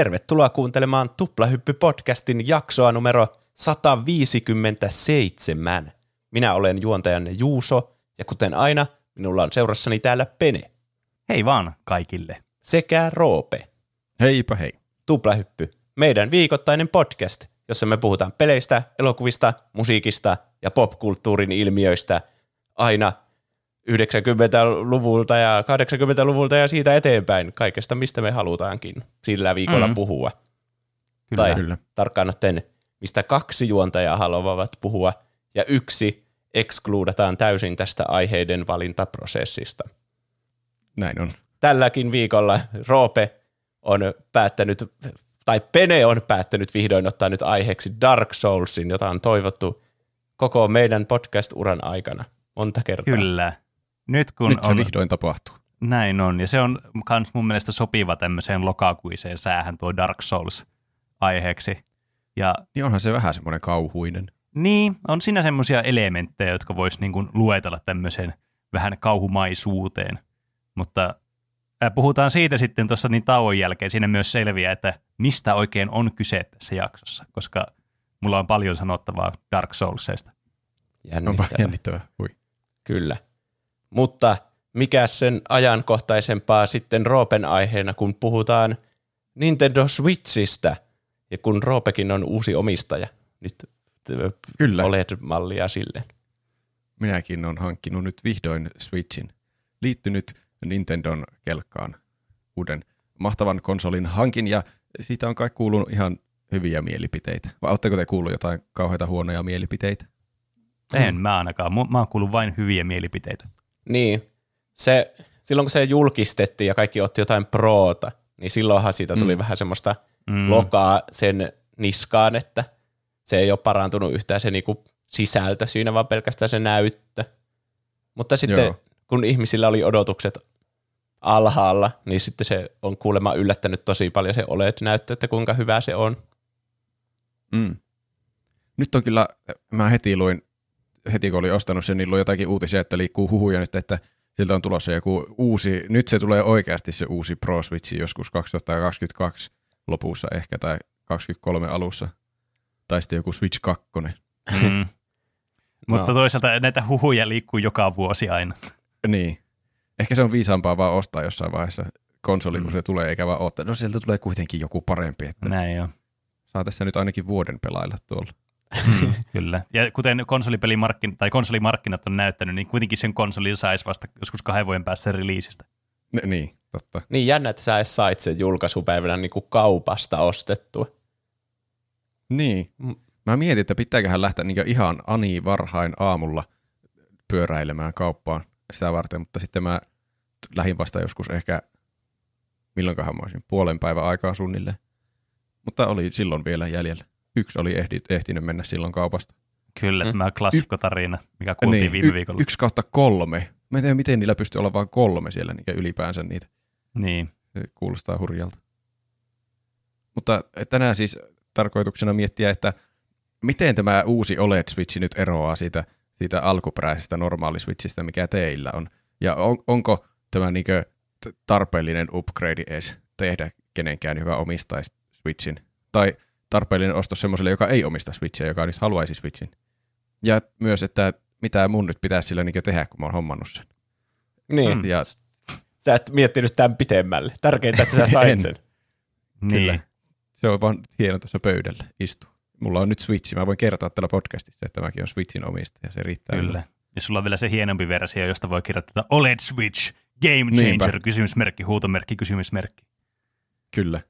Tervetuloa kuuntelemaan Tuplahyppy-podcastin jaksoa numero 157. Minä olen juontajanne Juuso, ja kuten aina, minulla on seurassani täällä Pene. Hei vaan kaikille. Sekä Roope. Heipä hei. Tuplahyppy, meidän viikoittainen podcast, jossa me puhutaan peleistä, elokuvista, musiikista ja popkulttuurin ilmiöistä aina 90-luvulta ja 80-luvulta ja siitä eteenpäin, kaikesta mistä me halutaankin sillä viikolla mm. puhua. Kyllä, tai kyllä. tarkkaan ottaen, mistä kaksi juontajaa haluavat puhua ja yksi ekskluudataan täysin tästä aiheiden valintaprosessista. Näin on. Tälläkin viikolla Roope on päättänyt, tai Pene on päättänyt vihdoin ottaa nyt aiheeksi Dark Soulsin, jota on toivottu koko meidän podcast-uran aikana monta kertaa. Kyllä. Nyt kun Nyt se on, vihdoin tapahtuu. näin on, ja se on myös mun mielestä sopiva tämmöiseen lokakuiseen säähän tuo Dark Souls aiheeksi. Ja Niin onhan se vähän semmoinen kauhuinen. niin, on siinä semmoisia elementtejä, jotka vois niin kuin luetella tämmöiseen vähän kauhumaisuuteen. Mutta äh, puhutaan siitä sitten tuossa niin tauon jälkeen. Siinä myös selviää, että mistä oikein on kyse tässä jaksossa, koska mulla on paljon sanottavaa Dark Soulsista. Onpa Jännittävää. jännittävää. Hui. Kyllä. Mutta mikä sen ajankohtaisempaa sitten Roopen aiheena, kun puhutaan Nintendo Switchistä, ja kun Roopekin on uusi omistaja, nyt Kyllä. OLED-mallia silleen. Minäkin olen hankkinut nyt vihdoin Switchin. Liittynyt Nintendon kelkkaan uuden mahtavan konsolin hankin ja siitä on kai kuulunut ihan hyviä mielipiteitä. Vai oletteko te kuullut jotain kauheita huonoja mielipiteitä? En mä ainakaan. Mä oon kuullut vain hyviä mielipiteitä. Niin, se, silloin kun se julkistettiin ja kaikki otti jotain proota, niin silloinhan siitä tuli mm. vähän semmoista mm. lokaa sen niskaan, että se ei ole parantunut yhtään se niinku sisältö siinä, vaan pelkästään se näyttö. Mutta sitten Joo. kun ihmisillä oli odotukset alhaalla, niin sitten se on kuulemma yllättänyt tosi paljon se OLED-näyttö, että kuinka hyvä se on. Mm. Nyt on kyllä, mä heti luin, heti kun olin ostanut sen, niin luin jotakin uutisia, että liikkuu huhuja nyt, että siltä on tulossa joku uusi, nyt se tulee oikeasti se uusi Pro Switch joskus 2022 lopussa ehkä tai 2023 alussa. Tai sitten joku Switch 2. Mm. Mutta No. toisaalta näitä huhuja liikkuu joka vuosi aina. Niin. Ehkä se on viisaampaa vaan ostaa jossain vaiheessa konsoli, mm. kun se tulee, eikä vaan ottaa. No sieltä tulee kuitenkin joku parempi, että Näin on. saa tässä nyt ainakin vuoden pelailla tuolla. Mm, kyllä. Ja kuten konsolipelimarkkin, tai konsolimarkkinat on näyttänyt, niin kuitenkin sen konsolin saisi vasta joskus kahden vuoden päässä releasistä. Ne, niin, totta. Niin jännä, että sä edes sait sen julkaisupäivänä niinku kaupasta ostettua. Niin. Mm. Mä mietin, että pitääköhän lähteä niin ihan ani varhain aamulla pyöräilemään kauppaan sitä varten, mutta sitten mä lähdin vasta joskus ehkä, milloinkohan mä olisin, puolen päivän aikaa suunnilleen. Mutta oli silloin vielä jäljellä. Yksi oli ehdi, ehtinyt mennä silloin kaupasta. Kyllä, Mm. tämä klassikkotarina, mikä kuultiin Niin, viime y- viikolla. Yksi kautta kolme. Mä en tiedä, miten niillä pystyy olla vain kolme siellä niin ylipäänsä niitä. Niin. Se kuulostaa hurjalta. Mutta tänään siis tarkoituksena miettiä, että miten tämä uusi OLED-switchi nyt eroaa siitä, siitä alkuperäisestä normaaliswitchistä, mikä teillä on. Ja on, onko tämä niinkö tarpeellinen upgrade edes tehdä kenenkään, joka omistaisi Switchin? Tai tarpeellinen ostos semmoiselle, joka ei omista Switchia, joka nyt haluaisi Switchin. Ja myös, että mitä mun nyt pitäisi sillä niinkö tehdä, kun mä oon hommannut sen. Niin, Mm. Ja sä et miettinyt tämän pitemmälle. Tärkeintä, että sä sait En. sen. Kyllä. Niin. Se on vaan hieno tuossa pöydällä istua. Mulla on nyt Switch. Mä voin kertoa tällä podcastissa, että mäkin on Switchin omistaja. Se riittää. Kyllä. Ja sulla on vielä se hienompi versio, josta voi kirjoittaa OLED Switch, Game Niinpä. Changer, kysymysmerkki, huutomerkki, kysymysmerkki. Kyllä.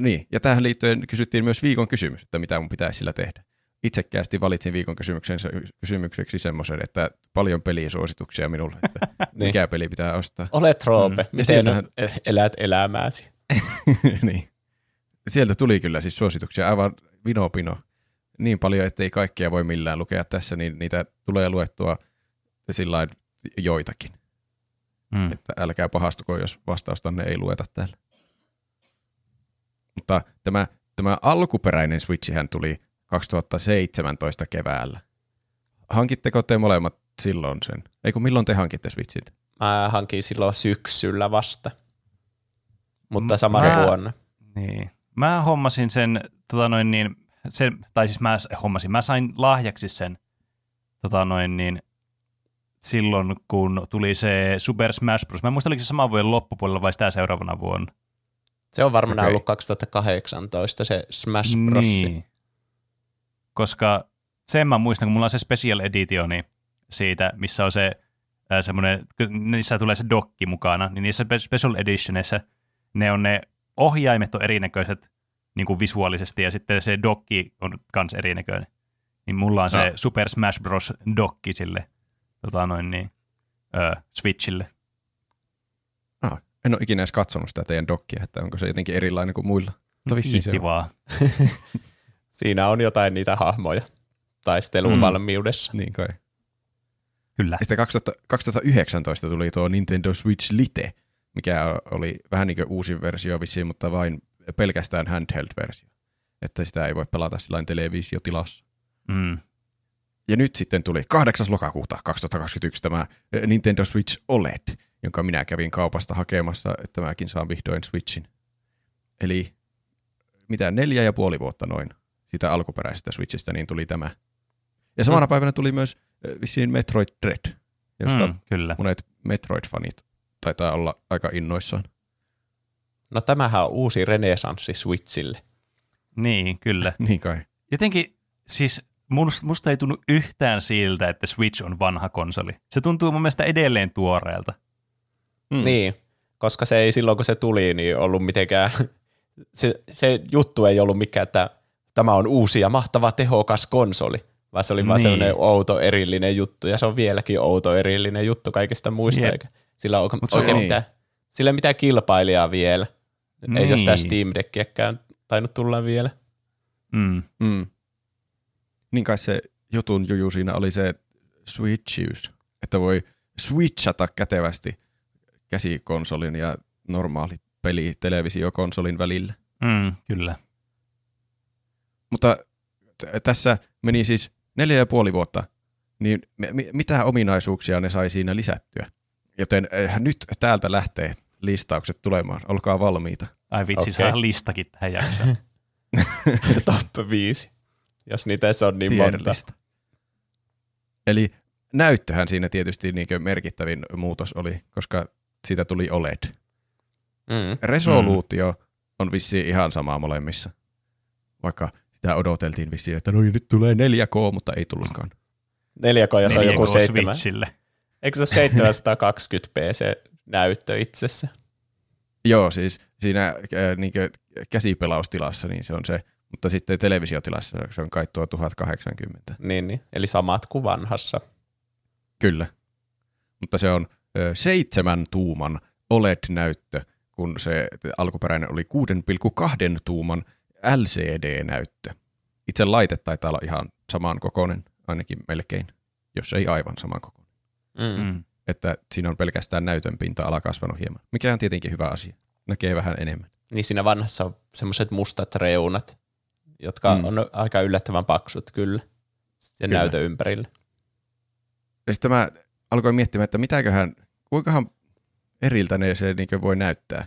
Niin, ja tähän liittyen kysyttiin myös viikon kysymys, että mitä mun pitäisi sillä tehdä. Itsekkäästi valitsin viikon kysymyksen, kysymykseksi semmoisen, että paljon pelisuosituksia minulle, että Niin. mikä peli pitää ostaa. Olet Roope, Mm. Miten sieltähän- elät elämääsi? niin. Sieltä tuli kyllä siis suosituksia aivan vino pino. Niin paljon, ettei kaikkia voi millään lukea tässä, niin niitä tulee luettua sillä joitakin. Mm. Että älkää pahastuko, jos vastaustanne ei lueta täällä. Mutta tämä, tämä alkuperäinen Switchihän tuli 2017 keväällä. Hankitteko te molemmat silloin sen? Ei kun milloin te hankitte Switchit? Mä hankin silloin syksyllä vasta. Mutta samana mä- vuonna. Niin. Mä hommasin sen, tota noin niin, sen, tai siis mä hommasin, mä sain lahjaksi sen, tota noin niin, silloin kun tuli se Super Smash Bros. Mä en muista, oliko se saman vuoden loppupuolella vai sitä seuraavana vuonna. Se on varmaan Okei. ollut 2018 se Smash Bros. Niin. Koska sen mä muistan, kun mulla on se special editioni siitä, missä on se ää, semmoinen, niissä tulee se dokki mukana, niin niissä spe- special editionissa ne on ne ohjaimet on erinäköiset niin kuin visuaalisesti, ja sitten se dokki on kans erinäköinen. Niin mulla on se No. Super Smash Bros. dokki sille tota noin niin, ö, Switchille. En ole ikinä edes katsonut sitä teidän dokkia, että onko se jotenkin erilainen kuin muilla. Mutta vissiin se Kiitti on. vaan. Siinä on jotain niitä hahmoja taistelun Mm. valmiudessa. Niin kai. Kyllä. Sitten 2000, 2019 tuli tuo Nintendo Switch Lite, mikä oli vähän niin kuin uusi versio vissiin, mutta vain pelkästään handheld-versio. Että sitä ei voi pelata sillä televisiotilassa. Mm. Ja nyt sitten tuli 8. lokakuuta 2021 tämä eh, Nintendo Switch OLED, jonka minä kävin kaupasta hakemassa, että mäkin saan vihdoin Switchin. Eli mitä neljä ja puoli vuotta noin siitä alkuperäisestä Switchistä, niin tuli tämä. Ja samana Mm. päivänä tuli myös eh, vissiin Metroid Dread, josta Mm, kyllä. monet Metroid-fanit taitaa olla aika innoissaan. No tämähän on uusi renesanssi Switchille. Niin, kyllä. Niin kai. Jotenkin, siis musta, musta ei tunnu yhtään siltä, että Switch on vanha konsoli. Se tuntuu mun mielestä edelleen tuoreelta. Mm. Niin, koska se ei silloin kun se tuli, niin ollut mitenkään, se, se juttu ei ollut mikään, että tämä on uusi ja mahtava tehokas konsoli, vaan se oli vaan Niin. sellainen outo erillinen juttu, ja se on vieläkin outo erillinen juttu kaikista muista, Jep. eikä sillä ole Mut oikein niin. mitään, sillä ei mitään kilpailijaa vielä. Ei Niin. sitä Steam Deckiäkään tainnut tulla vielä. Mm. Mm. Niin kai se jutun juju siinä oli se switchius, että voi switchata kätevästi käsikonsolin ja normaali peli televisiokonsolin välillä. Mm, kyllä. Mutta t- tässä meni siis neljä ja puoli vuotta, niin me- mi- mitä ominaisuuksia ne sai siinä lisättyä? Joten eh, nyt täältä lähtee listaukset tulemaan. Olkaa valmiita. Ai vitsi, okay. saa listakin tähän jaksoon. Top 5, jos niitä edes on niin monta. Eli näyttöhän siinä tietysti niin merkittävin muutos oli, koska siitä tuli OLED. Mm. Resoluutio on vissiin ihan sama molemmissa. Vaikka sitä odoteltiin vissiin, että no nyt tulee 4K, mutta ei tullutkaan. 4K ja se on 4K joku 7. Switchille. Eikö se ole 720p se näyttö itsessä? Joo, siis siinä äh, niin käsipelaustilassa niin se on se, mutta sitten televisiotilassa se on kai tuo 1080. Niin, niin. Eli samat kuin vanhassa. Kyllä. Mutta se on ö, seitsemän tuuman OLED-näyttö, kun se alkuperäinen oli 6,2 tuuman LCD-näyttö. Itse laite taitaa olla ihan saman kokoinen, ainakin melkein, jos ei aivan saman kokoinen. Mm. Mm. Että siinä on pelkästään näytön pinta-ala kasvanut hieman, mikä on tietenkin hyvä asia. Näkee vähän enemmän. Niin siinä vanhassa on semmoiset mustat reunat, jotka Mm. on aika yllättävän paksut kyllä sen Kyllä. näytön ympärillä. Ja sitten mä alkoin miettimään, että mitäköhän, kuinkahan eriltä ne se niin voi näyttää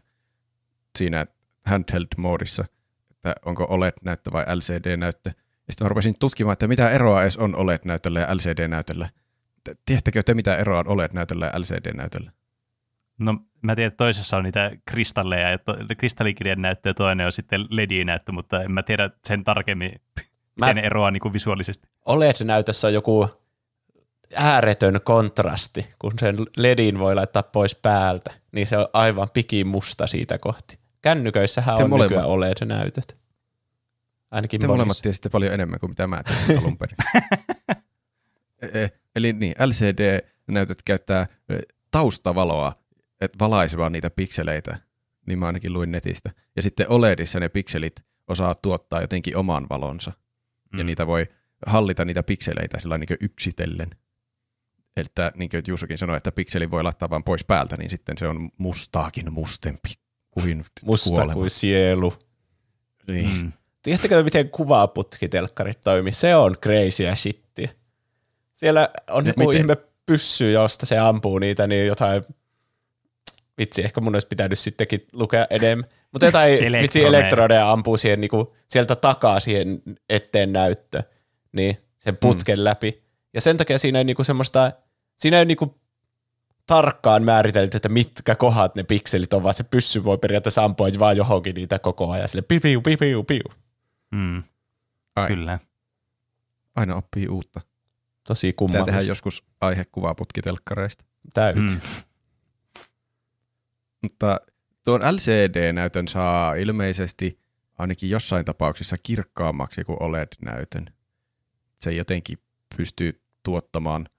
siinä handheld-moodissa, että onko OLED-näyttö vai LCD-näyttö. Ja sitten mä rupesin tutkimaan, että mitä eroa edes on OLED-näytöllä ja LCD-näytöllä. Tiedättekö te, mitä eroa on OLED-näytöllä ja LCD-näytöllä? No mä tiedän, että toisessa on niitä kristalleja, ja to, kristallikirjan näyttö ja toinen on sitten LED-näyttö, mutta en mä tiedä sen tarkemmin, Mä- miten eroaa niin kuin visuaalisesti. OLED-näytössä on joku ääretön kontrasti, kun sen LEDin voi laittaa pois päältä, niin se on aivan pikimusta siitä kohti. Kännyköissähän Te on molemmat- nykyään OLED-näytöt. Ainakin Te molemmat tiesitte paljon enemmän kuin mitä mä tiesin alun perin. E- e- Eli niin, LCD-näytöt käyttää e, taustavaloa, että valaisemaan niitä pikseleitä, niin mä ainakin luin netistä. Ja sitten OLEDissa ne pikselit osaa tuottaa jotenkin oman valonsa, mm. ja niitä voi hallita niitä pikseleitä sillä niin yksitellen. Että niin kuin Juusokin sanoi, että pikselin voi laittaa vain pois päältä, niin sitten se on mustaakin mustempi kuin Musta kuolema. kuin sielu. Niin. Mm. Tiedättekö, miten kuvaputkitelkkarit toimii? Se on crazyä shittiä. Siellä on joku ihme pyssy, josta se ampuu niitä, niin jotain... Vitsi, ehkä mun olisi pitänyt sittenkin lukea enemmän. Mutta jotain vitsi Elektroneja. elektroneja ampuu siihen, niinku, sieltä takaa siihen eteen näyttö, niin sen putken mm. läpi. Ja sen takia siinä ei niinku semmoista, siinä ei niinku tarkkaan määritelty, että mitkä kohdat ne pikselit on, vaan se pyssy voi periaatteessa ampua vaan johonkin niitä koko ajan. Sille pipiu, pipiu, piu. Mm, Ai, kyllä. aina oppii uutta. Tosi Pitää kummallista. tehdä joskus aihekuvaputkitelkkareista. Täytyy. Mm. Mutta tuon LCD-näytön saa ilmeisesti ainakin jossain tapauksissa kirkkaammaksi kuin OLED-näytön. Se jotenkin pystyy tuottamaan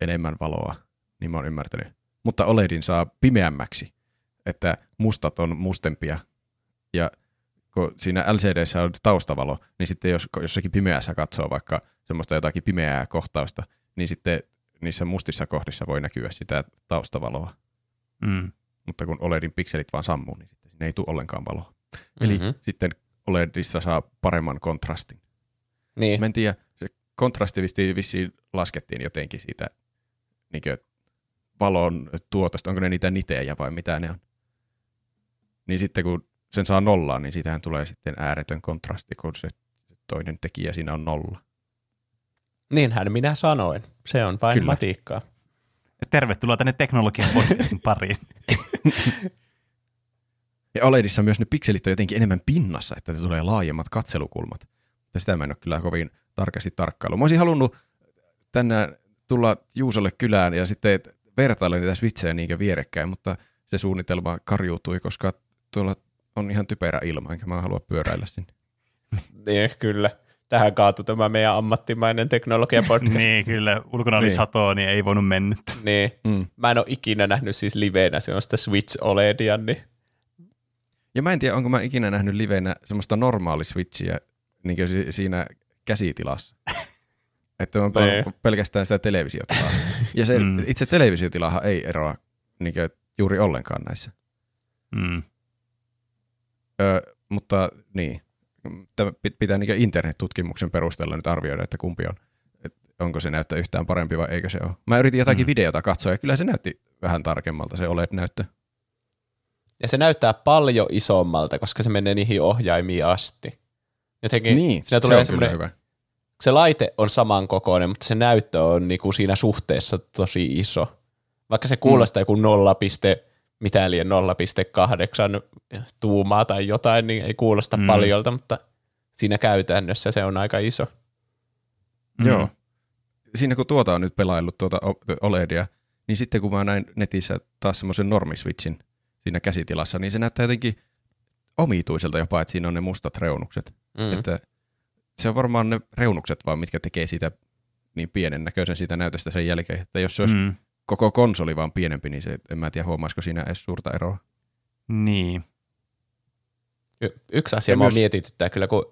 enemmän valoa, niin mä oon ymmärtänyt. Mutta OLEDin saa pimeämmäksi, että mustat on mustempia. Ja kun siinä LCDssä on taustavalo, niin sitten jos jossakin pimeässä katsoo vaikka semmoista jotakin pimeää kohtausta, niin sitten niissä mustissa kohdissa voi näkyä sitä taustavaloa Mm. Mutta kun OLEDin pikselit vaan sammuu, niin sitten sinne ei tule ollenkaan valoa. Eli Mhm. sitten OLEDissa saa paremman kontrastin. Niin. Mä en tiedä, se kontrasti vissiin, laskettiin jotenkin siitä niin valon tuotosta, onko ne niitä nitejä vai mitä ne on. Niin sitten kun sen saa nollaan, niin siitähän tulee sitten ääretön kontrasti, kun se toinen tekijä siinä on nolla. Niinhän minä sanoin. Se on vain Kyllä. matiikkaa. Tervetuloa tänne teknologian podcastin pariin. Ja OLEDissa myös ne pikselit on jotenkin enemmän pinnassa, että tulee laajemmat katselukulmat. Mutta sitä mä en ole kyllä kovin tarkasti tarkkailu. Mä olisin halunnut tänään tulla Juusolle kylään ja sitten vertailla niitä switchejä niinkö vierekkäin, mutta se suunnitelma karjuutui, koska tuolla on ihan typerä ilma, enkä mä halua pyöräillä sinne. Niin, kyllä. Tähän kaatui tämä meidän ammattimainen teknologia podcast. niin, kyllä. Ulkona oli Niin. satoa, niin ei voinut mennä. niin. Mm. Mä en ole ikinä nähnyt siis liveenä semmoista Switch OLEDia, niin Ja mä en tiedä, onko mä ikinä nähnyt livenä semmoista normaali switchiä niin si- siinä käsitilassa. että mä oon Niin. pelkästään sitä televisiotilaa. Ja se Mm. itse televisiotilahan ei eroa niin juuri ollenkaan näissä. Mm. Ö, mutta niin, pitää niin internet-tutkimuksen perusteella nyt arvioida, että kumpi on. Et onko se näyttö yhtään parempi vai eikö se ole. Mä yritin jotakin Mm. videota katsoa ja kyllä se näytti vähän tarkemmalta se OLED-näyttö. Ja se näyttää paljon isommalta, koska se menee niihin ohjaimiin asti. Jotenkin Niin, siinä se tulee on kyllä semmoinen, hyvä. se laite on samankokoinen, mutta se näyttö on niinku siinä suhteessa tosi iso. Vaikka se kuulostaa joku 0, mitä liian 0,8 tuumaa tai jotain, niin ei kuulosta Mm. paljolta, mutta siinä käytännössä se on aika iso. Mm. Joo. Siinä kun tuota on nyt pelaillut tuota OLEDia, niin sitten kun mä näin netissä taas semmoisen normiswitchin siinä käsitilassa, niin se näyttää jotenkin omituiselta jopa, että siinä on ne mustat reunukset. Mm. Mm. Että se on varmaan ne reunukset vaan, mitkä tekee siitä niin pienen näköisen siitä näytöstä sen jälkeen. Että jos se olisi mm. Koko konsoli vaan pienempi, niin se, en mä tiedä huomaisiko siinä edes suurta eroa. Niin. Y- yksi asia Ja mua myös- mietityttää kyllä, kun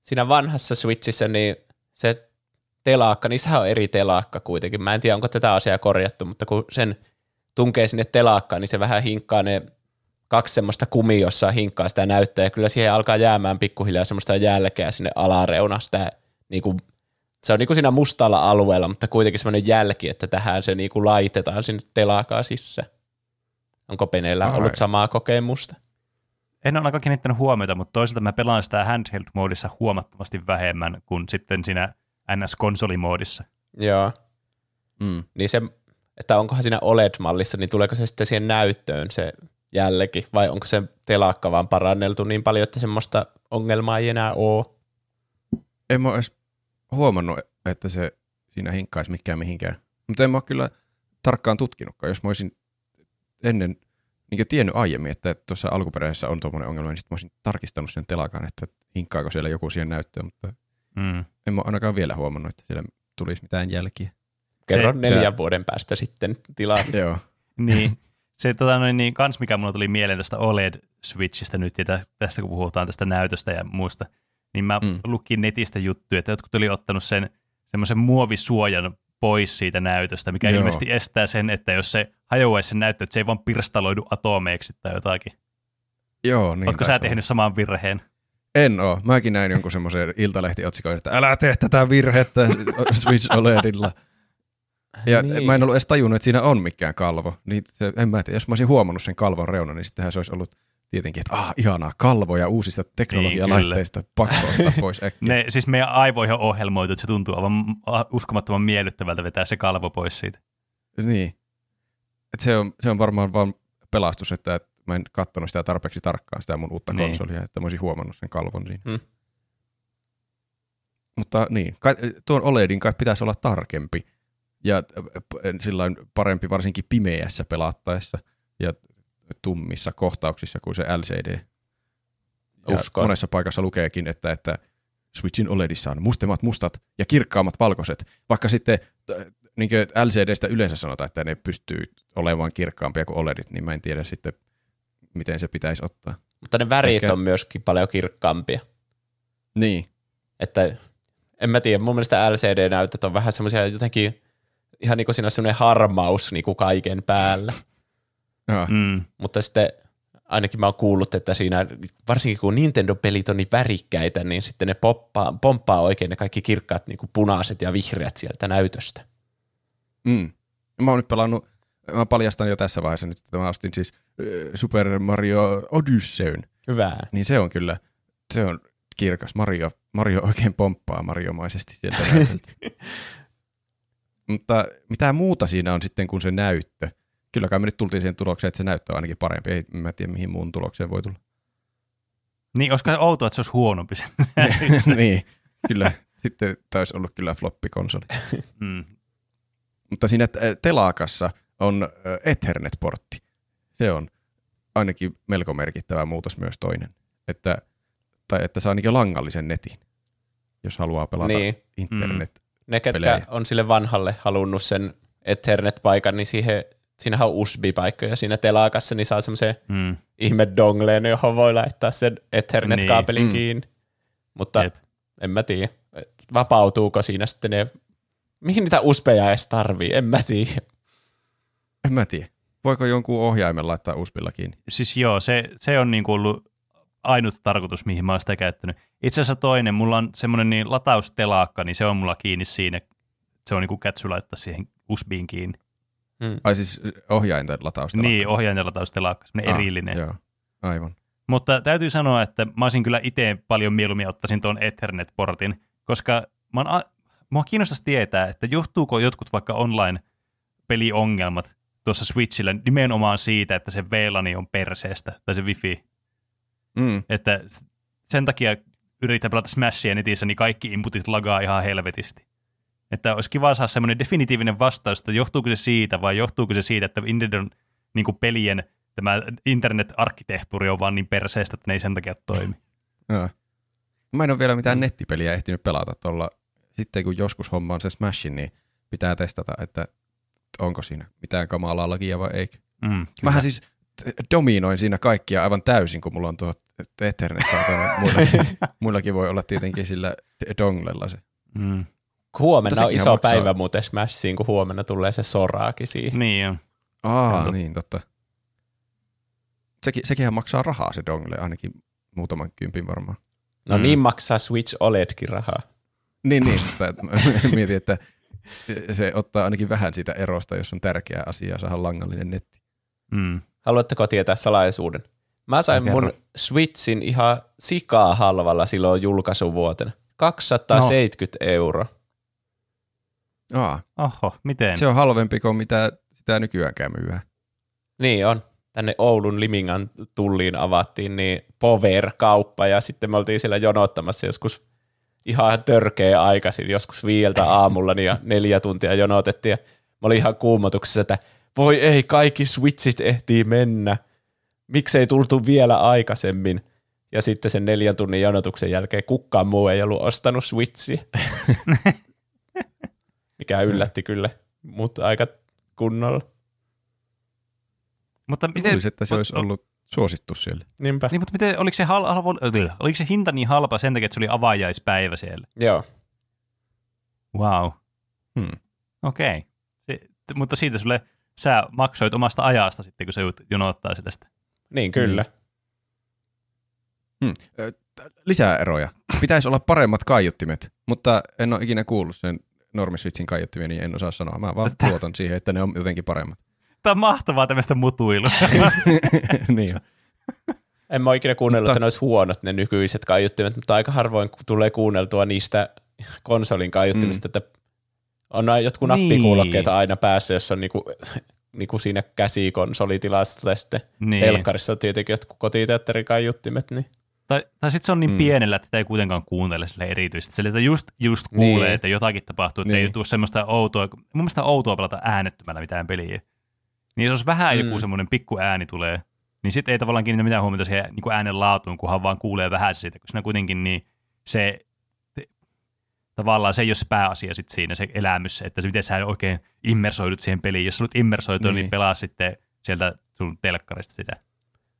siinä vanhassa Switchissä niin se telakka, niin sehän on eri telakka kuitenkin. Mä en tiedä, onko tätä asiaa korjattu, mutta kun sen tunkee sinne telakkaan, niin se vähän hinkkaa ne kaksi semmoista kumia, jossa hinkkaa sitä näyttöä, ja kyllä siihen alkaa jäämään pikkuhiljaa semmoista jälkeä sinne alareunasta. Niin kuin, se on niin kuin siinä mustalla alueella, mutta kuitenkin semmoinen jälki, että tähän se niin kuin laitetaan sinne telakaan sisään. Onko Penellä Ai. ollut samaa kokemusta? En ole ainakaan kiinnittänyt huomiota, mutta toisaalta mä pelaan sitä handheld-moodissa huomattavasti vähemmän kuin sitten siinä NS-konsolimoodissa. Joo. Mm. Niin se, että onkohan siinä OLED-mallissa, niin tuleeko se sitten siihen näyttöön se jälki, vai onko se telakka vaan paranneltu niin paljon, että semmoista ongelmaa ei enää ole? En mä edes huomannut, että se siinä hinkkaisi mikään mihinkään. Mutta en mä ole kyllä tarkkaan tutkinutkaan. Jos mä olisin ennen niin tiennyt aiemmin, että tuossa alkuperäisessä on tuommoinen ongelma, niin sitten mä olisin tarkistanut sen telakan, että hinkkaako siellä joku siihen näyttöön, mutta Mm. en mä ainakaan vielä huomannut, että siellä tulisi mitään jälkiä. Kerro Se- neljän vuoden päästä sitten tilanne. Joo. Niin. Se tota, noin, niin, kans mikä mulla tuli mieleen tästä OLED-switchistä nyt ja tä- tästä kun puhutaan tästä näytöstä ja muista, niin mä Mm. lukin netistä juttuja, että jotkut oli ottanut sen semmoisen muovisuojan pois siitä näytöstä, mikä Joo. Ilmeisesti estää sen, että jos se hajoaisi sen näyttö, että se ei vaan pirstaloidu atomeiksi tai jotakin. Joo, niin Oletko taisi sä olla. tehnyt saman virheen? En oo. Mäkin näin jonkun semmoisen iltalehtiotsikon, että älä tee tätä virhettä Switch OLEDilla. Ja. Niin. mä en ollut edes tajunnut, että siinä on mikään kalvo. Niin se, en mä tiedä, jos mä olisin huomannut sen kalvon reunan, niin sittenhän se olisi ollut tietenkin, että ah, ihanaa, kalvoja uusista teknologialaitteista, niin, pakko ottaa pois äkkiä. Ne, siis meidän aivoihin on ohjelmoitu, että se tuntuu aivan uskomattoman miellyttävältä vetää se kalvo pois siitä. Niin. Et se, on, se on varmaan vaan pelastus, että et mä en katsonut sitä tarpeeksi tarkkaan, sitä mun uutta niin. konsolia, että mä olisin huomannut sen kalvon siinä. Hmm. Mutta niin, kai, tuon OLEDin kai pitäisi olla tarkempi ja sillä parempi varsinkin pimeässä pelattaessa ja tummissa kohtauksissa kuin se LCD. Ja Uskon. monessa paikassa lukeekin, että, että Switchin OLEDissa on mustemmat mustat ja kirkkaammat valkoiset, vaikka sitten niin LCDstä yleensä sanotaan, että ne pystyy olemaan kirkkaampia kuin OLEDit, niin mä en tiedä sitten, miten se pitäisi ottaa. Mutta ne värit Ehkä... on myöskin paljon kirkkaampia. Niin. Että en mä tiedä, mun mielestä LCD-näytöt on vähän semmoisia jotenkin, ihan niin kuin siinä on semmoinen harmaus niin kuin kaiken päällä. Mm. Mutta sitten ainakin mä oon kuullut, että siinä, varsinkin kun Nintendo-pelit on niin värikkäitä, niin sitten ne poppaa, pomppaa oikein ne kaikki kirkkaat niin kuin punaiset ja vihreät sieltä näytöstä. Mm. Mä oon nyt pelannut, mä paljastan jo tässä vaiheessa nyt, että mä ostin siis Super Mario Odysseyn. Hyvä. Niin se on kyllä, se on kirkas. Mario, Mario oikein pomppaa Mariomaisesti sieltä Mutta mitä muuta siinä on sitten kuin se näyttö? Kyllä kai me nyt tultiin siihen tulokseen, että se näyttö on ainakin parempi. Ei mä tiedä, mihin muun tulokseen voi tulla. Niin, olisiko se outoa, että se olisi huonompi se Niin, kyllä. Sitten taisi ollut kyllä floppikonsoli. mm. Mutta siinä telakassa on Ethernet-portti. Se on ainakin melko merkittävä muutos myös toinen. Että, tai että saa ainakin langallisen netin, jos haluaa pelata niin. internet. Mm. Ne, ketkä on sille vanhalle halunnut sen Ethernet-paikan, niin siihen siinähän on USB-paikkoja siinä telakassa, niin saa semmoisen mm. ihme dongleen, johon voi laittaa sen Ethernet-kaapelin niin. kiinni. Mutta Jep. en mä tiedä, vapautuuko siinä sitten ne, mihin niitä USBja edes tarvii, en mä tiedä. En mä tiedä. Voiko jonkun ohjaimen laittaa USBilla kiinni? Siis joo, se, se on niin kuin ollut ainut tarkoitus, mihin mä oon sitä käyttänyt. Itse asiassa toinen, mulla on semmoinen niin lataustelaakka, niin se on mulla kiinni siinä. Se on niin kuin kätsy laittaa siihen USBiin kiinni. Mm. Ai siis ohjainten lataustelakka? Niin, ohjainten lataustelakka, semmoinen ah, erillinen. Joo, aivan. Mutta täytyy sanoa, että mä olisin kyllä itse paljon mieluummin ottaisin tuon Ethernet-portin, koska mä oon, mua kiinnostaisi tietää, että johtuuko jotkut vaikka online-peliongelmat tuossa Switchillä nimenomaan siitä, että se VLANi on perseestä, tai se wifi. Mm. Että sen takia yrittää pelata Smashia netissä, niin kaikki inputit lagaa ihan helvetisti. Että olisi kiva saada semmoinen definitiivinen vastaus, että johtuuko se siitä vai johtuuko se siitä, että Nintendon niin pelien tämä internet-arkkitehtuuri on vaan niin perseestä, että ne ei sen takia toimi. Joo. Mä en ole vielä mitään nettipeliä ehtinyt pelata tuolla. Sitten kun joskus hommaan se Smashin, niin pitää testata, että onko siinä mitään kamalaa lakia vai eikö. Mm, Mähän siis dominoin siinä kaikkia aivan täysin, kun mulla on tuo Ethernet. muillakin, muillakin voi olla tietenkin sillä donglella se. Mm. Huomenna on iso maksaa. päivä muuten Smashiin, kun huomenna tulee se soraakin siihen. Niin jo. Aa, Entu. niin totta. Sekin, sekinhän maksaa rahaa se dongle, ainakin muutaman kympin varmaan. No mm. niin maksaa Switch OLEDkin rahaa. Niin, niin. mietin, että se ottaa ainakin vähän siitä erosta, jos on tärkeä asia saada langallinen netti. Mm. Haluatteko tietää salaisuuden? Mä sain mun Switchin ihan sikaa halvalla silloin julkaisuvuotena. 270 no. euroa. Aa. Oho, miten? Se on halvempi kuin mitä sitä nykyäänkään myyä. Niin on. Tänne Oulun Limingan tulliin avattiin niin Power-kauppa ja sitten me oltiin siellä jonottamassa joskus ihan törkeä aikaisin, joskus viieltä aamulla niin ja neljä tuntia jonotettiin ja mä olin ihan kuumotuksessa, että voi ei, kaikki switchit ehtii mennä. Miksei tultu vielä aikaisemmin? Ja sitten sen neljän tunnin jonotuksen jälkeen kukaan muu ei ollut ostanut switchiä. mikä yllätti kyllä mut aika kunnolla. Mutta miten, Luulisin, että se olisi ollut suosittu siellä. Niinpä. Niin, mutta miten, oliko se, hal, halvo, oliko se hinta niin halpa sen takia, että se oli avajaispäivä siellä? Joo. Wow. Hmm. Okei. Okay. mutta siitä sulle, sä maksoit omasta ajasta sitten, kun se jonottaa sitä. Sitä. Niin, kyllä. Hmm. Hmm. Lisää eroja. Pitäisi olla paremmat kaiuttimet, mutta en ole ikinä kuullut sen normiswitchin kaiuttimia, niin en osaa sanoa. Mä vaan luotan siihen, että ne on jotenkin paremmat. Tämä on mahtavaa tämmöistä mutuilua. niin En mä ole ikinä kuunnellut, Mutta- että ne olisi huonot ne nykyiset kaiuttimet, mutta aika harvoin tulee kuunneltua niistä konsolin kaiuttimista, mm. että on aina jotkut Niin. nappikuulokkeita aina päässä, jos on niinku, niinku siinä käsikonsolitilassa tai sitten Niin. niin. telkkarissa on tietenkin jotkut kotiteatterin kaiuttimet, niin Tai, tai sitten se on niin Mm. pienellä, että ei kuitenkaan kuuntele sille erityisesti. Sille, että just, just kuulee, Niin. että jotakin tapahtuu, että niin. Niin. ei tule semmoista outoa, mun mielestä outoa pelata äänettömällä mitään peliä. Niin jos vähän mm. joku Mm. semmoinen pikku ääni tulee, niin sitten ei tavallaan kiinnitä mitään huomiota siihen niin kuin äänen laatuun, kunhan vaan kuulee vähän siitä, koska siinä kuitenkin niin se tavallaan se ei ole se pääasia sit siinä, se elämys, että se miten sä oikein immersoidut siihen peliin. Jos sä olet immersoitu, niin, Niin. niin pelaa sitten sieltä sun telkkarista sitä.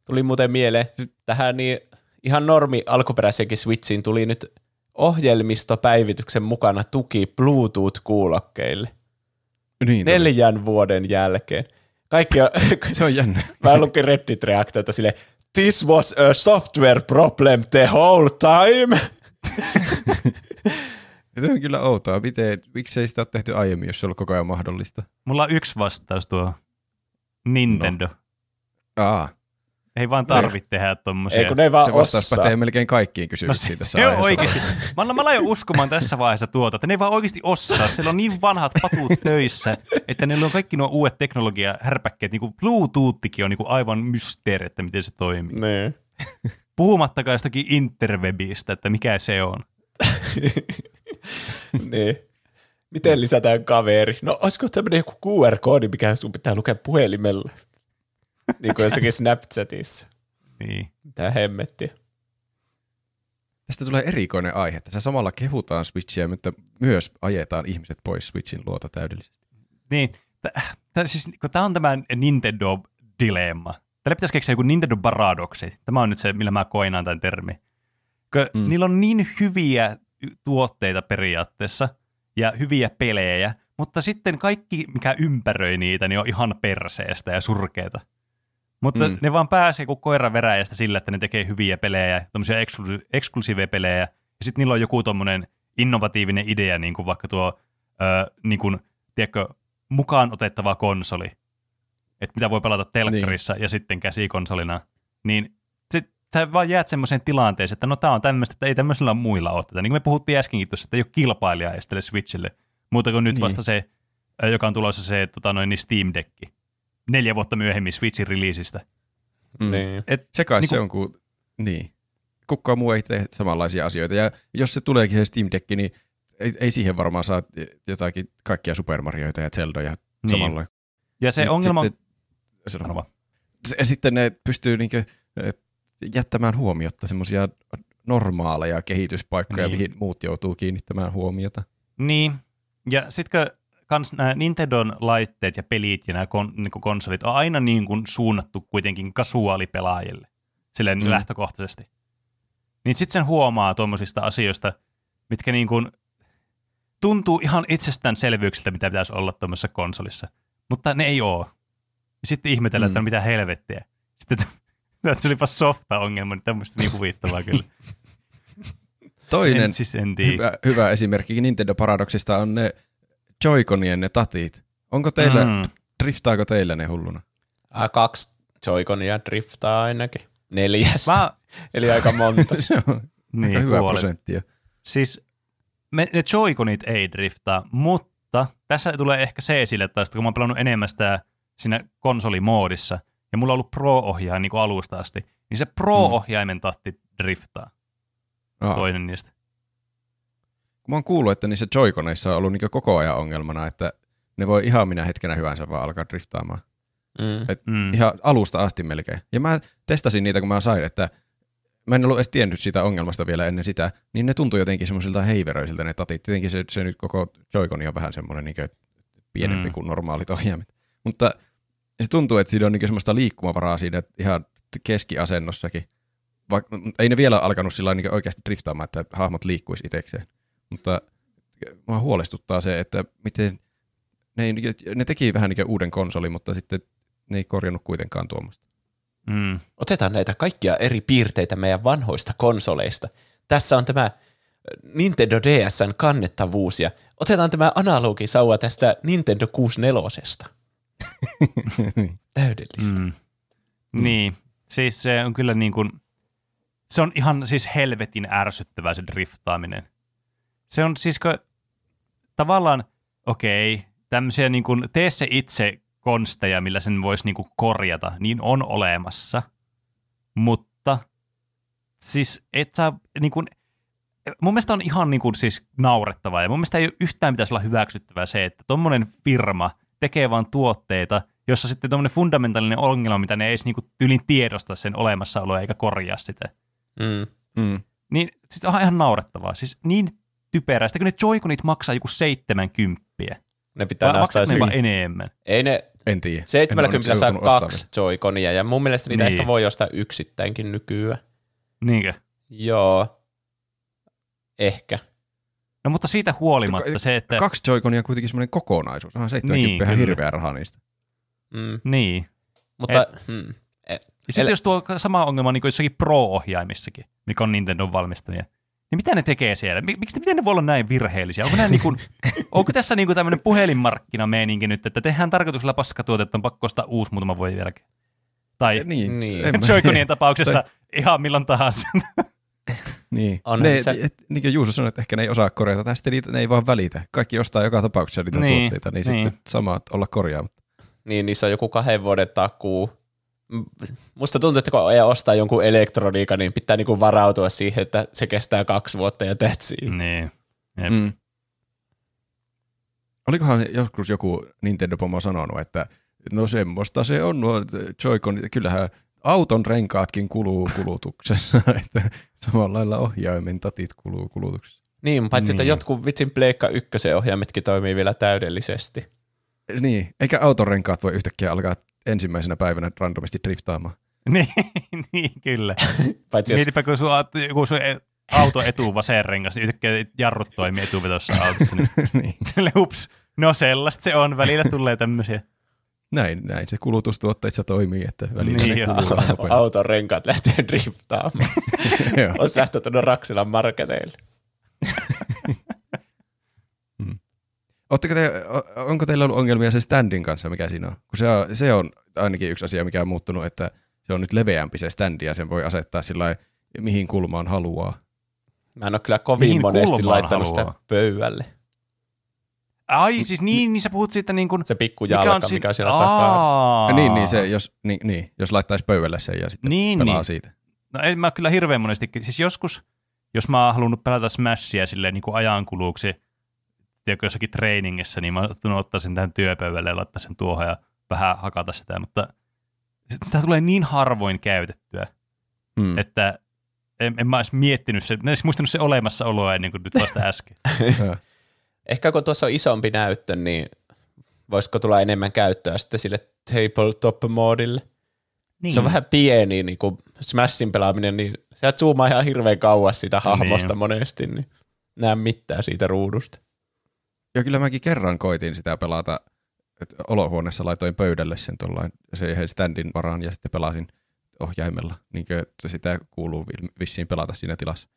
tuli muuten mieleen tähän niin ihan normi alkuperäisenkin Switchiin tuli nyt ohjelmistopäivityksen mukana tuki Bluetooth-kuulokkeille Niin, neljän vuoden jälkeen. Kaikki on, Se on jännä. mä lukin Reddit-reaktiota sille, this was a software problem the whole time. Se on kyllä outoa. Miten, miksei sitä ole tehty aiemmin, jos se on ollut koko ajan mahdollista? Mulla on yksi vastaus tuo Nintendo. No. Aa, Ei vaan tarvitse tehdä tommosia. Ei kun ne ei vaan se vastaus pätee melkein kaikkiin no kysymyksiin se, tässä se on aiheessa. oikeasti. Mä, mä jo uskomaan tässä vaiheessa tuota, että ne ei vaan oikeasti osaa. Siellä on niin vanhat patut töissä, että ne on kaikki nuo uudet teknologia härpäkkeet. Niin kuin Bluetoothikin on niin kuin aivan mysteeri, että miten se toimii. Niin. Puhumattakaan jostakin interwebistä, että mikä se on. niin. Miten lisätään kaveri? No olisiko tämmöinen joku QR-koodi, mikä sun pitää lukea puhelimella? Niin kuin jossakin Snapchatissa. Niin. Mitä hemmettiä. Tästä tulee erikoinen aihe. Tässä samalla kehutaan Switchiä, mutta myös ajetaan ihmiset pois Switchin luota täydellisesti. Niin, t- t- siis, kun tämä on tämä Nintendo-dilemma. Tällä pitäisi keksiä joku Nintendo-paradoksi. Tämä on nyt se, millä mä koinaan tämän termi. Kun Mm. Niillä on niin hyviä tuotteita periaatteessa ja hyviä pelejä, mutta sitten kaikki, mikä ympäröi niitä, niin on ihan perseestä ja surkeita. Mutta Mm. ne vaan pääsee kuin koira veräjästä sillä, että ne tekee hyviä pelejä, tämmöisiä eksklu- eksklusiiveja pelejä, ja sitten niillä on joku tommonen innovatiivinen idea, niin kuin vaikka tuo, ö, niin kuin, tiedätkö, mukaan otettava konsoli, että mitä voi pelata telkkarissa niin. ja sitten käsikonsolina, niin sit sä vaan jäät semmoiseen tilanteeseen, että no tää on tämmöistä, että ei tämmöisellä muilla ole tätä. Niin kuin me puhuttiin äskenkin tuossa, että ei ole kilpailijaa edes tälle Switchille, muuta kuin nyt Niin. vasta se, joka on tulossa se tota noin, niin Steam Deck. Neljä vuotta myöhemmin Switchin releaseistä. Mm. Niin. Et, Se kai Niinku- se on, kun... Niin. Kukaan muu ei tee samanlaisia asioita. Ja jos se tuleekin se Steam Deck, niin ei, ei siihen varmaan saa jotakin kaikkia Super Marioita ja Zeldoja Niin. samalla. ja se Nyt ongelma on... Sitten, Sano vaan. ja sitten ne pystyy niinkö, jättämään huomiotta semmoisia normaaleja kehityspaikkoja, Niin. mihin muut joutuu kiinnittämään huomiota. Niin, ja sitten kans nämä Nintendon laitteet ja pelit ja nämä kon, niin konsolit on aina niin kuin suunnattu kuitenkin kasuaalipelaajille, silleen Mm. lähtökohtaisesti. Niin sitten sen huomaa tuommoisista asioista, mitkä niin kuin tuntuu ihan itsestäänselvyyksiltä, mitä pitäisi olla tuommoisessa konsolissa, mutta ne ei ole. Ja sitten ihmetellään, Mm. että no mitä helvettiä. Sitten tämä tulipa softa-ongelma, niin tämmöistä niin huvittavaa kyllä. Toinen En siis en hyvä, hyvä esimerkki Nintendo Paradoxista on ne Joy-Conien ne tatit. Onko teillä, mm. Driftaako teillä ne hulluna? Ah, kaksi Joy-Conia driftaa ainakin. Neljästä. Mä, Eli aika monta. se on niin, aika hyvä puolet. prosentti jo. Siis me, ne Joy-Conit ei driftaa, mutta tässä tulee ehkä se esille taas, kun mä oon pelannut enemmän sitä siinä konsolimoodissa, ja mulla on ollut Pro-ohjaaja niin kuin alusta asti, niin se Pro-ohjaimen tatti driftaa, Aa. toinen niistä. Mä oon kuullut, että niissä Joy-Coneissa on ollut niinku koko ajan ongelmana, että ne voi ihan minä hetkenä hyvänsä vaan alkaa driftaamaan. Mm. Et Mm. Ihan alusta asti melkein. Ja mä testasin niitä, kun mä sain, että mä en ollut edes tiennyt sitä ongelmasta vielä ennen sitä, niin ne tuntui jotenkin semmoisilta heiveröisiltä ne tatit. Tietenkin se, se nyt koko Joy-Con on vähän semmoinen niin pienempi Mm. kuin normaalit ohjaimet. Mutta se tuntuu, että siinä on niin semmoista liikkumavaraa siinä ihan keskiasennossakin. Vaikka ei ne vielä alkanut sillä niin oikeasti driftaamaan, että hahmot liikkuisi itsekseen. Mutta mua huolestuttaa se, että miten ne, ei, ne teki vähän niin uuden konsolin, mutta sitten ne ei korjannut kuitenkaan tuommoista. Mm. Otetaan näitä kaikkia eri piirteitä meidän vanhoista konsoleista. Tässä on tämä Nintendo DSn kannettavuus ja otetaan tämä analogisauva tästä Nintendo 64. Täydellistä. Mm. Niin, siis se on kyllä niin kuin, se on ihan siis helvetin ärsyttävää se driftaaminen. Se on siis, kun, tavallaan, okei, okay, tämmöisiä niin kuin, tee se itse konsteja, millä sen voisi niin kuin korjata, niin on olemassa. Mutta siis et saa, niin kuin, mun mielestä on ihan niin kuin, siis naurettavaa ja mun mielestä ei yhtään pitäisi olla hyväksyttävää se, että tuommoinen firma tekee vain tuotteita, jossa sitten tuommoinen fundamentaalinen ongelma, mitä ne ei edes niin kuin, tyylin tiedosta sen olemassaoloa eikä korjaa sitä. Mm. Mm. Niin siis on ihan naurettavaa. Siis niin typerää. Sitten kun ne Joy-Conit maksaa joku 70. Ne pitää Vai nostaa vaan enemmän? Ei ne En tiedä. En 70 onneksi saa kaksi Joy-Conia ja mun mielestä niitä Niin. ehkä voi ostaa yksittäinkin nykyään. Niinkö? Joo. Ehkä. No mutta siitä huolimatta se, että... Kaksi Joy-Conia on kuitenkin semmoinen kokonaisuus. Onhan 70 Niin, hirveä raha niistä. Mm. Niin. Mutta hmm. Ja sitten Ele- jos tuo sama ongelma niin kuin jossakin Pro-ohjaimissakin, mikä on Nintendon valmistamia, niin mitä ne tekee siellä? Mik- Miksi miten ne voi olla näin virheellisiä? Onko, niin kuin, onko tässä niin kuin tämmöinen puhelinmarkkinameininki nyt, että tehdään tarkoituksella paskatuotetta, on pakko ostaa uusi muutaman vuoden jälkeen? Tai Niin. Niin. en mä- Joy-Conien tapauksessa ihan milloin tahansa. Niin. Onhan ne, se- et, niin kuin Juuso sanoi, että ehkä ne ei osaa korjata, tai sitten niitä, ne ei vaan välitä. Kaikki ostaa joka tapauksessa niitä Niin, tuotteita, niin, niin. sitten samaa olla korjaamatta. niin niissä on joku kahden vuoden takuu. Musta tuntuu, että kun ei ostaa jonkun elektroniikan, niin pitää niinku varautua siihen, että se kestää kaksi vuotta ja that's it. niin. Jep. Mm. Olikohan joskus joku Nintendo-pomo sanonut, että no semmoista se on nuo Joy-Con, kyllähän auton renkaatkin kuluu kulutuksessa, että samalla lailla ohjaimen tatit kuluu kulutuksessa. Niin, paitsi että Niin. jotkut vitsin Pleikka ykkösen ohjaimetkin toimii vielä täydellisesti. Niin, eikä auton renkaat voi yhtäkkiä alkaa ensimmäisenä päivänä randomisti driftaamaan. niin, niin, kyllä. Paitsi jos, Mietipä, kun sun, joku sun auto etu vasen rengas, niin yhtäkkiä jarrut toimii etuvetossa autossa. Niin niin. ups, no sellaista se on. Välillä tulee tämmöisiä. Näin, näin se kulutustuotteissa toimii, että välillä Niin kuluu auton renkaat lähtee driftaamaan. Joo. on lähtö tuonne Raksilan marketeille. Ootteko te, onko teillä ollut ongelmia sen standin kanssa, mikä siinä on? Kun se on, se on ainakin yksi asia, mikä on muuttunut, että se on nyt leveämpi se standi ja sen voi asettaa sillä mihin kulmaan haluaa. Mä en ole kyllä kovin Mihin monesti laittanut haluaa? sitä pöydälle. Ai siis niin, niin sä puhut siitä niin kuin... Se pikku jalka, mikä, si- mikä on siellä takaa. Aa. Niin, niin, se, jos, niin, niin, jos laittaisi pöydälle sen ja sitten Niin, pelaa niin. siitä. No en mä kyllä hirveän monesti, siis joskus, jos mä oon halunnut pelata Smashia silleen niin kuin ajankuluksi, tiedätkö, jossakin treeningissä, niin mä sen tähän työpöydälle ja laittaa sen tuohon ja vähän hakata sitä, mutta sitä tulee niin harvoin käytettyä, Mm. että en, en mä edes miettinyt se, en edes muistanut se olemassaoloa ennen kuin nyt vasta äsken. Ehkä kun tuossa on isompi näyttö, niin voisiko tulla enemmän käyttöä sitten sille tabletop-moodille. Niin. Se on vähän pieni, niin kuin Smashin pelaaminen, niin sä zoomaa ihan hirveän kauas sitä hahmosta Niin. monesti, niin näe mitään siitä ruudusta. Ja kyllä mäkin kerran koitin sitä pelata, että olohuoneessa laitoin pöydälle sen tuollain, se yhden standin varaan ja sitten pelasin ohjaimella, niin kuin, että sitä kuuluu vi- vissiin pelata siinä tilassa.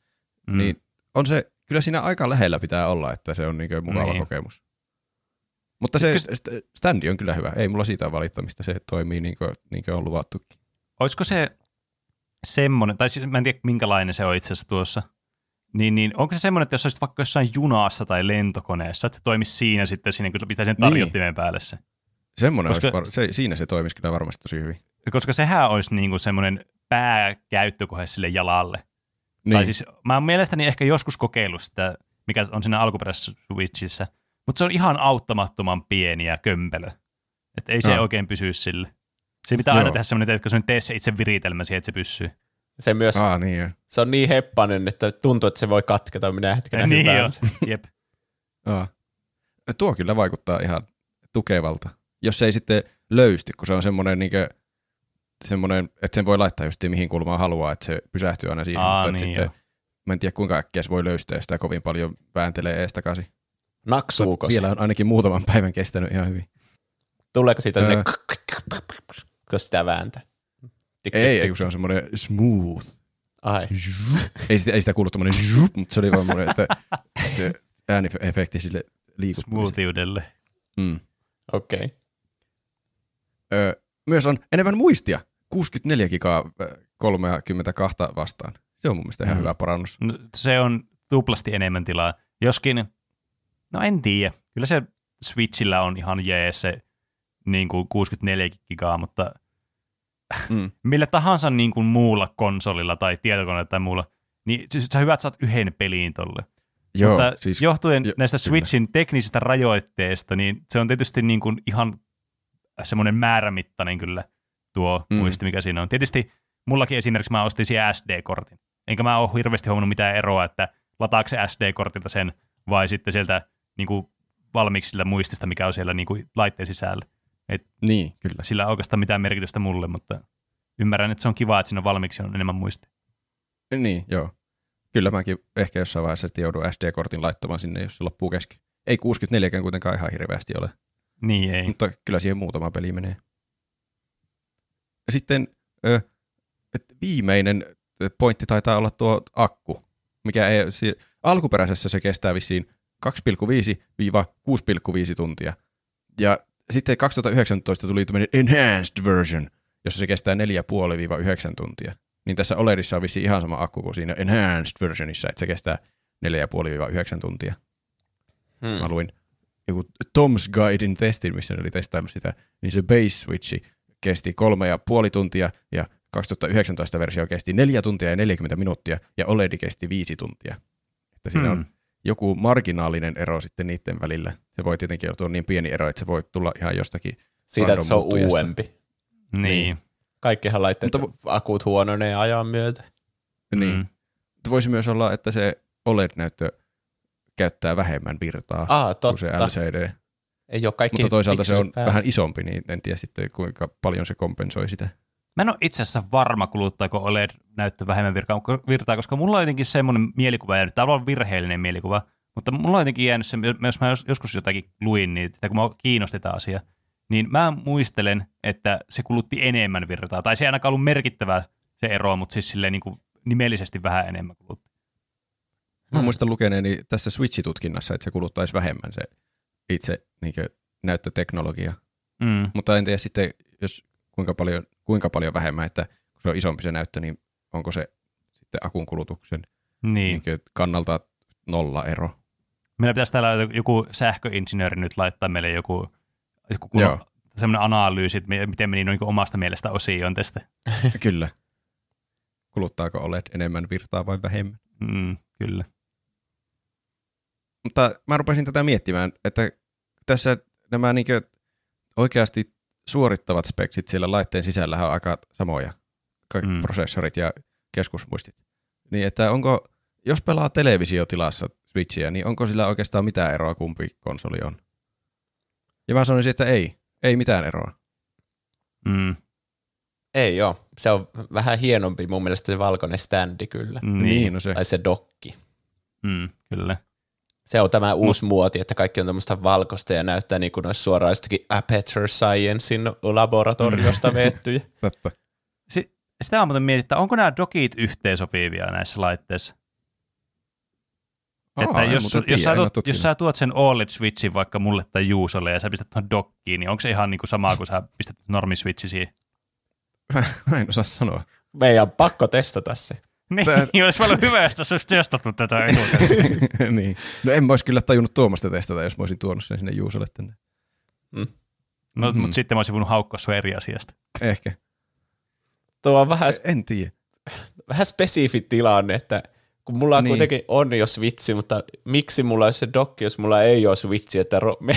Mm. Niin on se, kyllä siinä aika lähellä pitää olla, että se on niin kuin mukava Niin. niin. kokemus. Mutta Sitten se st- standi on kyllä hyvä. Ei mulla siitä valittamista. Se toimii niin kuin, niin kuin on luvattukin. Olisiko se semmoinen, tai siis mä en tiedä minkälainen se on itse asiassa tuossa, niin, niin onko se semmoinen, että jos olisit vaikka jossain junassa tai lentokoneessa, että se toimisi siinä sitten, siinä, kun pitää sen tarjottimen niin. päälle se. Semmoinen Koska- var- se, siinä se toimisi kyllä varmasti tosi hyvin. Koska sehän olisi niin kuin semmoinen pääkäyttökohe sille jalalle. Niin. Tai siis mä oon mielestäni ehkä joskus kokeillut sitä, mikä on siinä alkuperäisessä Switchissä, mutta se on ihan auttamattoman pieni ja kömpelö. Että ei se Ah. oikein pysy sille. Se pitää aina Joo. tehdä semmoinen, että se tee se itse viritelmä siihen, että se pysyy. Se myös, Aa, niin joo. se on niin heppanen, että tuntuu, että se voi katketa minä hetkenä niin joo, hyvänsä. jep. Aa. No Tuo kyllä vaikuttaa ihan tukevalta. Jos se ei sitten löysty, kun se on semmoinen, niin kuin, semmoinen että sen voi laittaa just mihin kulmaan haluaa, että se pysähtyy aina siihen. Aa, mutta niin sitten, mä en tiedä kuinka äkkiä se voi löystyä, jos sitä kovin paljon vääntelee ees takaisin. Naksuuko? Vielä on ainakin muutaman päivän kestänyt ihan hyvin. Tuleeko siitä Öö. öö. kun sitä vääntää? Tik, Ei, tik, ei, kun se on semmoinen smooth. Ai. Ei sitä, ei sitä kuulu zhup, mutta se oli vaan semmoinen, että se ääniefekti sille liikuttamiselle. Smoothiudelle. Mm. Okei. Okay. Öö, myös on enemmän muistia. 64 gigaa ö, 32 vastaan. Se on mun mielestä ihan Mm. hyvä parannus. No, se on tuplasti enemmän tilaa. Joskin, no en tiedä. Kyllä se Switchillä on ihan jees se niin kuin 64 gigaa, mutta Mm. millä tahansa niin kuin muulla konsolilla tai tietokoneella tai muulla, niin siis sä hyvä, että saat yhden peliin tolle. Joo, Mutta siis johtuen jo- näistä kyllä. Switchin teknisistä rajoitteista, niin se on tietysti niin kuin ihan semmoinen määrämittainen kyllä tuo mm. muisti, mikä siinä on. Tietysti mullakin esimerkiksi mä ostin siihen SD-kortin. Enkä mä ole hirveästi huomannut mitään eroa, että lataako se SD-kortilta sen vai sitten sieltä niin kuin valmiiksi sillä muistista, mikä on siellä niin kuin laitteen sisällä. Niin, kyllä. Sillä ei oikeastaan mitään merkitystä mulle, mutta ymmärrän, että se on kiva, että siinä valmiiksi on enemmän muistia. Niin, joo. Kyllä mäkin ehkä jossain vaiheessa joudun SD-kortin laittamaan sinne, jos se loppuu kesken. Ei 64 kuitenkaan ihan hirveästi ole, Niin ei. mutta kyllä siihen muutama peli menee. Sitten ö, et viimeinen pointti taitaa olla tuo akku, mikä ei, si- alkuperäisessä se kestää vissiin 2,5-6,5 tuntia. Ja sitten 2019 tuli tämmöinen enhanced version, jossa se kestää 4,5-9 tuntia. Niin tässä OLEDissa on vissiin ihan sama akku kuin siinä enhanced versionissa, että se kestää 4,5-9 tuntia. Hmm. Mä luin joku Tom's Guidein testin, missä ne oli testaillut sitä, niin se base switchi kesti kolme ja puoli tuntia ja 2019 versio kesti neljä tuntia ja 40 minuuttia ja OLED kesti viisi tuntia. Että siinä on Mm. Joku marginaalinen ero sitten niiden välillä. Se voi tietenkin olla niin pieni ero, että se voi tulla ihan jostakin. Siitä, että se on uudempi. Niin. Kaikkihan laitteet, Mutta akut huononee ajan myötä. Niin. Mm. Voisi myös olla, että se OLED-näyttö käyttää vähemmän virtaa Ah, kuin se totta. LCD. Ei ole kaikki Mutta toisaalta se on päällä. vähän isompi, niin en tiedä sitten kuinka paljon se kompensoi sitä. Mä en ole itse asiassa varma, kuluttaako OLED näyttö vähemmän virtaa, koska mulla on jotenkin semmoinen mielikuva jäänyt, tämä on virheellinen mielikuva, mutta mulla on jotenkin jäänyt se, jos mä jos- joskus jotakin luin niitä, tai kun mä kiinnosti asiaa, niin mä muistelen, että se kulutti enemmän virtaa, tai se ei ainakaan ollut merkittävä se ero, mutta siis silleen niin kuin nimellisesti vähän enemmän kulutti. Mä Hmm. muistan lukeneeni tässä Switch-tutkinnassa, että se kuluttaisi vähemmän se itse niin näyttöteknologia. Mm. Mutta en tiedä sitten, jos kuinka paljon, kuinka paljon vähemmän, että kun se on isompi se näyttö, niin onko se sitten akun kulutuksen Niin. niin. kannalta nolla ero. Meillä pitäisi täällä joku sähköinsinööri nyt laittaa meille joku, joku semmoinen analyysi, että mi- miten meni noin omasta mielestä osioon tästä. Kyllä. Kuluttaako OLED enemmän virtaa vai vähemmän? Mm, kyllä. Mutta mä rupesin tätä miettimään, että tässä nämä niin oikeasti suorittavat speksit siellä laitteen sisällä on aika samoja, kaikki Mm. mm. prosessorit ja keskusmuistit. Niin että onko, jos pelaa televisiotilassa Switchiä, niin onko sillä oikeastaan mitään eroa kumpi konsoli on? Ja mä sanoisin, että ei, ei mitään eroa. Mm, Ei joo, se on vähän hienompi mun mielestä se valkoinen standi kyllä. niin, Niin, no se. Tai se dokki. mm, kyllä. Se on tämä uusi muoti, että kaikki on tämmöistä valkoista ja näyttää niin kuin olisi suoraan jostakin Aperture Sciencein laboratoriosta Mm. veettyjä. Totta. Si- sitä on muuten mietitty, onko nämä dokit yhteensopivia näissä laitteissa? Aa, että jos, tiedä, sä tuot, jos sä tuot sen OLED-switchin vaikka mulle tai Juusolle ja sä pistät tuohon dokkiin, niin onko se ihan niin kuin sama kuin sä pistät normiswitchi siihen? Mä en osaa sanoa. Meidän on pakko testata se. Niin, Tää- olisi paljon hyvä, että sä olisit testattu tätä etukäteen. niin. No en mä olisi kyllä tajunnut Tuomasta testata, jos mä olisin tuonut sen sinne Juusolle tänne. No, Mhm. mutta sitten mä olisin voinut haukkoa sun eri asiasta. Ehkä. Tuo on vähän, En tiedä. vähän spesifi tilanne, että kun mulla Niin. niin. kuitenkin on jo Switchi, mutta miksi mulla olisi se dokki, jos mulla ei ole Switchi, että ro- me,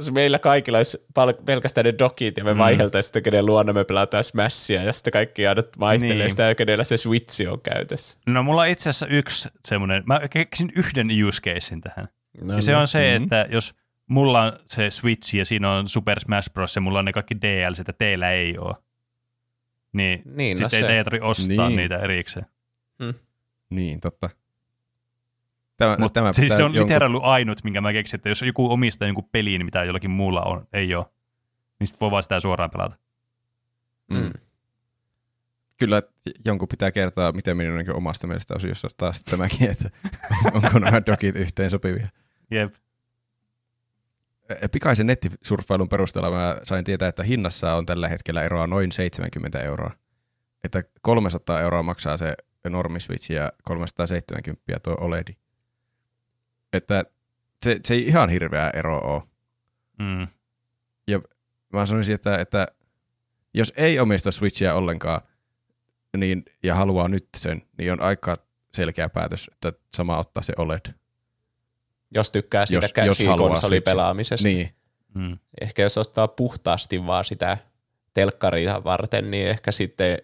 jos meillä kaikilla olisi pal- pelkästään ne dokit ja me Mm. mm. vaihdeltaisiin sitten, kenen luona me pelataan Smashia ja sitten kaikki aina vaihtelee Niin. niin. sitä, kenellä se Switchi on käytössä. No mulla on itse asiassa yksi semmoinen, mä keksin yhden use casein tähän. No, Ja se on se, Mhm. että jos mulla on se Switch ja siinä on Super Smash Bros. ja mulla on ne kaikki DLC, että teillä ei ole. Niin, Niin, no sitten se. ei tarvitse ostaa Niin. niitä erikseen. Niin, totta. Tämä, Mutta tämä siis se on jonkun- literally ainut, minkä mä keksin, että jos joku omistaa jonkun pelin, mitä jollakin muulla on, ei ole, niin sitten voi vaan sitä suoraan pelata. Mm. Mm. Kyllä jonkun pitää kertoa, miten minun niin omasta mielestä osiossa taas tämäkin, että onko nämä dokit yhteen sopivia. Jep. Pikaisen nettisurffailun perusteella mä sain tietää, että hinnassa on tällä hetkellä eroa noin 70 euroa. Että 300 euroa maksaa se normiswitch ja 370 tuo OLED. Että se, se ei ihan hirveä ero ole. Mm. Mä sanoisin, että, että jos ei omista Switchia ollenkaan niin, ja haluaa nyt sen, niin on aika selkeä päätös, että sama ottaa se OLED. Jos tykkää siitä Jos- jos konsolipelaamisesta. Niin, Mm. Ehkä jos ostaa puhtaasti vaan sitä telkkaria varten, niin ehkä sitten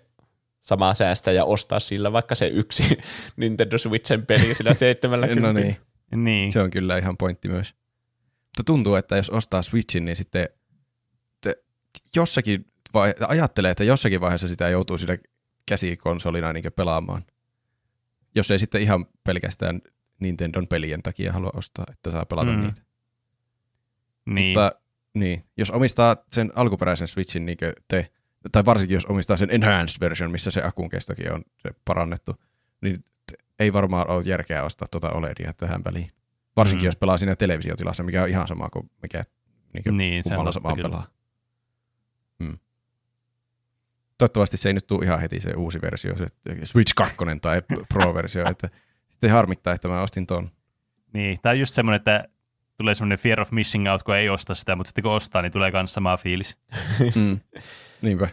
samaa säästä ja ostaa sillä vaikka se yksi Nintendo Switchen peli sillä 70. no niin. Niin. Se on kyllä ihan pointti myös. Mutta tuntuu, että jos ostaa Switchin, niin sitten te jossakin vai, ajattelee, että jossakin vaiheessa sitä joutuu sillä käsikonsolina niin pelaamaan. Jos ei sitten ihan pelkästään Nintendon pelien takia halua ostaa, että saa pelata Mm. niitä. niin. Mutta niin, jos omistaa sen alkuperäisen Switchin niin kuin te, tai varsinkin jos omistaa sen enhanced version, missä se akun kestokin on se parannettu, niin ei varmaan ole järkeä ostaa tuota OLEDia tähän väliin. Varsinkin Mm. jos pelaa siinä televisiotilassa, mikä on ihan sama kuin mikä niin kuin Niin, se on kummalla totta vaan kyllä. pelaa. Hmm. Toivottavasti se ei nyt tule ihan heti se uusi versio, se Switch 2 tai Pro-versio, että sitten harmittaa, että mä ostin ton. Niin, tämä on just semmoinen, että tulee semmoinen fear of missing out, kun ei osta sitä, mutta sitten kun ostaa, niin tulee myös sama fiilis. Mm. Niinpä.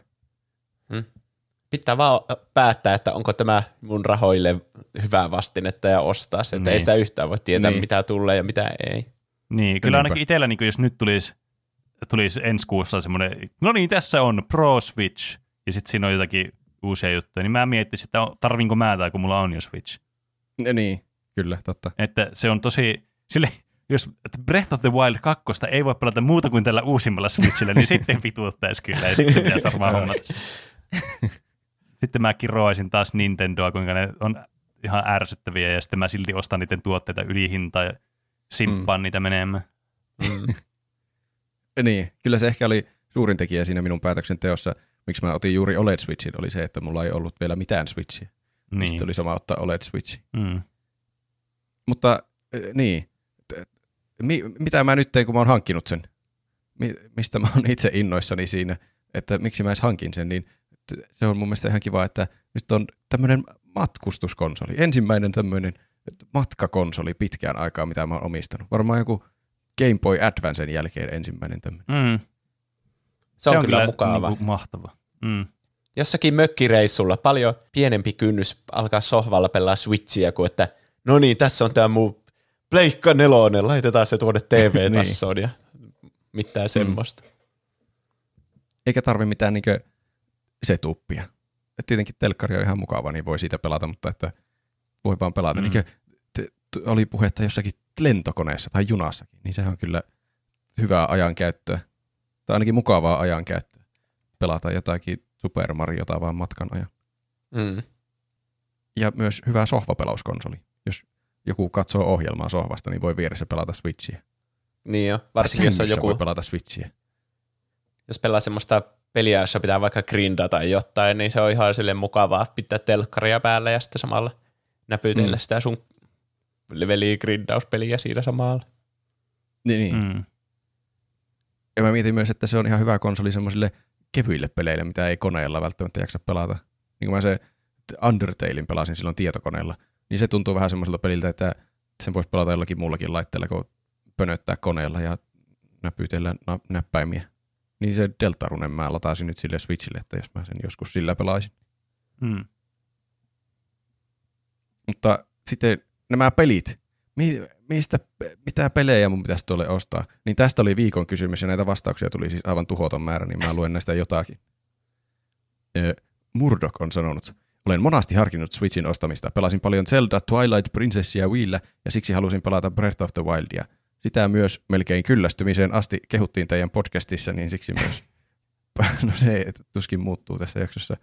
Pitää vaan päättää, että onko tämä mun rahoille hyvää vastinetta ja ostaa se. Että Niin. ei sitä yhtään voi tietää, Niin. mitä tulee ja mitä ei. Niin, kyllä ainakin itsellä, niin jos nyt tulisi, tulisi ensi kuussa semmoinen, no niin, tässä on Pro Switch, ja sitten siinä on jotakin uusia juttuja, niin mä miettisin, että tarvinko mä tai kun mulla on jo Switch. Ja niin, kyllä, totta. Että se on tosi, sille, jos Breath of the Wild 2 ei voi pelata muuta kuin tällä uusimmalla Switchillä, niin sitten vituuttaisi kyllä, ja sitten pitäisi varmaan hommata. Sitten mä kiroaisin taas Nintendoa, kuinka ne on ihan ärsyttäviä, ja sitten mä silti ostan niiden tuotteita ylihintaan ja simppaan mm. niitä menemään. Mm. Niin, kyllä se ehkä oli suurin tekijä siinä minun päätöksenteossa, miksi mä otin juuri OLED-switchin, oli se, että mulla ei ollut vielä mitään switchiä. Niin. Niin. Sitten oli sama ottaa OLED-switchi. Mm. Mutta niin, mi- mitä mä nyt teen, kun mä oon hankkinut sen? Mi- mistä mä oon itse innoissani siinä, että miksi mä edes hankin sen, niin se on mun mielestä ihan kiva, että nyt on tämmöinen matkustuskonsoli. Ensimmäinen tämmöinen matkakonsoli pitkään aikaa, mitä mä oon omistanut. Varmaan joku Game Boy Advancen jälkeen ensimmäinen tämmöinen. Mm. Se, on, kyllä, mukava. Niinku mahtava. Mm. Jossakin mökkireissulla paljon pienempi kynnys alkaa sohvalla pelaa Switchiä kuin että no niin, tässä on tämä mun Pleikka nelonen, laitetaan se tuonne TV-tassoon ja mitään semmoista. Eikä tarvi mitään niinkö setuppia. Et tietenkin telkkari on ihan mukava, niin voi siitä pelata, mutta että voi vaan pelata. Mm. T- oli puhetta jossakin lentokoneessa tai junassakin, niin sehän on kyllä hyvää ajankäyttöä. Tai ainakin mukavaa ajankäyttöä. Pelata jotakin Super Mariota vaan matkan ajan. Mm. Ja myös hyvä sohvapelauskonsoli. Jos joku katsoo ohjelmaa sohvasta, niin voi vieressä pelata Switchiä. Niin jo, varsinkin jos on joku, voi pelata Switchiä. jos pelaa semmoista peliä, jossa pitää vaikka grindata tai jotain, niin se on ihan silleen mukavaa pitää telkkaria päällä ja sitten samalla näpytellä Mm. sitä sun leveliä grindauspeliä siinä samalla. Niin, niin. Mm. Ja mä mietin myös, että se on ihan hyvä konsoli semmoisille kevyille peleille, mitä ei koneella välttämättä jaksa pelata. Niin kuin mä se Undertalein pelasin silloin tietokoneella, niin se tuntuu vähän semmoiselta peliltä, että sen voisi pelata jollakin muullakin laitteella, kun pönöttää koneella ja näpytellä na- näppäimiä. Niin se Deltarunen mä lataisin nyt sille Switchille, että jos mä sen joskus sillä pelaisin. Mm. Mutta sitten nämä pelit, mi- mistä, mitä pelejä mun pitäisi tuolle ostaa? Niin tästä oli viikon kysymys ja näitä vastauksia tuli siis aivan tuhoton määrä, niin mä luen näistä jotakin. Ö, Murdoch on sanonut, olen monasti harkinnut Switchin ostamista. Pelasin paljon Zelda, Twilight Princessia Wiillä ja siksi halusin pelata Breath of the Wildia. Sitä myös melkein kyllästymiseen asti kehuttiin teidän podcastissa, niin siksi myös. no se että tuskin muuttuu tässä jaksossa.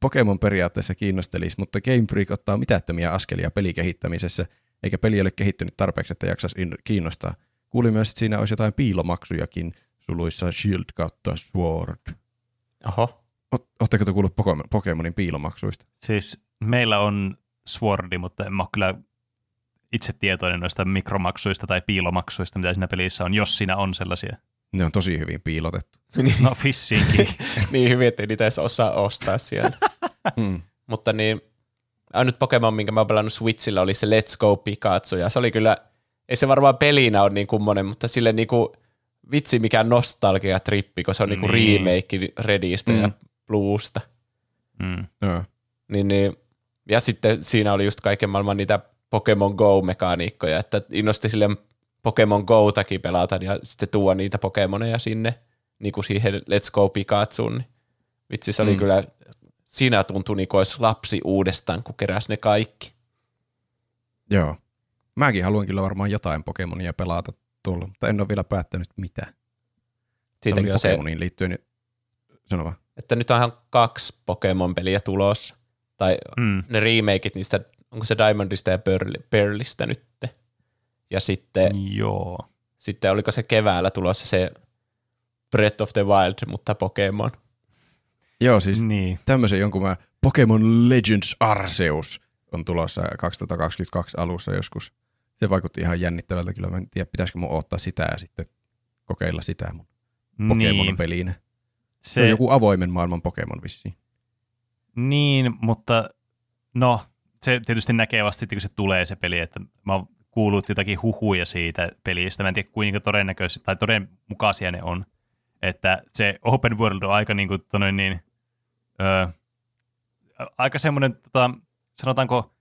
Pokemon periaatteessa kiinnostelisi, mutta Game Freak ottaa mitättömiä askelia pelikehittämisessä, eikä peli ole kehittynyt tarpeeksi, että jaksaisi in- kiinnostaa. Kuulin myös, että siinä olisi jotain piilomaksujakin, suluissa Shield kautta Sword. Oho. Oletteko te kuullut Pokemon, Pokemonin piilomaksuista? Siis meillä on Swordi, mutta en mä ole kyllä itse tietoinen noista mikromaksuista tai piilomaksuista, mitä siinä pelissä on, jos siinä on sellaisia. Ne on tosi hyvin piilotettu. No fissiinkin. niin hyvin, että niitä edes osaa ostaa sieltä. Mm. Mutta niin, ainut Pokemon, minkä mä oon pelannut Switchillä, oli se Let's Go Pikachu, ja se oli kyllä, ei se varmaan pelinä ole niin kummonen, mutta sille niinku, vitsi mikä nostalgia trippi, kun se on niinku Niin. remake Redistä ja Mm. Bluesta. Mm. Joo. Niin, niin, ja sitten siinä oli just kaiken maailman niitä Pokemon Go-mekaniikkoja, että innosti sille Pokemon Go-takin pelata ja sitten tuoda niitä Pokemoneja sinne niin kuin siihen Let's Go Pikachuun. Niin vitsi, se oli Mm. kyllä, siinä tuntui niin kuin olisi lapsi uudestaan, kun keräsi ne kaikki. Joo. Mäkin haluan kyllä varmaan jotain Pokemonia pelata tuolla, mutta en ole vielä päättänyt mitä. Siitä oli on se, Pokemoniin liittyen, niin sano vaan. että nyt onhan kaksi Pokemon-peliä tulossa. Tai Mm. ne remakeit niistä, onko se Diamondista ja Pearl- Pearlista nyt? Ja sitten Joo. Sitten oliko se keväällä tulossa se Breath of the Wild, mutta Pokemon. Joo, siis Niin. tämmöisen jonkun mä Pokemon Legends Arceus on tulossa 2022 alussa joskus. Se vaikutti ihan jännittävältä kyllä. Mä en tiedä, pitäisikö mun ottaa sitä ja sitten kokeilla sitä mun Pokemon Niin. Se, on joku avoimen maailman Pokemon vissiin. Niin, mutta no, se tietysti näkee vasta sitten, kun se tulee se peli, että mä oon kuullut jotakin huhuja siitä pelistä. Mä en tiedä, kuinka todennäköisesti tai todenmukaisia ne on. Että se open world on aika niin kuin, tonne niin, ö, aika semmoinen, tota, sanotaanko,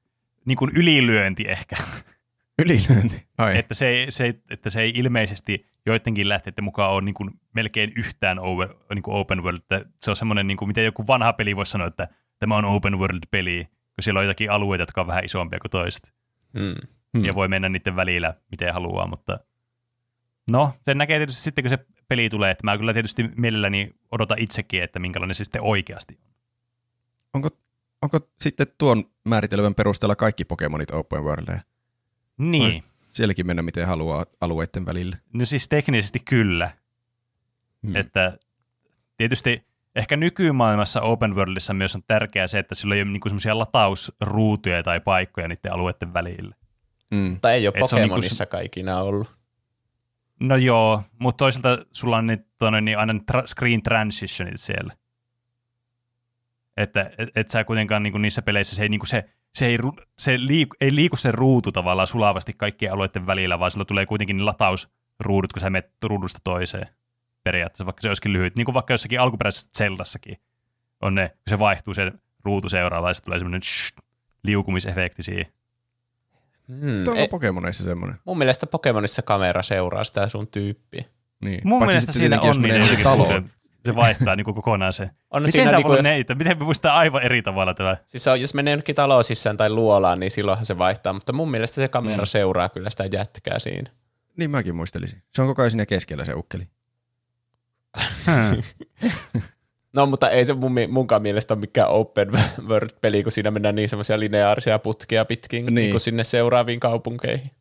niin kuin ylilyönti ehkä. Ylilyönti. Ai. että, se, ei- se, ei- että se ei ilmeisesti joidenkin lähteiden mukaan ole niin kuin melkein yhtään over, niin kuin open world. Että se on semmoinen, niin kuin, miten joku vanha peli voisi sanoa, että tämä on open world-peli, kun siellä on jotakin alueita, jotka on vähän isompia kuin toiset. Hmm. Ja voi mennä niiden välillä, miten haluaa, mutta no, sen näkee tietysti sitten, kun se peli tulee, että mä kyllä tietysti mielelläni odotan itsekin, että minkälainen se sitten oikeasti on. Onko, onko sitten tuon määritelmän perusteella kaikki Pokemonit open worldeja? Niin, Sielläkin mennä miten haluaa alueiden välillä. no siis teknisesti kyllä, Hmm. Että tietysti ehkä nykymaailmassa open worldissa myös on tärkeää se, että sillä ei ole niinku semmoisia latausruutuja tai paikkoja niiden alueiden välillä. Mm. Tai ei ole Et niinku Pokemonissa kaikina ollut. No joo, mutta toisaalta sulla on nyt, tonne, niin aina tra- screen transitionit siellä. Että et, et sä kuitenkaan niinku niissä peleissä se ei, niinku se, se, ei, ru- se liiku, ei liiku se ruutu tavallaan sulavasti kaikkien alueiden välillä, vaan sulla tulee kuitenkin latausruudut, kun sä menet ruudusta toiseen periaatteessa, vaikka se olisikin lyhyt. Niin kuin vaikka jossakin alkuperäisessä Zeldassakin on ne, kun se vaihtuu se ruutu seuraavaan, ja tulee semmoinen liukumisefekti siihen. Hmm. Onko Ei, Pokemoneissa semmoinen? mun mielestä Pokemonissa kamera seuraa sitä sun tyyppiä. Niin. Mun Paitsi mielestä siinä on niin taloon. muuten, se vaihtaa niin kuin kokonaan se. On Miten siinä niinku, jos, neitä? Miten me muistaa aivan eri tavalla tämä? siis se on, jos menee jonnekin taloon sisään tai luolaan, niin silloinhan se vaihtaa, mutta mun mielestä se kamera Mm. seuraa kyllä sitä jätkää siinä. Niin mäkin muistelisin. Se on koko ajan siinä keskellä se ukkeli. No, mutta ei se mun, munkaan mielestä ole mikään open world-peli, kun siinä mennään niin semmoisia lineaarisia putkia pitkin niin. Niin. Kuin sinne seuraaviin kaupunkeihin.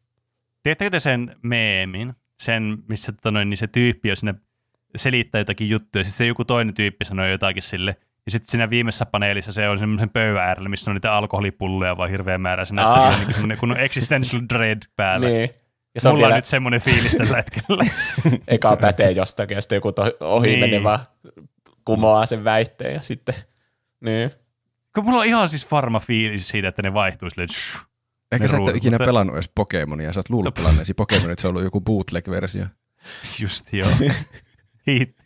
Tiedättekö te sen meemin? Sen, missä tota noin, niin se tyyppi on sinne selittää jotakin juttuja, sitten se joku toinen tyyppi sanoo jotakin sille, ja sitten siinä viimeisessä paneelissa se on semmoisen pöydän äärellä, missä on niitä alkoholipulloja vaan hirveän määrä. Se näyttää siinä niin semmoinen kun existential dread päällä. Niin. Ja se on Mulla on vielä nyt semmoinen fiilis tällä hetkellä. eka pätee jostakin, ja sitten joku to- ohi Niin. menevä kumoaa sen väitteen, ja sitten niin. kun mulla on ihan siis varma fiilis siitä, että ne vaihtuu silleen, shh, Ehkä Ne sä et ole ruudut, ikinä mutta- pelannut edes Pokemonia, sä oot luullut pelanneesi Pokemonia, että se on ollut joku bootleg-versio. just joo. Hit.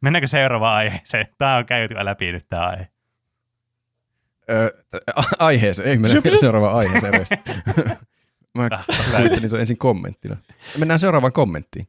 Mennäänkö seuraavaan aiheeseen? Tämä on käyty läpi nyt tämä aihe. Öö, aiheeseen, ei mennä seuraavaan aiheeseen. Mä Ah, kuvittelin tuon ensin kommenttina. Mennään seuraavaan kommenttiin.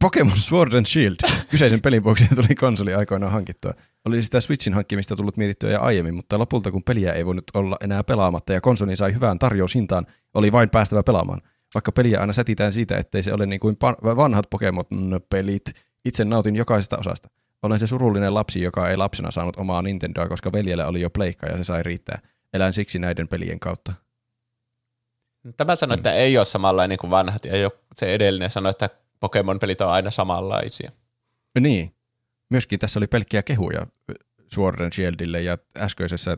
Pokemon Sword and Shield. Kyseisen pelin vuoksi tuli konsoli aikoinaan hankittua. Oli sitä Switchin hankkimista tullut mietittyä jo aiemmin, mutta lopulta kun peliä ei voinut olla enää pelaamatta ja konsoli sai hyvään tarjoushintaan, oli vain päästävä pelaamaan. Vaikka peliä aina sätitään siitä, ettei se ole niin kuin vanhat Pokemon-pelit, itse nautin jokaisesta osasta. Olen se surullinen lapsi, joka ei lapsena saanut omaa Nintendoa, koska veljellä oli jo pleikka ja se sai riittää. Elän siksi näiden pelien kautta. Tämä sanoi, että ei ole samanlainen kuin vanhat, ja jo se edellinen sanoi, että Pokemon-pelit on aina samanlaisia. Niin. Myöskin tässä oli pelkkiä kehuja Sword and Shieldille ja äskeisessä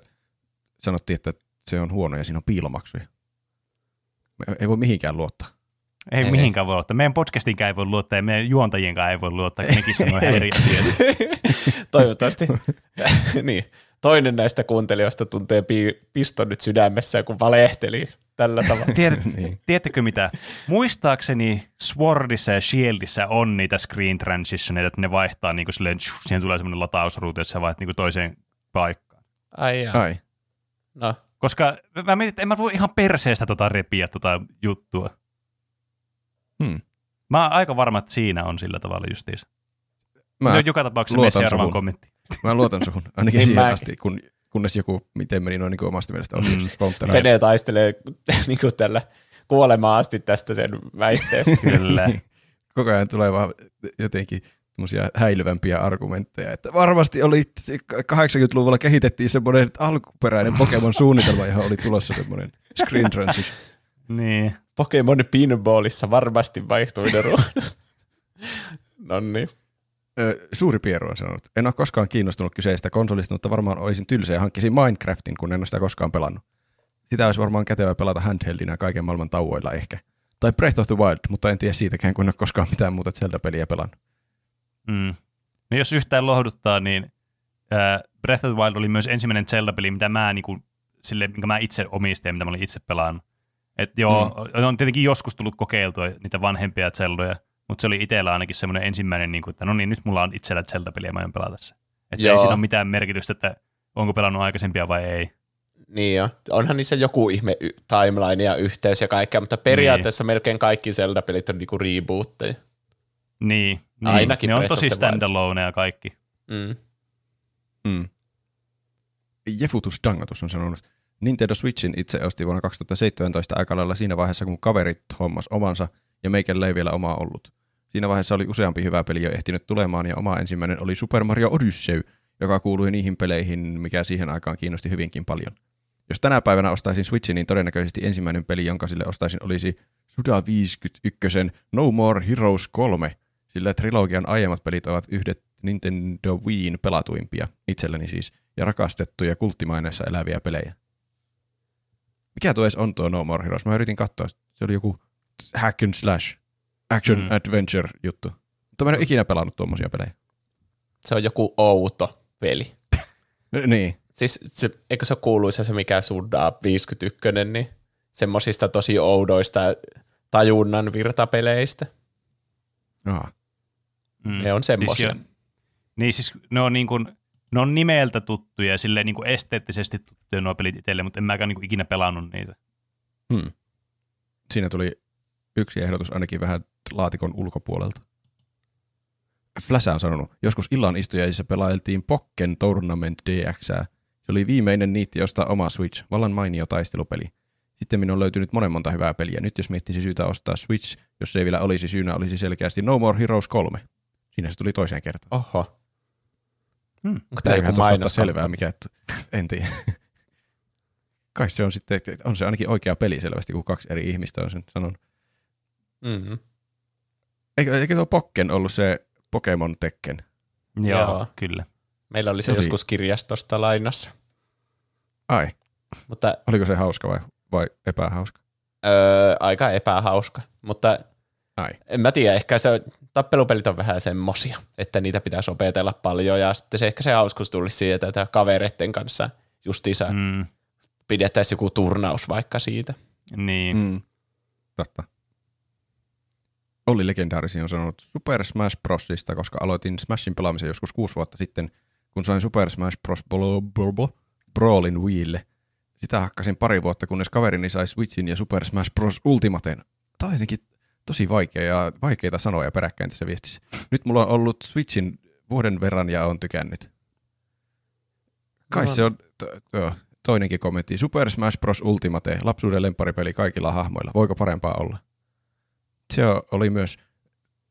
sanottiin, että se on huono ja siinä on piilomaksuja. Ei voi mihinkään luottaa. Ei, Ei. mihinkään voi luottaa. Meidän podcastinkaan ei voi luottaa ja meidän juontajienkaan ei voi luottaa, kun nekin sanoo ihan eri asioita. Toivottavasti. niin. toinen näistä kuuntelijoista tuntee pi- piston nyt sydämessä, kun valehteli tällä tavalla. Tiedät, niin. Tiedättekö mitä? Muistaakseni Swordissa ja Shieldissä on niitä screen transitioneita, että ne vaihtaa niin kuin silleen, tsh, siihen tulee semmoinen latausruutu, että sä vaihdat niin kuin toiseen paikkaan. Ai jaa. Ai. No, Koska mä mietin, että en mä voi ihan perseestä tota repiä tota juttua. Hmm. Mä oon aika varma, että siinä on sillä tavalla justiinsa. Mä, Mä joka tapauksessa seuraavaan suhun. kommenttiin. mä luotan suhun, ainakin Niin siihen mäkin. asti, kun, kunnes joku, miten meni noin niin omasta mielestä, on Mm. Pene taistelee niin kuin tällä kuolemaan asti tästä sen väitteestä. Kyllä. Koko ajan tulee vaan jotenkin semmoisia häilyvämpiä argumentteja, että varmasti oli 80-luvulla kehitettiin semmoinen alkuperäinen Pokemon-suunnitelma, johon oli tulossa semmoinen screen transition. niin. Pokemon Pinballissa varmasti vaihtui ne ruudut. no niin. Suuri Pieru on sanonut, en ole koskaan kiinnostunut kyseistä konsolista, mutta varmaan olisin tylsä ja hankkisin Minecraftin, kun en ole sitä koskaan pelannut. Sitä olisi varmaan kätevä pelata handheldinä kaiken maailman tauoilla ehkä. Tai Breath of the Wild, mutta en tiedä siitäkään, kun en ole koskaan mitään muuta Zelda-peliä pelannut. Mm. No jos yhtään lohduttaa, niin äh, Breath of the Wild oli myös ensimmäinen Zelda-peli, mitä mä, niin kuin, sille, minkä mä itse omistin ja mitä mä olin itse pelannut. Et joo, mm. on tietenkin joskus tullut kokeiltua niitä vanhempia Zeldoja, mutta se oli itsellä ainakin semmoinen ensimmäinen, niin kuin, että no niin, nyt mulla on itsellä Zelda-peliä ja mä aion pelata se. Että ei Joo. siinä ole mitään merkitystä, että onko pelannut aikaisempia vai ei. Niin jo. Onhan niissä joku ihme y- timeline ja yhteys ja kaikkea, mutta periaatteessa melkein kaikki Zelda-pelit on niinku rebootteja. Niin, niin. Ainakin ne on tosi the Wild. standalone ja kaikki. Mm. Mm. Jefutus Dangatus on sanonut, Nintendo Switchin itse osti vuonna 2017 aika lailla siinä vaiheessa, kun kaverit hommas omansa ja meikällä ei vielä omaa ollut. Siinä vaiheessa oli useampi hyvä peli jo ehtinyt tulemaan ja oma ensimmäinen oli Super Mario Odyssey, joka kuului niihin peleihin, mikä siihen aikaan kiinnosti hyvinkin paljon. Jos tänä päivänä ostaisin Switchin, niin todennäköisesti ensimmäinen peli, jonka sille ostaisin, olisi Suda 51 No More Heroes 3, sillä trilogian aiemmat pelit ovat yhdet Nintendo Wiin pelatuimpia, itselleni siis, ja rakastettuja kulttimaineessa eläviä pelejä. Mikä tuo edes on tuo No More Heroes? Mä yritin katsoa, se oli joku hack and slash, action Mm. mm. adventure juttu. Mutta mä en ole ikinä pelannut tuommoisia pelejä. Se on joku outo peli. Niin. Siis se, eikö se ole kuuluisa se mikä Suda 51, niin semmosista tosi oudoista tajunnan virtapeleistä. Aa. Mm. Ne on semmosia. jo- niin siis ne on, niin kuin, ne on nimeltä tuttuja ja silleen niin kuin esteettisesti tuttuja nuo pelit itselle, mutta en mäkään niin kuin ikinä pelannut niitä. Hmm. Siinä tuli yksi ehdotus ainakin vähän laatikon ulkopuolelta. Flasha on sanonut, joskus illan istujaisissa pelailtiin Pokken Tournament DX. Se oli viimeinen niitti ostaa oma Switch, vallan mainio taistelupeli. Sitten minun on löytynyt monen monta hyvää peliä. Nyt jos miettisi syytä ostaa Switch, jos se ei vielä olisi syynä, olisi selkeästi No More Heroes 3. Siinä se tuli toiseen kertaan. Oho. Hmm. Onko tämä joku mainos? selvää, mikä, en tiedä. Kai se on sitten, on se ainakin oikea peli selvästi, kun kaksi eri ihmistä on sen sanonut. Mm-hmm. Eikö, eikö tuo Pokken ollut se Pokemon Tekken? Joo, Joo. kyllä. Meillä oli se Se joskus kirjastosta lainassa. Ai, Mutta oliko se hauska vai, vai epähauska? öö, aika epähauska. Mutta Ai. en mä tiedä, ehkä se tappelupelit on vähän semmosia, että niitä pitäisi opetella paljon ja sitten se ehkä se hauskuus tulisi siitä, että kavereiden kanssa justiinsa mm. Mm, pidettäisiin joku turnaus vaikka siitä. niin. Mm. Mm. Totta. Olli Legendaarisi on sanonut Super Smash Brosista, koska aloitin Smashin pelaamisen joskus kuusi vuotta sitten, kun sain Super Smash Bros. Bro, bro, bro, Brawlin Wiille. Sitä hakkasin pari vuotta, kunnes kaverini sai Switchin ja Super Smash Bros. Ultimaten. Tämä on tosi vaikea ja vaikeita sanoja peräkkäin tässä viestissä. Nyt mulla on ollut Switchin vuoden verran ja on tykännyt. Kai No. se on to, to, toinenkin kommentti. Super Smash Bros. Ultimate, lapsuuden lemparipeli kaikilla hahmoilla. Voiko parempaa olla? Se oli myös,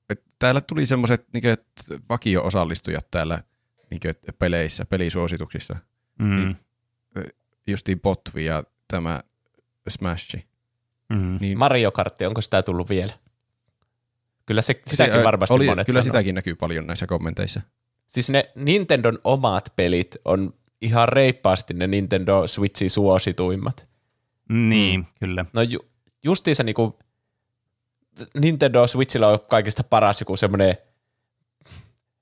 että täällä tuli semmoiset niin vakio-osallistujat täällä niin peleissä, pelisuosituksissa. Mm. Niin. Justiin Botvi ja tämä Smash. Mm. Niin Mario Kartti, onko sitä tullut vielä? Kyllä se, sitäkin se, varmasti oli, monet Kyllä sanoo. sitäkin näkyy paljon näissä kommenteissa. Siis ne Nintendon omat pelit on ihan reippaasti ne Nintendo Switchin suosituimmat. Niin, Mm. kyllä. No ju, justiinsa niinku Nintendo Switchillä on kaikista paras joku semmoinen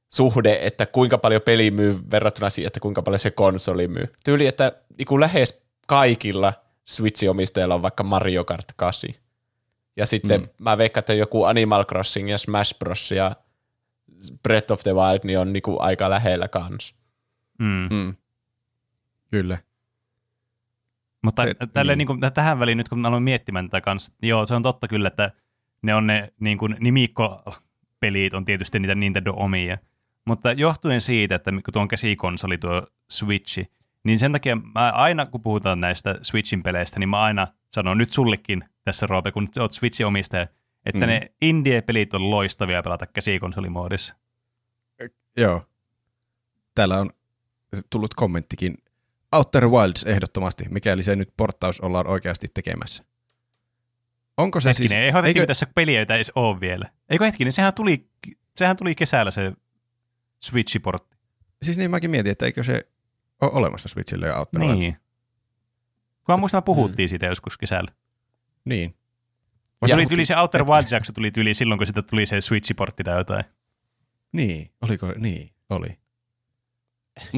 suhde, että kuinka paljon peli myy verrattuna siihen, että kuinka paljon se konsoli myy. Tyyli, että niin lähes kaikilla Switch-omistajilla on vaikka Mario Kart 8. Ja sitten mm. mä veikkaan, että joku Animal Crossing ja Smash Bros. ja Breath of the Wild niin on niinku aika lähellä kanssa. Mm. Mm. Kyllä. Mutta Se- tälle, niin. niin kuin, tähän väliin nyt kun aloin miettimään tätä kanssa, joo, se on totta kyllä, että ne on ne niin kuin, nimikkopelit on tietysti niitä Nintendo omia. Mutta johtuen siitä, että kun tuo on käsikonsoli tuo Switchi, niin sen takia mä aina kun puhutaan näistä Switchin peleistä, niin mä aina sanon nyt sullekin tässä Roope, kun oot Switchin omistaja, että Mm. ne indie-pelit on loistavia pelata käsikonsolimoodissa. Joo. Täällä on tullut kommenttikin. Outer Wilds ehdottomasti, mikäli se nyt porttaus ollaan oikeasti tekemässä. Onko se Hetkinen, siis... ei hoitettiin eikö- tässä peliä, joita ei edes ole vielä. Eikö hetkinen, sehän tuli, sehän tuli kesällä se Switch-portti. Siis niin mäkin mietin, että eikö se ole olemassa Switchille ja Wilds. Niin. Kun mä muistan, puhuttiin siitä joskus kesällä. Niin. Ja- tuli tyyli se Outer Wilds-jakso tuli tyyli silloin, kun sitä tuli se Switch-portti tai jotain. Niin, oliko, niin, oli.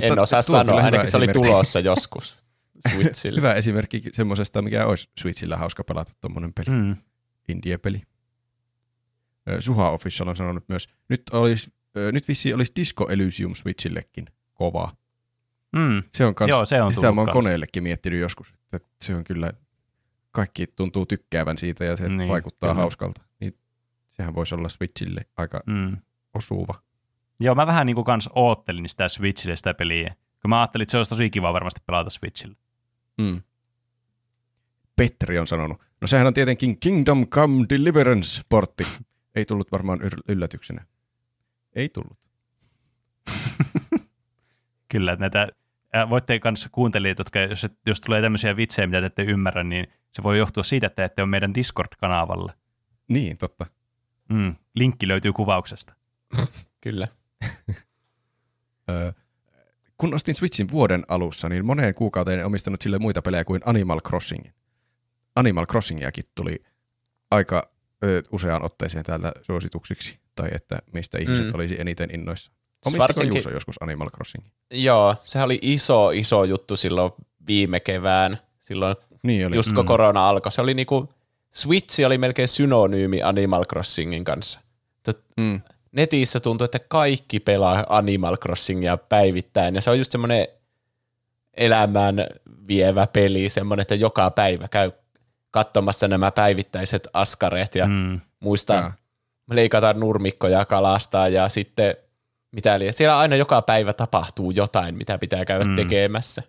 en osaa tuo on sanoa, ainakin se oli tulossa joskus Switchille. Hyvä esimerkki semmoisesta, mikä olisi Switchillä hauska pelata tuommoinen peli, Mm. indie-peli. Suha Official on sanonut myös, nyt, olisi, nyt vissiin olisi Disco Elysium Switchillekin kova. Mm. Se on kans, Joo, se on sitä mä oon kans. koneellekin miettinyt joskus, että se on kyllä, kaikki tuntuu tykkäävän siitä ja se Niin, vaikuttaa kyllä. hauskalta. Niin sehän voisi olla Switchille aika Mm. osuva. Joo, mä vähän niin kuin kans oottelin sitä Switchille sitä peliä. Kun mä ajattelin, että se olisi tosi kiva varmasti pelata Switchillä. Mm. Petri on sanonut, no sehän on tietenkin Kingdom Come Deliverance-portti. Ei tullut varmaan yllätyksenä. Ei tullut. Kyllä, että näitä voitte kanssa kuuntelijat, jotka, jos, jos tulee tämmöisiä vitsejä, mitä te ette ymmärrä, niin se voi johtua siitä, että ette ole meidän Discord-kanavalla. Niin, totta. Mm. Linkki löytyy kuvauksesta. Kyllä. Öö, kun ostin Switchin vuoden alussa, niin moneen kuukauteen en omistanut sille muita pelejä kuin Animal Crossingin. Animal Crossingiakin tuli aika ö, useaan otteeseen täältä suosituksiksi, tai että mistä ihmiset Mm. olisi eniten innoissa. Omistiko Varsinkin- Juuso joskus Animal Crossingin? Joo, sehän oli iso, iso juttu silloin viime kevään, silloin Niin oli. just kun korona alkoi. Se oli niinku, Switch oli melkein synonyymi Animal Crossingin kanssa. Mm. Netissä tuntuu, että kaikki pelaa Animal Crossingia päivittäin, ja se on just semmoinen elämään vievä peli, semmoinen, että joka päivä käy katsomassa nämä päivittäiset askareet ja mm. Muistaa Jaa. leikataan nurmikkoja, kalastaa ja sitten mitä liian. Siellä aina joka päivä tapahtuu jotain, mitä pitää käydä mm. tekemässä.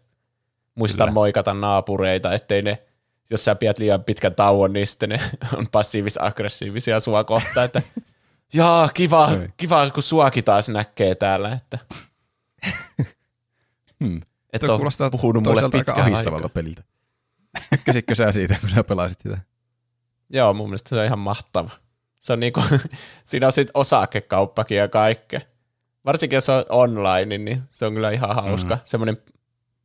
Muista Kyllä. moikata naapureita, ettei ne, jos sä pidät liian pitkän tauon, niin sitten ne on passiivis-aggressiivisia sua kohtaan, että jaa, kiva, Oi. kiva, kun suakin taas näkee täällä, että Hmm. et Tuo ole kuulostaa puhunut mulle pitkään ahdistavalta aikaa. peliltä. Tykkäsitkö sä siitä, kun sä pelasit sitä? Joo, mun mielestä se on ihan mahtava. Se on niinku, siinä on sitten osakekauppakin ja kaikkea. Varsinkin jos on online, niin se on kyllä ihan hauska. Mm. Semmoinen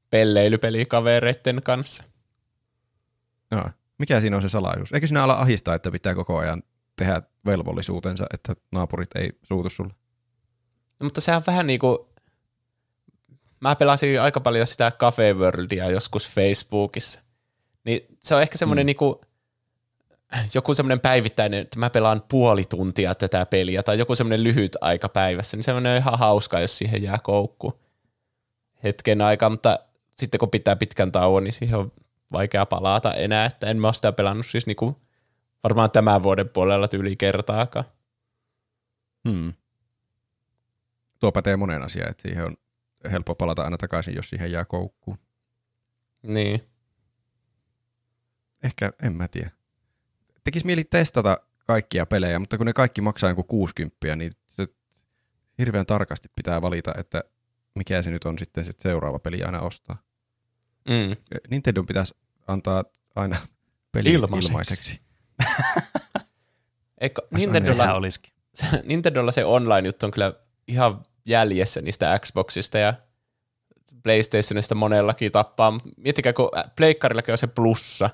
pelleilypeli kavereiden kanssa. Joo. Mikä siinä on se salaisuus? Eikö siinä ala ahistaa, että pitää koko ajan tehdä velvollisuutensa, että naapurit ei suutu sulle? No, mutta sehän on vähän niin kuin, mä pelasin aika paljon sitä Cafe Worldia joskus Facebookissa. Niin se on ehkä semmoinen Mm. mm. niinku, joku semmoinen päivittäinen, että mä pelaan puoli tuntia tätä peliä, tai joku semmoinen lyhyt aika päivässä, niin semmoinen on ihan hauska, jos siihen jää koukku hetken aikaa, mutta sitten kun pitää pitkän tauon, niin siihen on vaikea palata enää, että en mä ole sitä pelannut siis niinku varmaan tämän vuoden puolella tyyli kertaakaan. Hmm. Tuo pätee moneen asiaan, että siihen on helppo palata aina takaisin, jos siihen jää koukkuun. Niin. Ehkä, en mä tiedä. Tekis mieli testata kaikkia pelejä, mutta kun ne kaikki maksaa joku 60, niin se hirveän tarkasti pitää valita, että mikä se nyt on sitten se seuraava peli aina ostaa. Mm. Nintendo pitäisi antaa aina peli Ilmaiseksi. ilmaiseksi. Eikö, Nintendolla, olisikin. Nintendolla se online-juttu on kyllä ihan jäljessä niistä Xboxista ja PlayStationista monellakin tappaa. Miettikää, kun Pleikkarillakin on se plussa,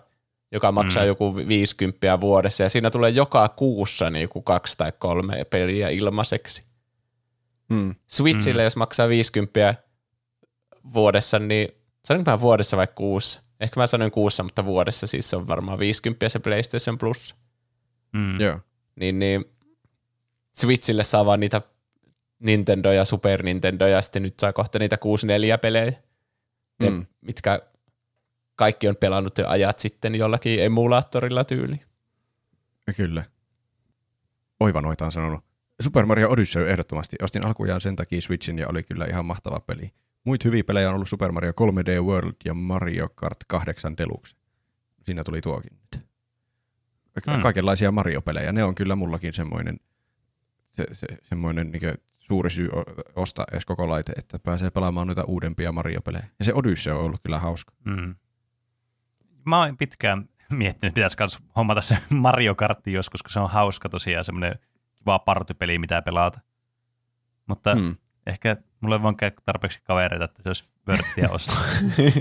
joka maksaa Mm. mm. joku 50 vuodessa, ja siinä tulee joka kuussa niin joku kaksi tai kolme peliä ilmaiseksi. Mm. Switchille, mm. jos maksaa 50 vuodessa, niin sanoinko mä vuodessa vai kuussa? Ehkä mä sanoin kuussa, mutta vuodessa siis se on varmaan 50 se PlayStation Plus. Mm. Joo. Niin, niin Switchille saa vaan niitä Nintendo ja Super Nintendo ja sitten nyt saa kohta niitä 64-pelejä, ne, Mm. mitkä kaikki on pelannut jo ajat sitten jollakin emulaattorilla tyyli. Kyllä. Oiva noita on sanonut. Super Mario Odyssey ehdottomasti. Ostin alkujaan sen takia Switchin ja oli kyllä ihan mahtava peli. Muita hyviä pelejä on ollut Super Mario 3D World ja Mario Kart 8 Deluxe. Siinä tuli tuokin nyt. Hmm. Kaikenlaisia Mario-pelejä. Ne on kyllä mullakin semmoinen, se, se, semmoinen niin suuri syy ostaa edes koko laite, että pääsee pelaamaan noita uudempia Mario-pelejä. Ja se Odyssey on ollut kyllä hauska. Mm. Mä oon pitkään miettinyt, että pitäisi myös hommata se Mario Kartti joskus, kun se on hauska tosiaan, semmoinen kiva partypeli, mitä pelata. Mutta mm. Ehkä mulla ei vaan käy tarpeeksi kavereita, että se olisi vörttiä ostaa.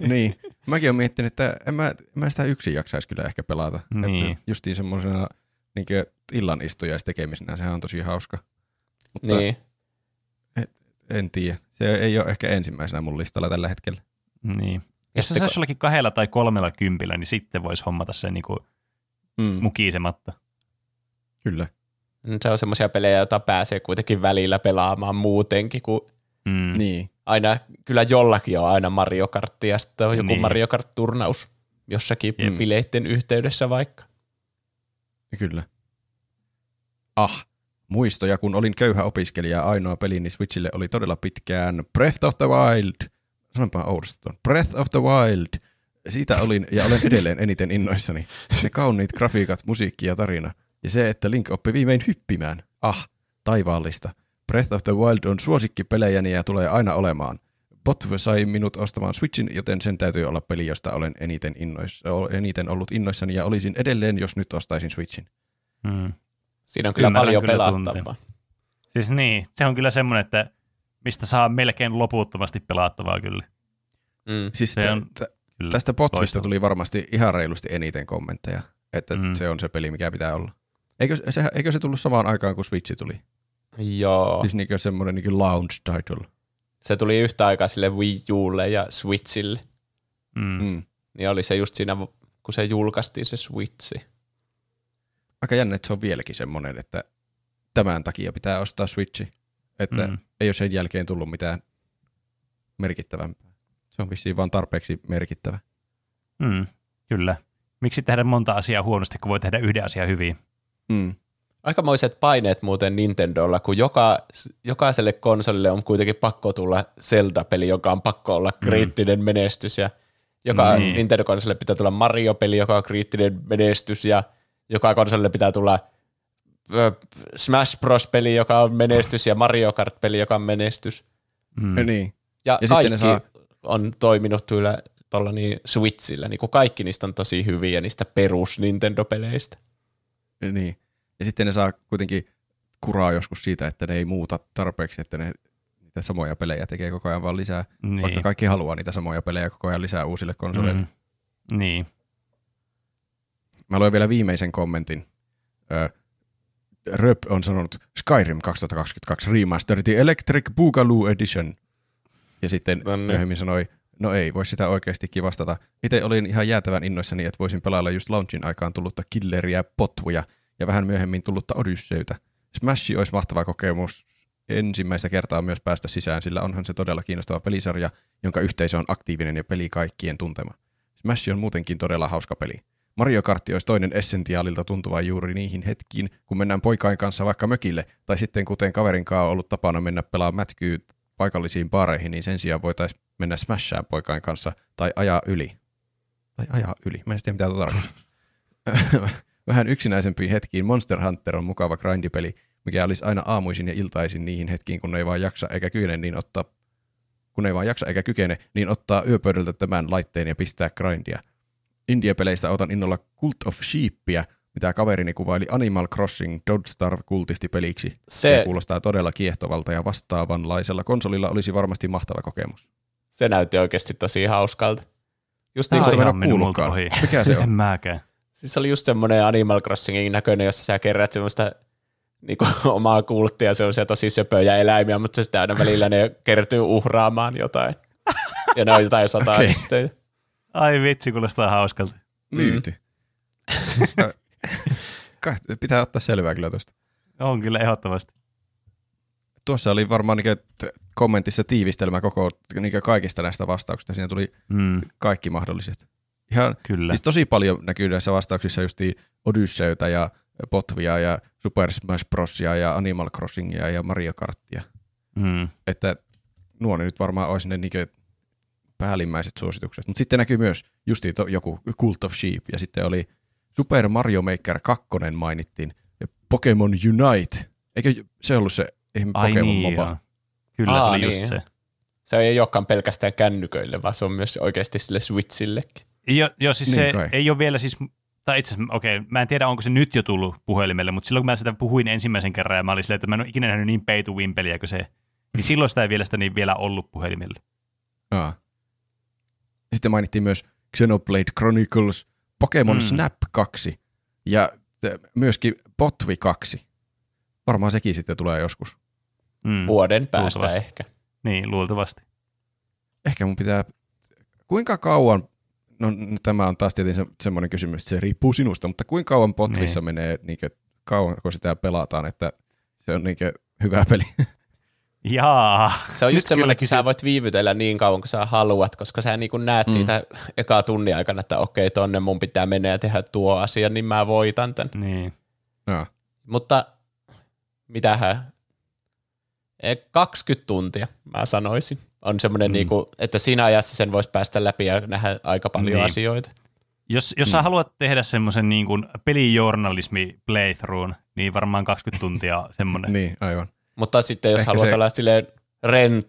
niin. Mäkin olen miettinyt, että en mä, mä sitä yksin jaksaisi kyllä ehkä pelata. Niin. Että justiin semmoisena niin illan istukemisenä, sehän on tosi hauska. Mutta Niin. en tiedä. Se ei ole ehkä ensimmäisenä mun listalla tällä hetkellä. niin. Jos se saisi jollakin kahdella tai kolmella kympillä, niin sitten voisi hommata sen niin kuin Mm. mukisematta. Kyllä. Se on semmoisia pelejä, joita pääsee kuitenkin välillä pelaamaan muutenkin, kun Mm. Niin. aina, kyllä jollakin on aina Mario Kartti ja sitten on joku Niin. Mario Kart-turnaus jossakin Jep. bileitten yhteydessä vaikka. Kyllä. Ah, muistoja, kun olin köyhä opiskelija, ainoa pelini Switchille oli todella pitkään Breath of the Wild. Sanonpa oudosti tuon. Breath of the Wild. Siitä olin ja olen edelleen eniten innoissani. Ne kauniit grafiikat, musiikki ja tarina. Ja se, että Link oppi viimein hyppimään. Ah, taivaallista. Breath of the Wild on suosikkipelejäni ja tulee aina olemaan. Bot sai minut ostamaan Switchin, joten sen täytyy olla peli, josta olen eniten, innois, eniten ollut innoissani ja olisin edelleen, jos nyt ostaisin Switchin. Mm. Siinä on kyllä Ymmärrän paljon kyllä pelattavaa. Siis niin, se on kyllä semmoinen, että mistä saa melkein loputtomasti pelattavaa kyllä. Mm. Siis Se on tä- kyllä tästä loistava. tuli varmasti ihan reilusti eniten kommentteja, että mm. se on se peli, mikä pitää olla. Eikö, se, eikö se tullut samaan aikaan, kun Switch tuli? Joo. Siis niinkö semmoinen niin lounge title. Se tuli yhtä aikaa sille Wii Ulle ja Switchille. Mm. Mm. Niin oli se just siinä, kun se julkaistiin se Switchi. Aika jännä, että se on vieläkin semmoinen, että tämän takia pitää ostaa Switchi. Että mm. ei ole sen jälkeen tullut mitään merkittävämpää. Se on vissiin vaan tarpeeksi merkittävä. Mm. Kyllä. Miksi tehdä monta asiaa huonosti, kun voi tehdä yhden asian hyvin? Mm. Aikamoiset paineet muuten Nintendolla, kun joka, jokaiselle konsolille on kuitenkin pakko tulla Zelda-peli, joka on pakko olla kriittinen menestys, ja joka Niin. Nintendo-konsolille pitää tulla Mario-peli, joka on kriittinen menestys, ja joka konsolille pitää tulla ö, Smash Bros-peli, joka on menestys, ja Mario Kart-peli, joka on menestys. Mm. Ja niin. Ja, Ja kaikki saa- on toiminut kyllä tuolla niin Switchillä, niin kuin kaikki niistä on tosi hyviä niistä perus Nintendo-peleistä. Niin. Ja sitten ne saa kuitenkin kuraa joskus siitä, että ne ei muuta tarpeeksi, että ne niitä samoja pelejä tekee koko ajan vaan lisää. Niin. Vaikka kaikki haluaa niitä samoja pelejä koko ajan lisää uusille konsoleille. Mm. Niin. Mä luen vielä viimeisen kommentin. Ö, Röp on sanonut Skyrim 2022 Remastered Electric Boogaloo Edition. Ja sitten niin. myöhemmin sanoi, no ei, voi sitä oikeastikin vastata. Itse olin ihan jäätävän innoissani, että voisin pelailla just launchin aikaan tullutta killeriä, potvuja ja vähän myöhemmin tullutta Odysseytä. Smash olisi mahtava kokemus ensimmäistä kertaa myös päästä sisään, sillä onhan se todella kiinnostava pelisarja, jonka yhteisö on aktiivinen ja peli kaikkien tuntema. Smash on muutenkin todella hauska peli. Mario Kart olisi toinen essentiaalilta tuntuva juuri niihin hetkiin, kun mennään poikain kanssa vaikka mökille, tai sitten kuten kaverin kanssa on ollut tapana mennä pelaamaan mätkyä paikallisiin baareihin, niin sen sijaan voitaisiin mennä Smashaan poikain kanssa tai ajaa yli. Tai ajaa yli, mä en tiedä mitä tuota. Vähän yksinäisempiin hetkiin Monster Hunter on mukava grindipeli, mikä olisi aina aamuisin ja iltaisin niihin hetkiin, kun ei vaan jaksa eikä kykene niin ottaa kun ei vaan jaksa eikä kykene, niin ottaa yöpöydältä tämän laitteen ja pistää grindia. Indie-peleistä otan innolla Cult of Sheepia, mitä kaverini kuvaili Animal Crossing Doddstar kultistipeliksi. Se Se, kuulostaa todella kiehtovalta ja vastaavanlaisella konsolilla olisi varmasti mahtava kokemus. se näytti oikeasti tosi hauskalta. Just Tämä niin, on kuin, en ihan multa ohi. Mikä se En on? mäkään. siis se oli just semmoinen Animal Crossingin näköinen, jossa sä kerät semmoista niinku, omaa kulttia, se on se tosi söpöjä eläimiä, mutta sitten aina välillä ne kertyy uhraamaan jotain. Ja ne on jotain satanistöjä. Okay. Ai vitsi, kuulostaa hauskalta. Myyty. Kai- Pitää ottaa selvää kyllä tuosta. On kyllä ehdottomasti. Tuossa oli varmaan niin kommentissa tiivistelmä koko niin kaikista näistä vastauksista. Siinä tuli Mm, kaikki mahdolliset. Ihan, kyllä. siis tosi paljon näkyy näissä vastauksissa just Odysseyta ja Potvia ja Super Smash Brosia ja Animal Crossingia ja Mario Karttia. Mm. Että nuo nyt varmaan olisi ne niin päällimmäiset suositukset. Mutta sitten näkyy myös just joku Cult of Sheep ja sitten oli Super Mario Maker 2 mainittiin ja Pokemon Unite. Eikö se ollut se ihme Ai Pokemon niin, MOBA? joo. Kyllä Aa, se oli niin. just se. Se ei olekaan pelkästään kännyköille, vaan se on myös oikeasti sille Switchillekin. Jo, joo, siis Niin se kai. ei ole vielä siis, tai itse asiassa, okei, mä en tiedä, onko se nyt jo tullut puhelimelle, mutta silloin kun mä sitä puhuin ensimmäisen kerran ja mä olin silleen, että mä en ole ikinä nähnyt niin pay to win peliä kuin se, niin silloin sitä ei vielä sitä niin vielä ollut puhelimelle. Aa. Sitten mainittiin myös Xenoblade Chronicles, Pokemon Mm. Snap 2 ja myöskin Potvi 2. Varmaan sekin sitten tulee joskus. Mm. Vuoden päästä Luultavasti. ehkä. Niin, luultavasti. Ehkä mun pitää... Kuinka kauan... No n- tämä on taas tietenkin se, semmoinen kysymys, että se riippuu sinusta, mutta kuinka kauan Potvissa Niin. menee, niinkö, kauan kun sitä pelataan, että se on niinkö hyvä peli. Jaa. Se on Nyt just semmoinen, että sä voit viivytellä niin kauan kuin sä haluat, koska sä niin näet Mm. siitä eka tunnin aikana, että okei, tonne mun pitää mennä ja tehdä tuo asia, niin mä voitan tän. Niin. Aa. Mutta mitähän, Eh, 20 tuntia mä sanoisin. On semmoinen, Mm. niinku, että siinä ajassa sen voisi päästä läpi ja nähdä aika paljon Niin. asioita. Jos, jos Mm. sä haluat tehdä semmoisen niin pelijournalismi playthroughin, niin varmaan 20 tuntia semmoinen. Niin, aivan. Mutta sitten jos Ehkä haluat se- olla silleen ren,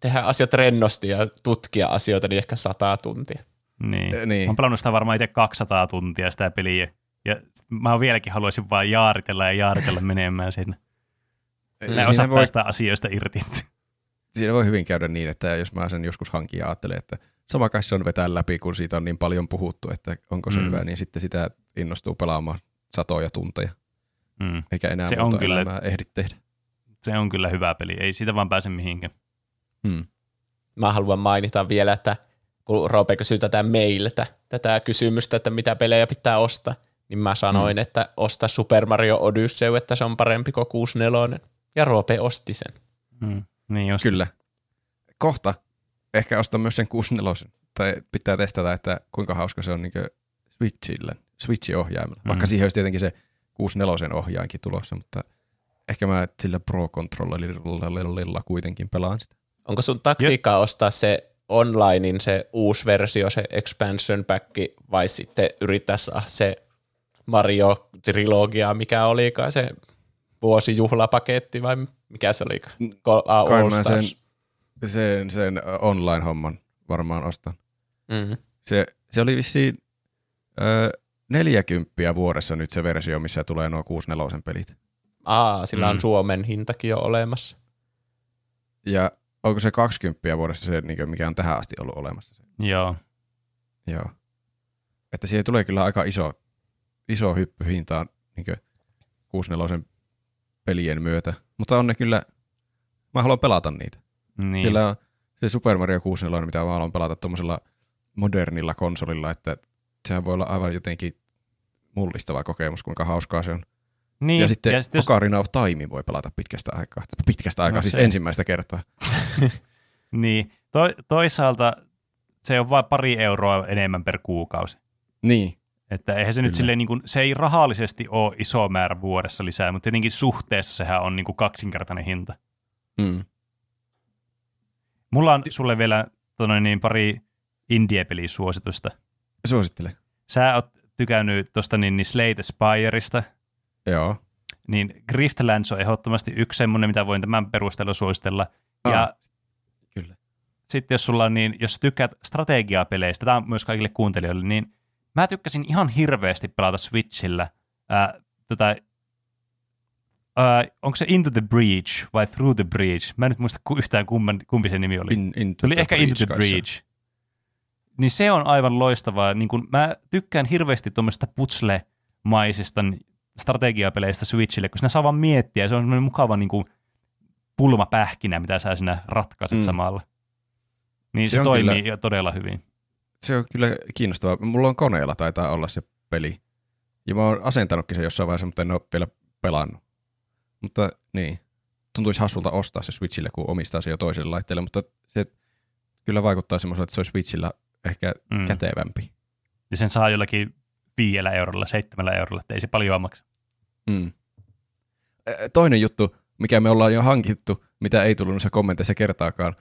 tehdä asiat rennosti ja tutkia asioita, niin ehkä 100 tuntia. Niin. Eh, niin. Mä oon pelannut sitä varmaan itse 200 tuntia sitä peliä. Ja mä vieläkin haluaisin vaan jaaritella ja jaaritella menemään sinne. Mä en Siinä osaa voi, päästä asioista irti. siinä voi hyvin käydä niin, että jos mä sen joskus hankin ja ajattelen, että sama kai se on vetää läpi, kun siitä on niin paljon puhuttu, että onko se Mm. hyvä, niin sitten sitä innostuu pelaamaan satoja tunteja, Mm. eikä enää Se se on muuta kyllä- elämää ehdi tehdä. Se on kyllä hyvä peli. Ei siitä vaan pääse mihinkään. Hmm. Mä haluan mainita vielä, että kun Roope kysyi tätä meiltä, tätä kysymystä, että mitä pelejä pitää ostaa, niin mä sanoin, mm. että osta Super Mario Odyssey, että se on parempi kuin 64. Ja Roope osti sen. Mm. Niin just. Kyllä. Kohta ehkä ostan myös sen 64. Tai pitää testata, että kuinka hauska se on niin Switchillä, Switchin ohjaimella. Mm. Vaikka siihen olisi tietenkin se 64 ohjainkin tulossa, mutta ehkä mä sillä Pro Controllerilla kuitenkin pelaan sitä. Onko sun taktiikkaa ostaa se onlinein se uusi versio, se expansion pack, vai sitten yrittää saada se Mario-trilogia, mikä olikaan se vuosijuhlapaketti, vai mikä se ah, Kai mä sen, sen, sen online-homman varmaan ostan. Mm. Se, se oli vissiin ö, 40 vuodessa nyt se versio, missä tulee nuo 64 pelit. Aa, sillä on Mm. Suomen hintakin jo olemassa. Ja onko se 20 vuodessa se, niin mikä on tähän asti ollut olemassa? Joo. Joo. Että siihen tulee kyllä aika iso, iso hyppy hintaan niin 64 pelien myötä. Mutta on ne kyllä, mä haluan pelata niitä. Niin. On se Super Mario 64, mitä mä haluan pelata tuommoisella modernilla konsolilla, että sehän voi olla aivan jotenkin mullistava kokemus, kuinka hauskaa se on. Niin. ja sitten ja jos, Ocarina of Time voi pelata pitkästä aikaa. Pitkästä aikaa, No siis se. ensimmäistä kertaa. niin. To, toisaalta se on vain pari euroa enemmän per kuukausi. Niin, Että eihän se nyt Kyllä. silleen, niin kuin, se ei rahallisesti ole iso määrä vuodessa lisää, mutta tietenkin suhteessa sehän on niin kuin kaksinkertainen hinta. mm. Mulla on sulle vielä tonne, niin pari indie-pelisuositusta. suosittele. Sä oot tykännyt tuosta niin, niin Slate Spireista, Joo. niin Griftlands on ehdottomasti yksi semmoinen, mitä voin tämän perusteella suositella. Ja Ah, Kyllä. sitten jos sulla on niin, jos tykkäät strategiapeleistä, tämä on myös kaikille kuuntelijoille, niin mä tykkäsin ihan hirveästi pelata Switchillä ää, tätä, ää, onko se Into the Breach vai Through the Breach? Mä en nyt muista yhtään kumman, kumpi se nimi oli. In, into the ehkä Into the Breach kanssa. Niin se on aivan loistavaa. Niin kun mä tykkään hirveästi tuommoista putsle-maisista strategiapeleistä Switchille, kun siinä saa vaan miettiä. Se on semmoinen mukava niin kuin, pulmapähkinä, mitä sä siinä ratkaiset mm. samalla. Niin se, se toimii kyllä, todella hyvin. Se on kyllä kiinnostavaa. Mulla on koneella taitaa olla se peli. Ja mä oon asentanutkin se jossain vaiheessa, mutta en ole vielä pelannut. Mutta niin, tuntuisi hassulta ostaa se Switchille, kun omistaa se jo toiselle laitteelle, mutta se kyllä vaikuttaa semmoiselle, että se olisi Switchillä ehkä mm. kätevämpi. Ja sen saa jollakin viidellä eurolla, seitsemällä eurolla, että ei se paljon maksa. Mm. Toinen juttu, mikä me ollaan jo hankittu, mitä ei tullut noissa kommenteissa kertaakaan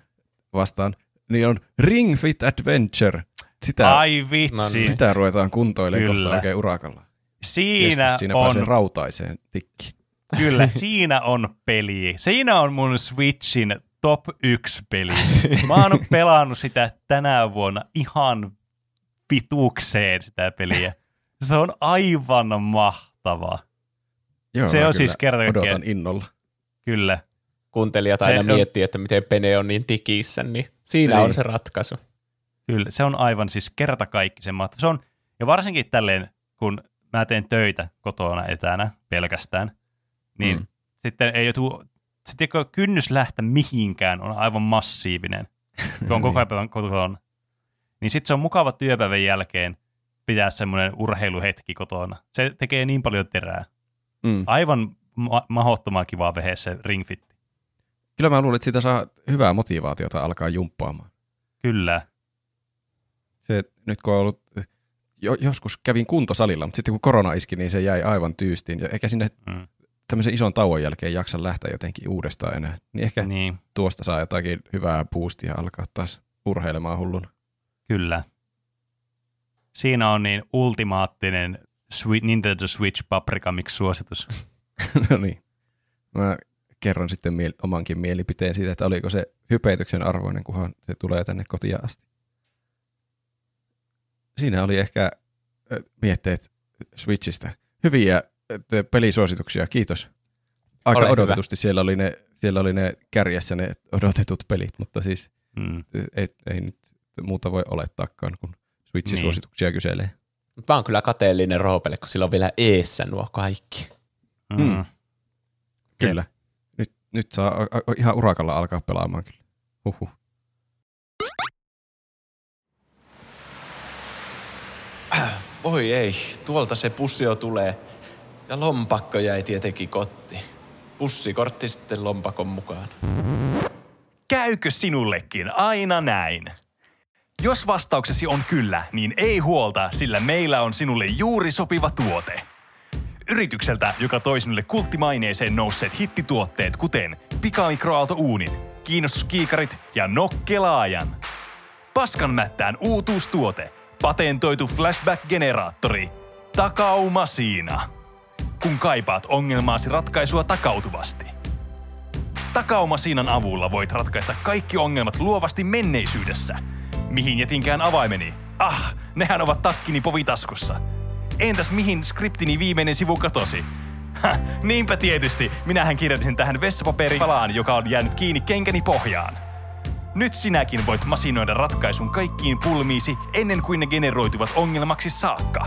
vastaan, niin on Ring Fit Adventure. Sitä, Ai vitsi. Sitä ruvetaan kuntoilemaan kohta oikein urakalla. Siinä Jestas, siinä on... rautaiseen. Kyllä, siinä on peli. Siinä on mun Switchin top 1 peli. Mä oon pelannut sitä tänä vuonna ihan vitukseen sitä peliä. Se on aivan mahtava. Joo, se on siis kerta Odotan innolla. Kyllä. Kuuntelijat aina se miettii, on... että miten Pene on niin tikissä, niin siinä niin. on se ratkaisu. Kyllä, se on aivan siis kertakaikkisen mahtava. Se on, ja varsinkin tälleen, kun mä teen töitä kotona etänä pelkästään, niin mm. sitten ei joutu, sitten kynnys lähteä mihinkään on aivan massiivinen, kun on koko ajan kotona. Niin sitten se on mukava työpäivän jälkeen pitää semmoinen urheiluhetki kotona. Se tekee niin paljon terää. Mm. Aivan ma- mahdottoman kivaa vehe se ringfitti. Kyllä mä luulen, että siitä saa hyvää motivaatiota alkaa jumppaamaan. Kyllä. Se, nyt kun on ollut, jo, joskus kävin kuntosalilla, mutta sitten kun korona iski, niin se jäi aivan tyystiin. Ja eikä sinne mm. tämmöisen ison tauon jälkeen jaksa lähteä jotenkin uudestaan enää. Niin ehkä niin. tuosta saa jotakin hyvää boostia alkaa taas urheilemaan hulluna. Kyllä. Siinä on niin ultimaattinen Nintendo Switch Paprika Mix-suositus. no niin. Mä kerron sitten miel- omankin mielipiteen siitä, että oliko se hypetyksen arvoinen, kunhan se tulee tänne kotiin asti. Siinä oli ehkä mietteet Switchistä. Hyviä pelisuosituksia, kiitos. Aika Ole odotetusti hyvä. siellä oli, ne, siellä oli ne kärjessä ne odotetut pelit, mutta siis mm. ei, ei nyt muuta voi olettaakaan, kun Switchin niin. suosituksia kyselee. Mä oon kyllä kateellinen Roopelle, kun sillä on vielä eessä nuo kaikki. Mm. Mm. Kyllä. Nyt, nyt saa ihan urakalla alkaa pelaamaan kyllä. Huhhuh. Voi ei, tuolta se pussio tulee. Ja lompakko jäi tietenkin kotti. Pussikortti sitten lompakon mukaan. Käykö sinullekin aina näin? Jos vastauksesi on kyllä, niin ei huolta, sillä meillä on sinulle juuri sopiva tuote. Yritykseltä, joka toi sinulle kulttimaineeseen nousseet hittituotteet, kuten pikamikroaaltouunin, kiinnostuskiikarit ja nokkelaajan. Paskan mättään uutuustuote, patentoitu flashback-generaattori, takaumasiina. Kun kaipaat ongelmaasi ratkaisua takautuvasti. Takaumasiinan avulla voit ratkaista kaikki ongelmat luovasti menneisyydessä – Mihin jätinkään avaimeni? Ah, nehän ovat takkini povitaskussa. Entäs mihin skriptini viimeinen sivu katosi? Ha, niinpä tietysti. Minähän kirjoitin tähän vessapaperin palaan, joka on jäänyt kiinni kenkäni pohjaan. Nyt sinäkin voit masinoida ratkaisun kaikkiin pulmiisi ennen kuin ne generoituvat ongelmaksi saakka.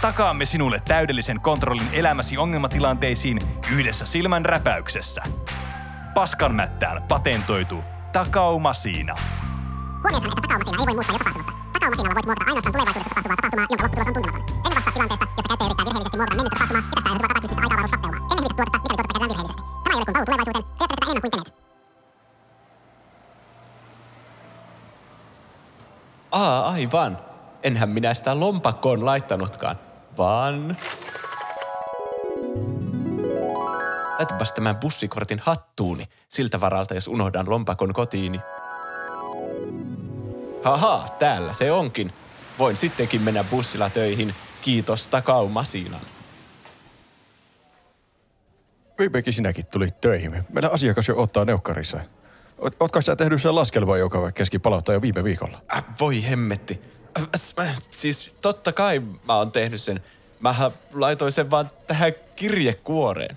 Takaamme sinulle täydellisen kontrollin elämäsi ongelmatilanteisiin yhdessä silmän räpäyksessä. Paskanmättään patentoitu takaumasiina. Huomioithan, että takaumasiina ei voi muuttaa jo tapahtunutta. Takaumasiinalla voit muokata ainoastaan tulevaisuudessa tapahtuvaa tapahtumaa, jonka lopputulos on tuntematon. En vastaa tilanteesta, jossa käyttäjä yrittää virheellisesti muokata mennyttä tapahtumaa ja tästä aiheutuvaa kataklysmista aika-avaruusrappeumaa. Ennen hyvitä tuotetta, mikäli tuotetta käytetään virheellisesti. Tämä ei ole kuin paluu tulevaisuuteen. Ajattele tätä enemmän kuin tenet. Aa, aivan. Enhän minä sitä lompakkoon laittanutkaan, vaan... Laitapas tämän bussikortin hattuuni siltä varalta, jos unohdan lompakon kotiini. Haha, täällä se onkin. Voin sittenkin mennä bussilla töihin. Kiitos takaumasiinan. Viimekin sinäkin tulit töihin. Meidän asiakas jo ottaa neukkarissa. Ootko sä tehnyt sen laskelman, joka keski palauttaa jo viime viikolla? Äh, voi hemmetti. Äh, siis totta kai mä oon tehnyt sen. Mä laitoin sen vaan tähän kirjekuoreen.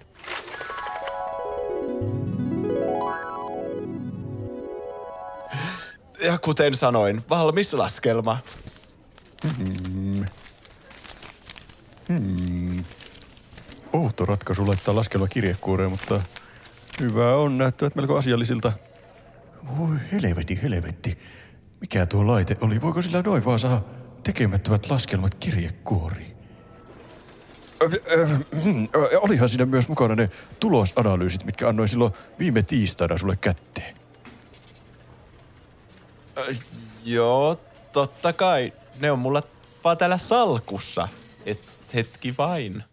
Ja kuten sanoin, valmis laskelma. Hmm. Hmm. outo ratkaisu laittaa laskelma kirjekuoreen, mutta hyvä on. Näyttävät melko asiallisilta. Voi helvetti, helvetti. Mikä tuo laite oli? Voiko sillä noin vaan saada tekemättömät laskelmat kirjekuoriin? Mm, ö, Olihan siinä myös mukana ne tulosanalyysit, mitkä annoin silloin viime tiistaina sulle kätteen. Joo, totta kai. Ne on mulla vaan täällä salkussa. Et hetki vain.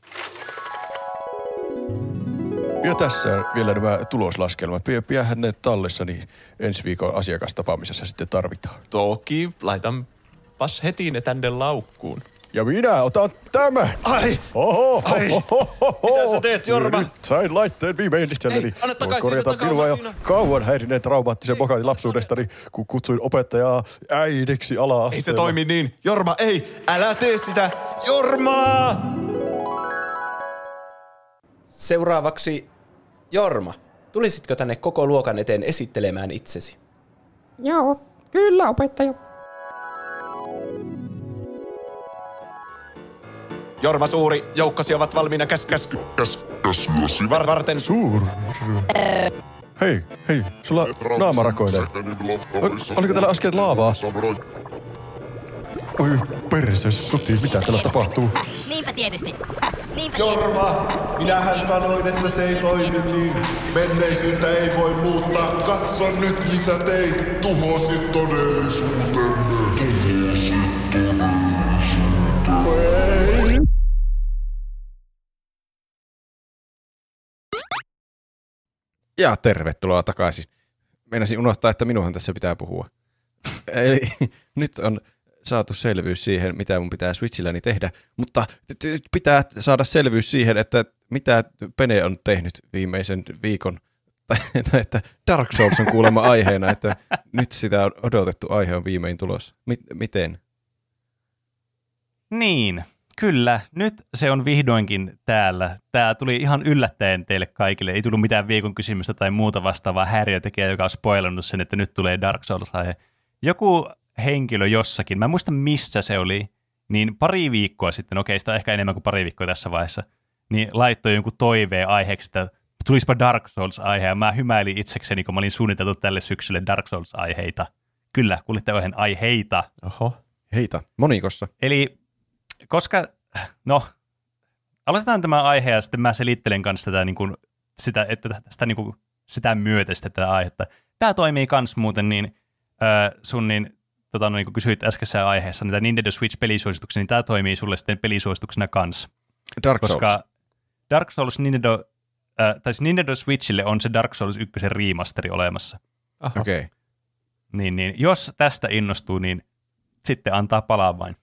Ja tässä vielä nämä tuloslaskelmat. Pidähän ne tallessa, niin ensi viikon asiakastapaamisessa sitten tarvitaan. Toki, laitanpas heti ne tänne laukkuun. Ja minä otan tämän. Ai! Oho, Ai! oho, oho. Mitä sä teet, Jorma? Nyt sain laitteen viimein itselleni. Ei, anna takaisin korjata minua jo siinä. kauan häirineen traumaattisen mokani lapsuudestani, kun kutsuin opettajaa äidiksi ala Ei se toimi niin. Jorma, ei! Älä tee sitä! Jorma! Seuraavaksi Jorma. Tulisitko tänne koko luokan eteen esittelemään itsesi? Joo, kyllä opettaja. Jorma Suuri, joukkosi ovat valmiina käs käs Käs, käsiäsi. var, varten. Suur. Hei, hei, sulla naama rakoilee. Ol- Oliko täällä äsken laavaa? Oi perse, suti, mitä täällä tapahtuu? Niinpä tietysti. Niinpä Jorma, minähän sanoin, että se ei toimi niin. Menneisyyttä ei voi muuttaa. Katso nyt, mitä teit. Tuhosit todellisuutemme. Ja tervetuloa takaisin. Meinasin unohtaa, että minunhan tässä pitää puhua. Eli nyt on saatu selvyys siihen, mitä mun pitää Switchilläni tehdä, mutta pitää saada selvyys siihen, että mitä Pene on tehnyt viimeisen viikon, tai että Dark Souls on kuulemma aiheena, että nyt sitä on odotettu aihe on viimein tulossa. Mi- miten? Niin, kyllä. Nyt se on vihdoinkin täällä. Tämä tuli ihan yllättäen teille kaikille. Ei tullut mitään viikon kysymystä tai muuta vastaavaa häiriötekijää, joka on spoilannut sen, että nyt tulee Dark Souls-aihe. Joku henkilö jossakin, mä en muista missä se oli, niin pari viikkoa sitten, okei sitä on ehkä enemmän kuin pari viikkoa tässä vaiheessa, niin laittoi jonkun toiveen aiheeksi, että tulispa Dark Souls-aihe, ja mä hymäilin itsekseni, kun mä olin suunniteltu tälle syksylle Dark Souls-aiheita. Kyllä, kuulitte oikein aiheita. Oho. Heitä, monikossa. Eli koska, no, aloitetaan tämä aihe ja sitten mä selittelen kanssa tätä, niin kuin, sitä, että tästä niin kuin, sitä myötä sitten tätä aihetta. Tämä toimii kans muuten niin, äh, sun niin, tota, no, niin kuin kysyit äskeisessä aiheessa, niitä Nintendo Switch-pelisuosituksia, niin tämä toimii sulle sitten pelisuosituksena kanssa. Dark Souls. Koska Dark Souls Nintendo, äh, tai siis Nintendo Switchille on se Dark Souls 1 remasteri olemassa. Aha. Okei. Okay. Niin, niin, jos tästä innostuu, niin sitten antaa palaa vain.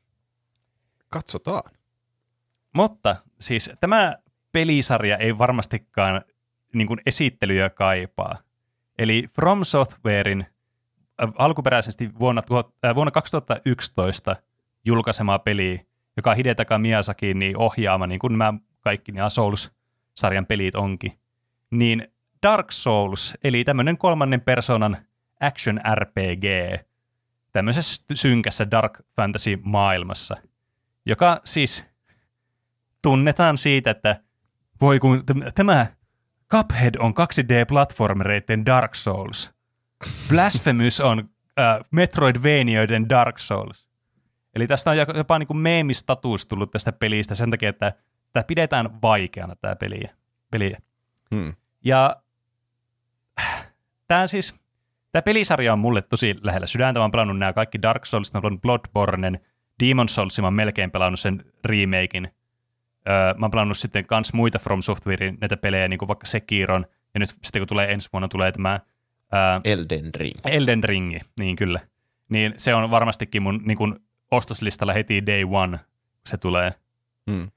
Katsotaan. Mutta siis tämä pelisarja ei varmastikaan niin kuin esittelyä kaipaa. Eli From Softwarein äh, alkuperäisesti vuonna, äh, vuonna 2011 julkaisema peli, joka on Hidetaka Miyazakin niin ohjaama, niin kuin nämä kaikki nämä Souls-sarjan pelit onkin, niin Dark Souls, eli tämmöinen kolmannen persoonan action RPG, tämmöisessä synkässä dark fantasy maailmassa, joka siis tunnetaan siitä, että voi kun tämä Cuphead on 2D-platformereiden Dark Souls. Blasphemous on äh, Metroidvanioiden Dark Souls. Eli tästä on jopa- niin kuin meemistatus tullut tästä pelistä sen takia, että tämä pidetään vaikeana tämä peliä. peliä. Hmm. Ja tämä siis, tämä pelisarja on mulle tosi lähellä sydäntä. Mä oon pelannut nämä kaikki Dark Souls, mä oon pelannut Bloodbornen, Demon Souls, mä oon melkein pelannut sen remakein. Öö, mä oon pelannut sitten kans muita From Softwarein näitä pelejä, niin kuin vaikka Sekiron, ja nyt sitten kun tulee ensi vuonna tulee tämä ää, Elden Ring. Elden Ringi, niin kyllä. Niin se on varmastikin mun niin kuin ostoslistalla heti day one, kun se tulee. Hmm.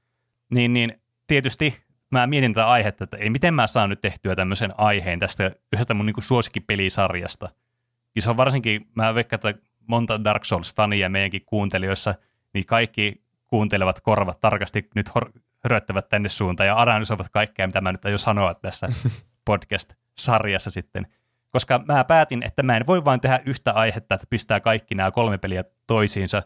Niin, niin tietysti mä mietin tätä aihetta, että ei miten mä saan nyt tehtyä tämmöisen aiheen tästä yhdestä mun niin suosikkipelisarjasta. Ja se on varsinkin, mä veikkaan, että monta Dark Souls-fania meidänkin kuuntelijoissa, niin kaikki kuuntelevat korvat tarkasti nyt hor- höröttävät tänne suuntaan ja analysoivat kaikkea, mitä mä nyt aion sanoa tässä podcast-sarjassa sitten. Koska mä päätin, että mä en voi vain tehdä yhtä aihetta, että pistää kaikki nämä kolme peliä toisiinsa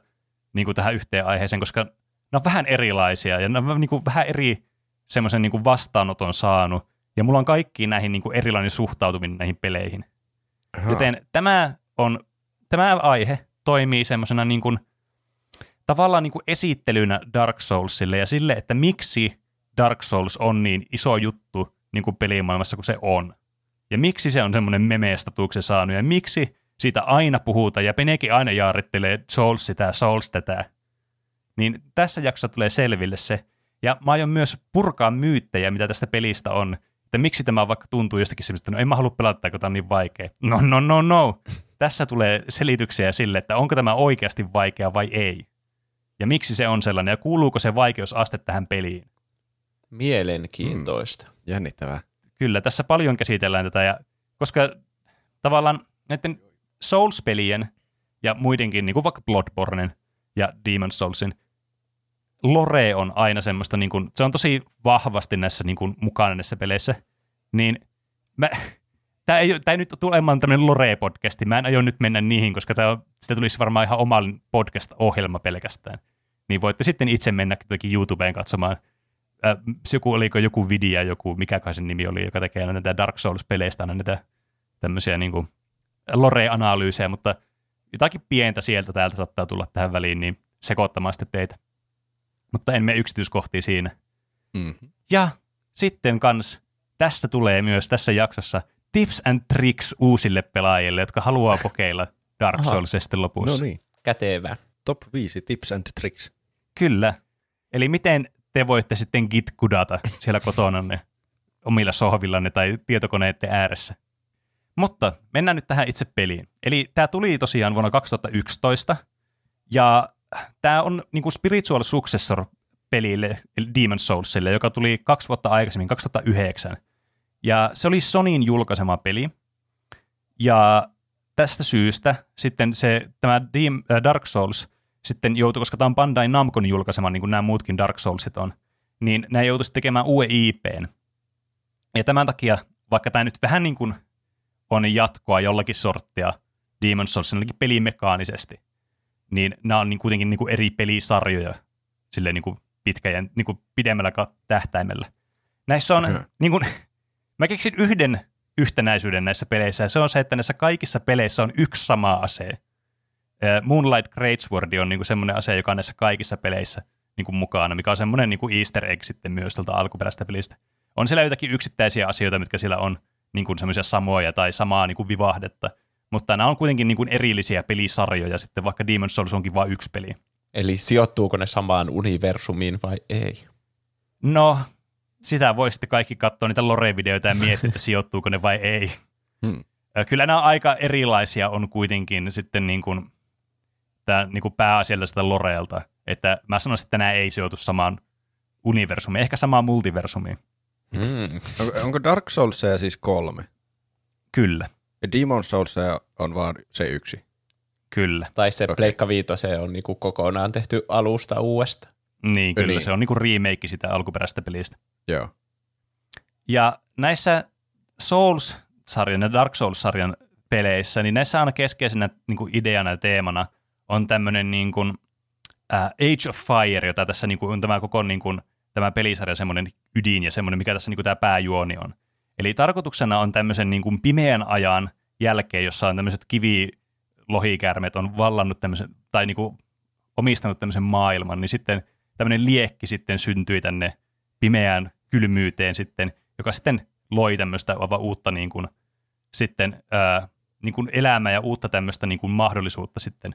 niin kuin tähän yhteen aiheeseen, koska ne on vähän erilaisia ja ne on niin kuin vähän eri semmoisen niin kuin vastaanoton saanut, ja mulla on kaikkiin näihin niin kuin erilainen suhtautuminen näihin peleihin. Aha. Joten tämä, on, tämä aihe toimii semmoisena niin kuin, tavallaan niin kuin esittelynä Dark Soulsille ja sille, että miksi Dark Souls on niin iso juttu niin kuin pelimaailmassa kuin se on. Ja miksi se on semmoinen meme-statuksen saanut ja miksi siitä aina puhutaan ja Penekin aina jaarittelee Souls sitä, Souls tätä. Niin tässä jaksossa tulee selville se. Ja mä aion myös purkaa myyttejä, mitä tästä pelistä on. Että miksi tämä vaikka tuntuu jostakin semmoista, no en mä halua pelata, kun tämä on niin vaikea. No, no, no, no. Tässä tulee selityksiä sille, että onko tämä oikeasti vaikea vai ei. Ja miksi se on sellainen ja kuuluuko se vaikeusaste tähän peliin. Mielenkiintoista. Jännittävää. Kyllä, tässä paljon käsitellään tätä, ja koska tavallaan näiden Souls-pelien ja muidenkin, niin kuin vaikka Bloodbornen ja Demon's Soulsin, lore on aina semmoista, niin kuin, se on tosi vahvasti näissä niin kuin, mukana näissä peleissä, niin mä, tämä ei, tämä ei nyt tule olemaan tämmöinen lore-podcasti, mä en aio nyt mennä niihin, koska tämä sitä tulisi varmaan ihan oma podcast-ohjelma pelkästään. Niin voitte sitten itse mennä jotenkin YouTubeen katsomaan äh, joku, oliko joku video, joku, mikä kai sen nimi oli, joka tekee aina näitä Dark Souls-peleistä aina näitä tämmöisiä niin kuin lore-analyysejä, mutta jotakin pientä sieltä täältä saattaa tulla tähän väliin, niin sekoittamaan sitten teitä. Mutta en mene yksityiskohtiin siinä. Mm-hmm. Ja sitten kans tässä tulee myös tässä jaksossa tips and tricks uusille pelaajille, jotka haluaa kokeilla Dark. Souls sitten lopussa. No niin. Kätevä. Top 5 tips and tricks. Kyllä. Eli miten te voitte sitten git-kudata siellä kotonanne omilla sohvillanne tai tietokoneiden ääressä. Mutta mennään nyt tähän itse peliin. Eli tämä tuli tosiaan vuonna 2011, ja tämä on niinku spiritual successor pelille, eli Demon's Soulsille, joka tuli kaksi vuotta aikaisemmin, 2009. Ja se oli Sonyin julkaisema peli. Ja tästä syystä sitten se, tämä äh, Dark Souls sitten joutui, koska tämä on Bandai Namcon julkaisema, niin kuin nämä muutkin Dark Soulsit on, niin nämä joutuisi tekemään uuden IPn. Ja tämän takia, vaikka tämä nyt vähän niin kuin on jatkoa jollakin sorttia Demon's Souls, ainakin pelimekaanisesti, niin nämä on niin kuitenkin niin kuin eri pelisarjoja silleen niin kuin pitkäjän, niin kuin pidemmällä tähtäimellä. Näissä on, Okei. niin kuin, mä keksin yhden yhtenäisyyden näissä peleissä, ja se on se, että näissä kaikissa peleissä on yksi sama ase. Moonlight Greatsword on niin semmoinen ase, joka on näissä kaikissa peleissä niin kuin mukana, mikä on semmoinen niin kuin easter egg sitten myös tuolta alkuperäistä pelistä. On siellä jotakin yksittäisiä asioita, mitkä siellä on niin kuin semmoisia samoja tai samaa niin kuin vivahdetta, mutta nämä on kuitenkin niin kuin erillisiä pelisarjoja sitten, vaikka Demon's Souls onkin vain yksi peli. Eli sijoittuuko ne samaan universumiin vai ei? No, sitä voi sitten kaikki katsoa niitä lore-videoita ja miettiä, että sijoittuuko ne vai ei. Hmm. Kyllä nämä aika erilaisia on kuitenkin sitten niin kuin, tää, niin kuin pääasialliselta loreelta. Että mä sanoisin, että nämä ei sijoitu samaan universumiin, ehkä samaan multiversumiin. Mm. Onko, Dark Soulsia siis kolme? Kyllä, Ja Demon Soulsia on vaan se yksi. kyllä. Tai se okay. Pleikka Viitose on niinku kokonaan tehty alusta uudesta. Niin, kyllä. Niin. Se on niin kuin remake sitä alkuperäisestä pelistä. Joo. Ja näissä Souls-sarjan ja Dark Souls-sarjan peleissä, niin näissä aina keskeisenä niin kuin ideana ja teemana on tämmöinen niin kuin, äh, Age of Fire, jota tässä niin kuin, on tämä koko niin kuin, tämä pelisarja semmoinen ydin ja semmoinen, mikä tässä niin kuin, tämä pääjuoni on. Eli tarkoituksena on tämmöisen niin kuin, pimeän ajan jälkeen, jossa on tämmöiset kivilohikäärmeet on vallannut tämmöisen, tai niin kuin, omistanut tämmöisen maailman, niin sitten tämmöinen liekki sitten syntyi tänne pimeään kylmyyteen sitten, joka sitten loi tämmöistä aivan uutta niin kuin, sitten, ää, niin kuin elämää ja uutta tämmöistä niin kuin mahdollisuutta sitten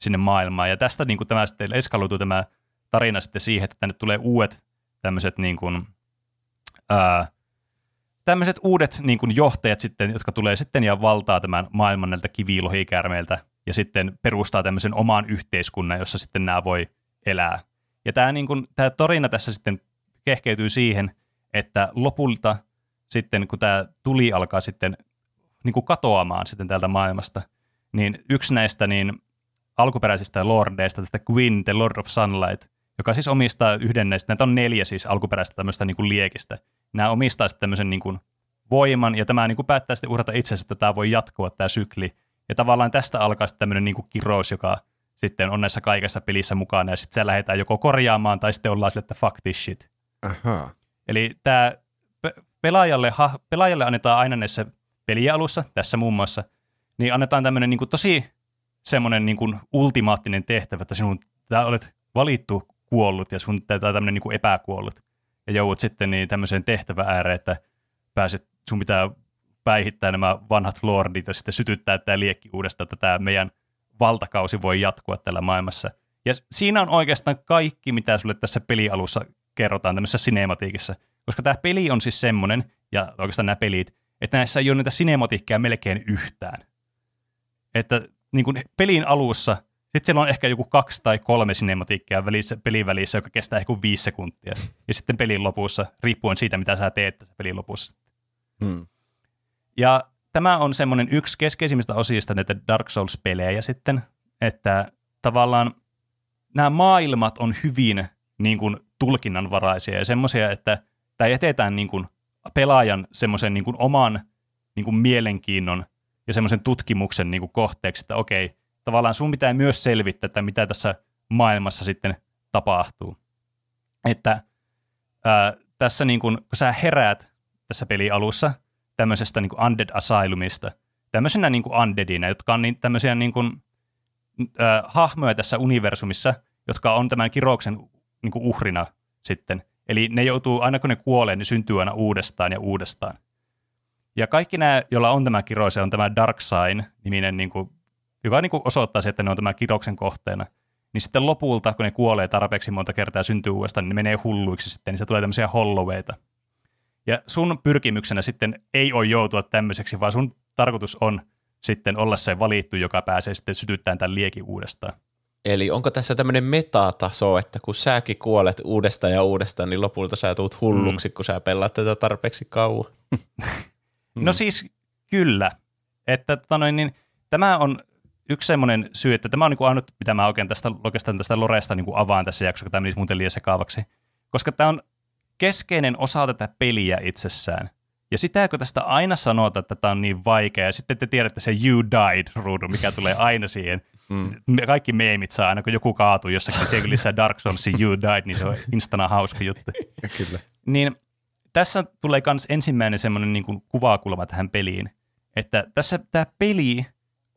sinne maailmaan. Ja tästä niin kuin tämä sitten eskaloituu tämä tarina sitten siihen, että tänne tulee uudet tämmöiset niin kuin, ää, tämmöiset uudet niin kuin johtajat sitten, jotka tulee sitten ja valtaa tämän maailman näiltä kivilohikäärmeiltä ja sitten perustaa tämmöisen oman yhteiskunnan, jossa sitten nämä voi elää. Ja tämä, niin kuin, tämä tarina tässä sitten kehkeytyy siihen, että lopulta sitten, kun tämä tuli alkaa sitten niin kuin katoamaan sitten täältä maailmasta, niin yksi näistä niin alkuperäisistä lordeista, tästä Gwyn, the Lord of Sunlight, joka siis omistaa yhden näistä, näitä on neljä siis alkuperäistä tämmöistä niin kuin liekistä. Nämä omistaa sitten tämmöisen niin kuin voiman, ja tämä niin kuin päättää sitten uhrata itsensä, että tämä voi jatkua tämä sykli. Ja tavallaan tästä alkaa sitten tämmöinen niin kuin kirous, joka sitten on näissä kaikessa pelissä mukana, ja sitten se lähdetään joko korjaamaan, tai sitten ollaan sille, että fuck this shit. Ahaa. Eli tämä pelaajalle, ha, pelaajalle annetaan aina näissä pelialussa, tässä muun muassa, niin annetaan tämmöinen niin tosi semmoinen niin kuin ultimaattinen tehtävä, että sinun tää olet valittu kuollut ja sun tämä tämmöinen niin epäkuollut. Ja joudut sitten niin tämmöiseen tehtävä ääreen, että pääset, sun pitää päihittää nämä vanhat lordit ja sitten sytyttää tämä liekki uudestaan, että tämä meidän valtakausi voi jatkua tällä maailmassa. Ja siinä on oikeastaan kaikki, mitä sulle tässä pelialussa kerrotaan tämmöisessä sinematiikissa. Koska tämä peli on siis semmoinen, ja oikeastaan nämä pelit, että näissä ei ole niitä sinematiikkeja melkein yhtään. Että niin kuin pelin alussa, sitten siellä on ehkä joku kaksi tai kolme sinematiikkia välissä, pelin välissä, joka kestää ehkä viisi sekuntia. Ja sitten pelin lopussa, riippuen siitä, mitä sä teet tässä pelin lopussa. Hmm. Ja tämä on semmoinen yksi keskeisimmistä osista näitä Dark Souls-pelejä sitten, että tavallaan nämä maailmat on hyvin niin kuin, tulkinnanvaraisia ja semmoisia, että tämä jätetään niin kuin, pelaajan semmoisen niin kuin, oman niin kuin, mielenkiinnon ja semmoisen tutkimuksen niin kuin, kohteeksi, että okei, tavallaan sun pitää myös selvittää, että mitä tässä maailmassa sitten tapahtuu. Että ää, tässä niin kuin, kun sä heräät tässä pelialussa tämmöisestä niin kuin Undead Asylumista, tämmöisenä niin kuin undeadina, jotka on niin, tämmöisiä niin kuin, ää, hahmoja tässä universumissa, jotka on tämän kirouksen niin kuin uhrina sitten. Eli ne joutuu, aina kun ne kuolee, ne syntyy aina uudestaan ja uudestaan. Ja kaikki nämä, joilla on tämä kirous, on tämä Dark Sign-niminen, niin kuin, joka niin kuin osoittaa se, että ne on tämän kirouksen kohteena. Niin sitten lopulta, kun ne kuolee tarpeeksi monta kertaa ja syntyy uudestaan, niin ne menee hulluiksi sitten, niin se tulee tämmöisiä holloweita. Ja sun pyrkimyksenä sitten ei ole joutua tämmöiseksi, vaan sun tarkoitus on sitten olla se valittu, joka pääsee sitten sytyttämään tämän liekin uudestaan. Eli onko tässä tämmöinen metataso, että kun säkin kuolet uudestaan ja uudestaan, niin lopulta sä tuut hulluksi, mm. kun sä pelaat tätä tarpeeksi kauan? No siis kyllä. Että tota noin, niin, tämä on yksi semmoinen syy, että tämä on niin kuin ainut, mitä mä oikein tästä, oikeastaan tästä Loresta niin kuin avaan tässä jaksossa, kun tämä menisi muuten liian sekaavaksi. Koska tämä on keskeinen osa tätä peliä itsessään. Ja sitä, kun tästä aina sanotaan, että tämä on niin vaikea, ja sitten te tiedätte se you died-ruudun, mikä tulee aina siihen. Mm. Kaikki meemit saa aina, kun joku kaatuu jossakin, se lisää Dark Soulsin you died, niin se on instana hauska juttu. Kyllä. Niin tässä tulee myös ensimmäinen semmoinen niin kuin kuvakulma tähän peliin, että tässä tämä peli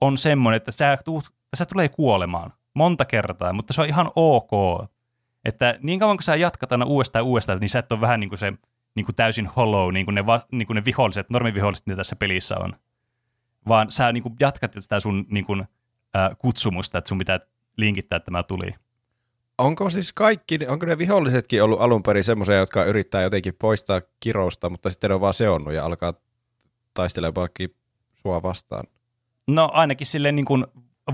on semmoinen, että sä, tuut, sä tulee kuolemaan monta kertaa, mutta se on ihan ok. Että niin kauan kun sä jatkat aina uudestaan uudestaan, niin sä et ole vähän niin kuin se niin kuin täysin hollow, niin kuin ne, va, niin kuin ne viholliset, normiviholliset, mitä tässä pelissä on. Vaan sä niin kuin jatkat sitä sun niin kuin, äh, kutsumusta, että sun pitää linkittää, että tämä tuli. Onko siis kaikki, onko ne vihollisetkin ollut alun perin semmoisia, jotka yrittää jotenkin poistaa kirousta, mutta sitten on vaan seonnut ja alkaa taistelemaan sua vastaan? No ainakin silleen niin kuin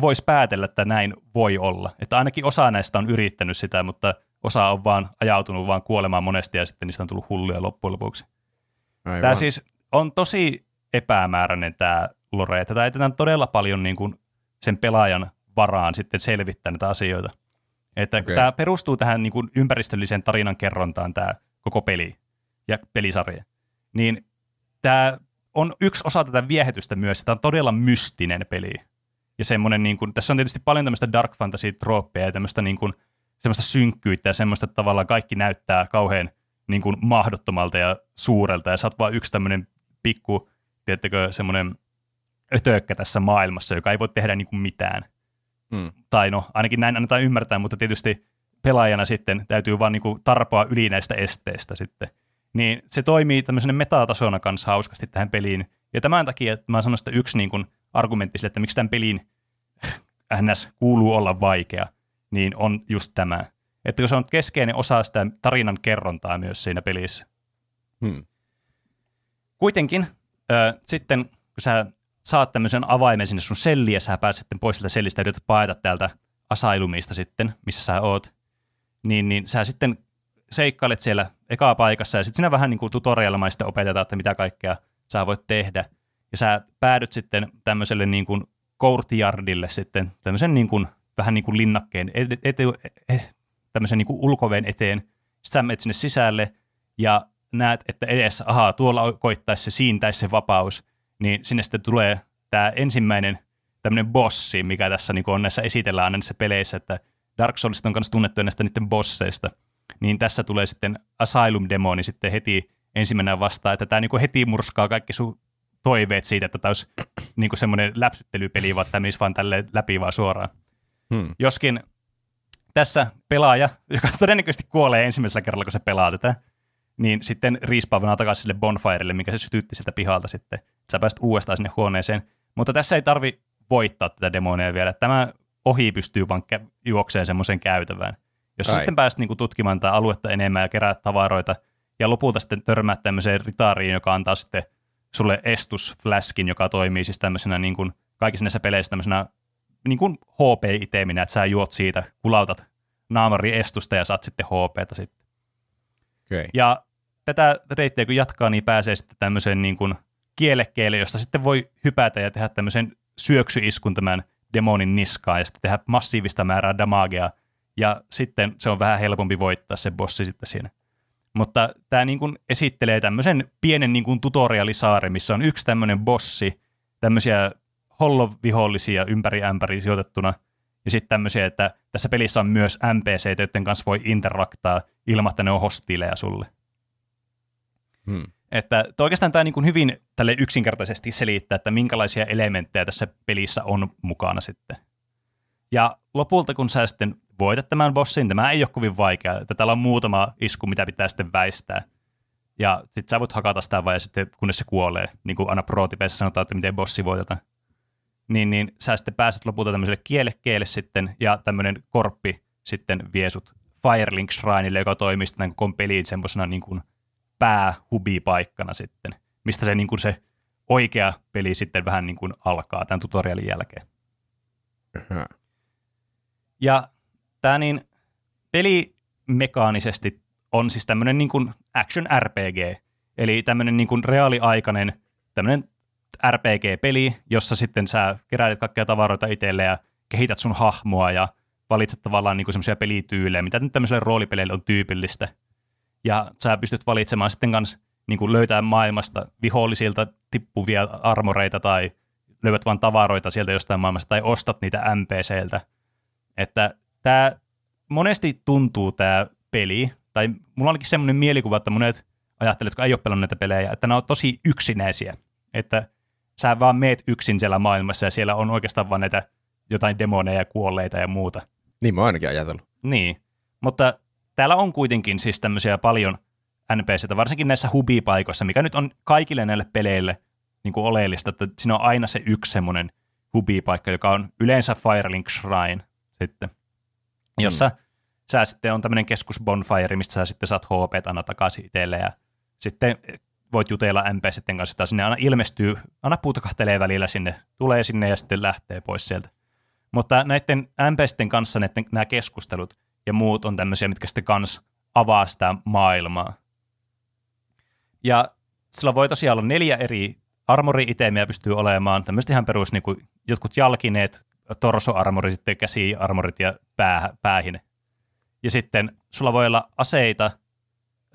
voisi päätellä, että näin voi olla. Että ainakin osa näistä on yrittänyt sitä, mutta osa on vaan ajautunut vaan kuolemaan monesti ja sitten niistä on tullut hulluja loppujen lopuksi. Aivan. Tämä siis on tosi epämääräinen tämä lore. Tätä jätetään todella paljon niin kuin sen pelaajan varaan sitten selvittää näitä asioita. Että okay. tämä perustuu tähän niin kuin ympäristölliseen tarinan kerrontaan tämä koko peli ja pelisarja. Niin tämä on yksi osa tätä viehetystä myös. Tämä on todella mystinen peli. Ja semmoinen, niin kuin, tässä on tietysti paljon tämmöistä dark fantasy trooppeja ja tämmöistä niin kuin, semmoista synkkyyttä ja semmoista, että tavallaan kaikki näyttää kauhean niin kuin mahdottomalta ja suurelta. Ja sä oot vaan yksi tämmöinen pikku, tiedättekö, semmoinen ötökkä tässä maailmassa, joka ei voi tehdä niin kuin mitään. Mm. Tai no, ainakin näin annetaan ymmärtää, mutta tietysti pelaajana sitten täytyy vaan niin kuin tarpoa yli näistä esteistä sitten. Niin se toimii tämmöisenä metatasona kanssa hauskasti tähän peliin. Ja tämän takia että mä sanon, että yksi niin kuin argumentti sille, että miksi tämän pelin NS kuuluu olla vaikea, niin on just tämä. Että kun se on keskeinen osa sitä tarinan kerrontaa myös siinä pelissä. Hmm. Kuitenkin ö, sitten, kun sä saat tämmöisen avaimen sinne sun selliin ja sä pääset sitten pois sieltä sellistä ja yrität paeta täältä asailumista sitten, missä sä oot, niin, niin sä sitten seikkailet siellä ekaa paikassa ja sitten siinä vähän niin kuin tutorialmaista opetetaan, että mitä kaikkea sä voit tehdä. Ja sä päädyt sitten tämmöiselle niin kuin courtyardille sitten, tämmöisen niin kuin, vähän niin kuin linnakkeen, ete, ete, eh, tämmöisen niin kuin ulkoveen eteen. Sitten sä menet sinne sisälle ja näet, että edessä, ahaa, tuolla koittaisi se siintäisi se vapaus, niin sinne sitten tulee tämä ensimmäinen tämmöinen bossi, mikä tässä niin on näissä esitellään näissä peleissä, että Dark Souls on myös tunnettu näistä niiden bosseista. niin tässä tulee sitten Asylum-demoni sitten heti ensimmäisenä vastaan, että tämä niinku heti murskaa kaikki sun toiveet siitä, että tämä olisi niinku semmoinen läpsyttelypeli, vaan tämä menisi vaan tälle läpi vaan suoraan. Hmm. Joskin tässä pelaaja, joka todennäköisesti kuolee ensimmäisellä kerralla, kun se pelaa tätä, niin sitten respawnaa takaisin sille bonfirelle, mikä se sytytti sieltä pihalta sitten. Sä pääset uudestaan sinne huoneeseen. Mutta tässä ei tarvi voittaa tätä demonia vielä. Tämä ohi pystyy vaan kä- juokseen semmoisen käytävään. Jos Ai. sitten pääset niinku tutkimaan tätä aluetta enemmän ja kerää tavaroita, ja lopulta sitten törmäät tämmöiseen ritaariin, joka antaa sitten sulle estusfläskin, joka toimii siis tämmöisenä niin kuin kaikissa näissä peleissä tämmöisenä niin kuin HP-iteminä, että sä juot siitä, kulautat naamari estusta ja saat sitten HPtä sitten. Okay. Ja tätä reittiä kun jatkaa, niin pääsee sitten tämmöiseen niin kuin kielekkeelle, josta sitten voi hypätä ja tehdä tämmöisen syöksyiskun tämän demonin niskaan ja sitten tehdä massiivista määrää damagea. Ja sitten se on vähän helpompi voittaa se bossi sitten siinä. Mutta tämä niin kuin esittelee tämmöisen pienen niin kuin tutorialisaari, missä on yksi tämmöinen bossi, tämmöisiä hollovihollisia ympäri ämpäri sijoitettuna, ja sitten tämmöisiä, että tässä pelissä on myös NPC, joiden kanssa voi interaktaa ilman, että ne on hostiileja sulle. Hmm. Että oikeastaan tämä niin hyvin tälle yksinkertaisesti selittää, että minkälaisia elementtejä tässä pelissä on mukana sitten. Ja lopulta, kun sä sitten voitat tämän bossin, tämä ei ole kovin vaikea, että täällä on muutama isku, mitä pitää sitten väistää. Ja sitten sä voit hakata sitä vai sitten kunnes se kuolee, niin kuin aina pro sanotaan, että miten bossi voitetaan. Niin, niin sä sitten pääset lopulta tämmöiselle kielekkeelle sitten, ja tämmöinen korppi sitten vie sut Firelink Shrineille, joka toimii sitten koko pelin semmoisena niin kuin päähubipaikkana sitten, mistä se, niin kuin se oikea peli sitten vähän niin kuin alkaa tämän tutorialin jälkeen. Aha. Ja tämä niin pelimekaanisesti on siis tämmöinen niin kuin action RPG, eli tämmöinen niin kuin reaaliaikainen tämmöinen RPG-peli, jossa sitten sä keräilet kaikkia tavaroita itselle ja kehität sun hahmoa ja valitset tavallaan niin semmoisia pelityylejä, mitä nyt tämmöiselle roolipeleille on tyypillistä. Ja sä pystyt valitsemaan sitten kanssa niin kuin löytää maailmasta vihollisilta tippuvia armoreita tai löydät vaan tavaroita sieltä jostain maailmasta tai ostat niitä NPCltä. Että tämä monesti tuntuu tämä peli, tai mulla on ainakin semmoinen mielikuva, että monet ajattelet, jotka ei ole pelannut näitä pelejä, että ne on tosi yksinäisiä. Että sä vaan meet yksin siellä maailmassa ja siellä on oikeastaan vaan näitä jotain demoneja, kuolleita ja muuta. Niin mä oon ainakin ajatellut. Niin, mutta täällä on kuitenkin siis tämmöisiä paljon NPCtä, varsinkin näissä hubipaikoissa, mikä nyt on kaikille näille peleille niin kuin oleellista, että siinä on aina se yksi semmoinen hubipaikka, joka on yleensä Firelink Shrine sitten, jossa sä sitten on tämmöinen keskusbonfire, mistä sä sitten saat HP aina takaisin itselle ja sitten voit jutella NPCten kanssa, tai sinne aina ilmestyy, aina puutakahtelee välillä sinne, tulee sinne ja sitten lähtee pois sieltä. Mutta näiden NPCten kanssa näiden, nämä keskustelut ja muut on tämmöisiä, mitkä sitten kans avaa sitä maailmaa. Ja sillä voi tosiaan olla neljä eri armori-itemiä pystyy olemaan, tämmöiset ihan perus niin kuin jotkut jalkineet, torso-armorit, sitten käsi-armorit ja pää, päähin. Ja sitten sulla voi olla aseita,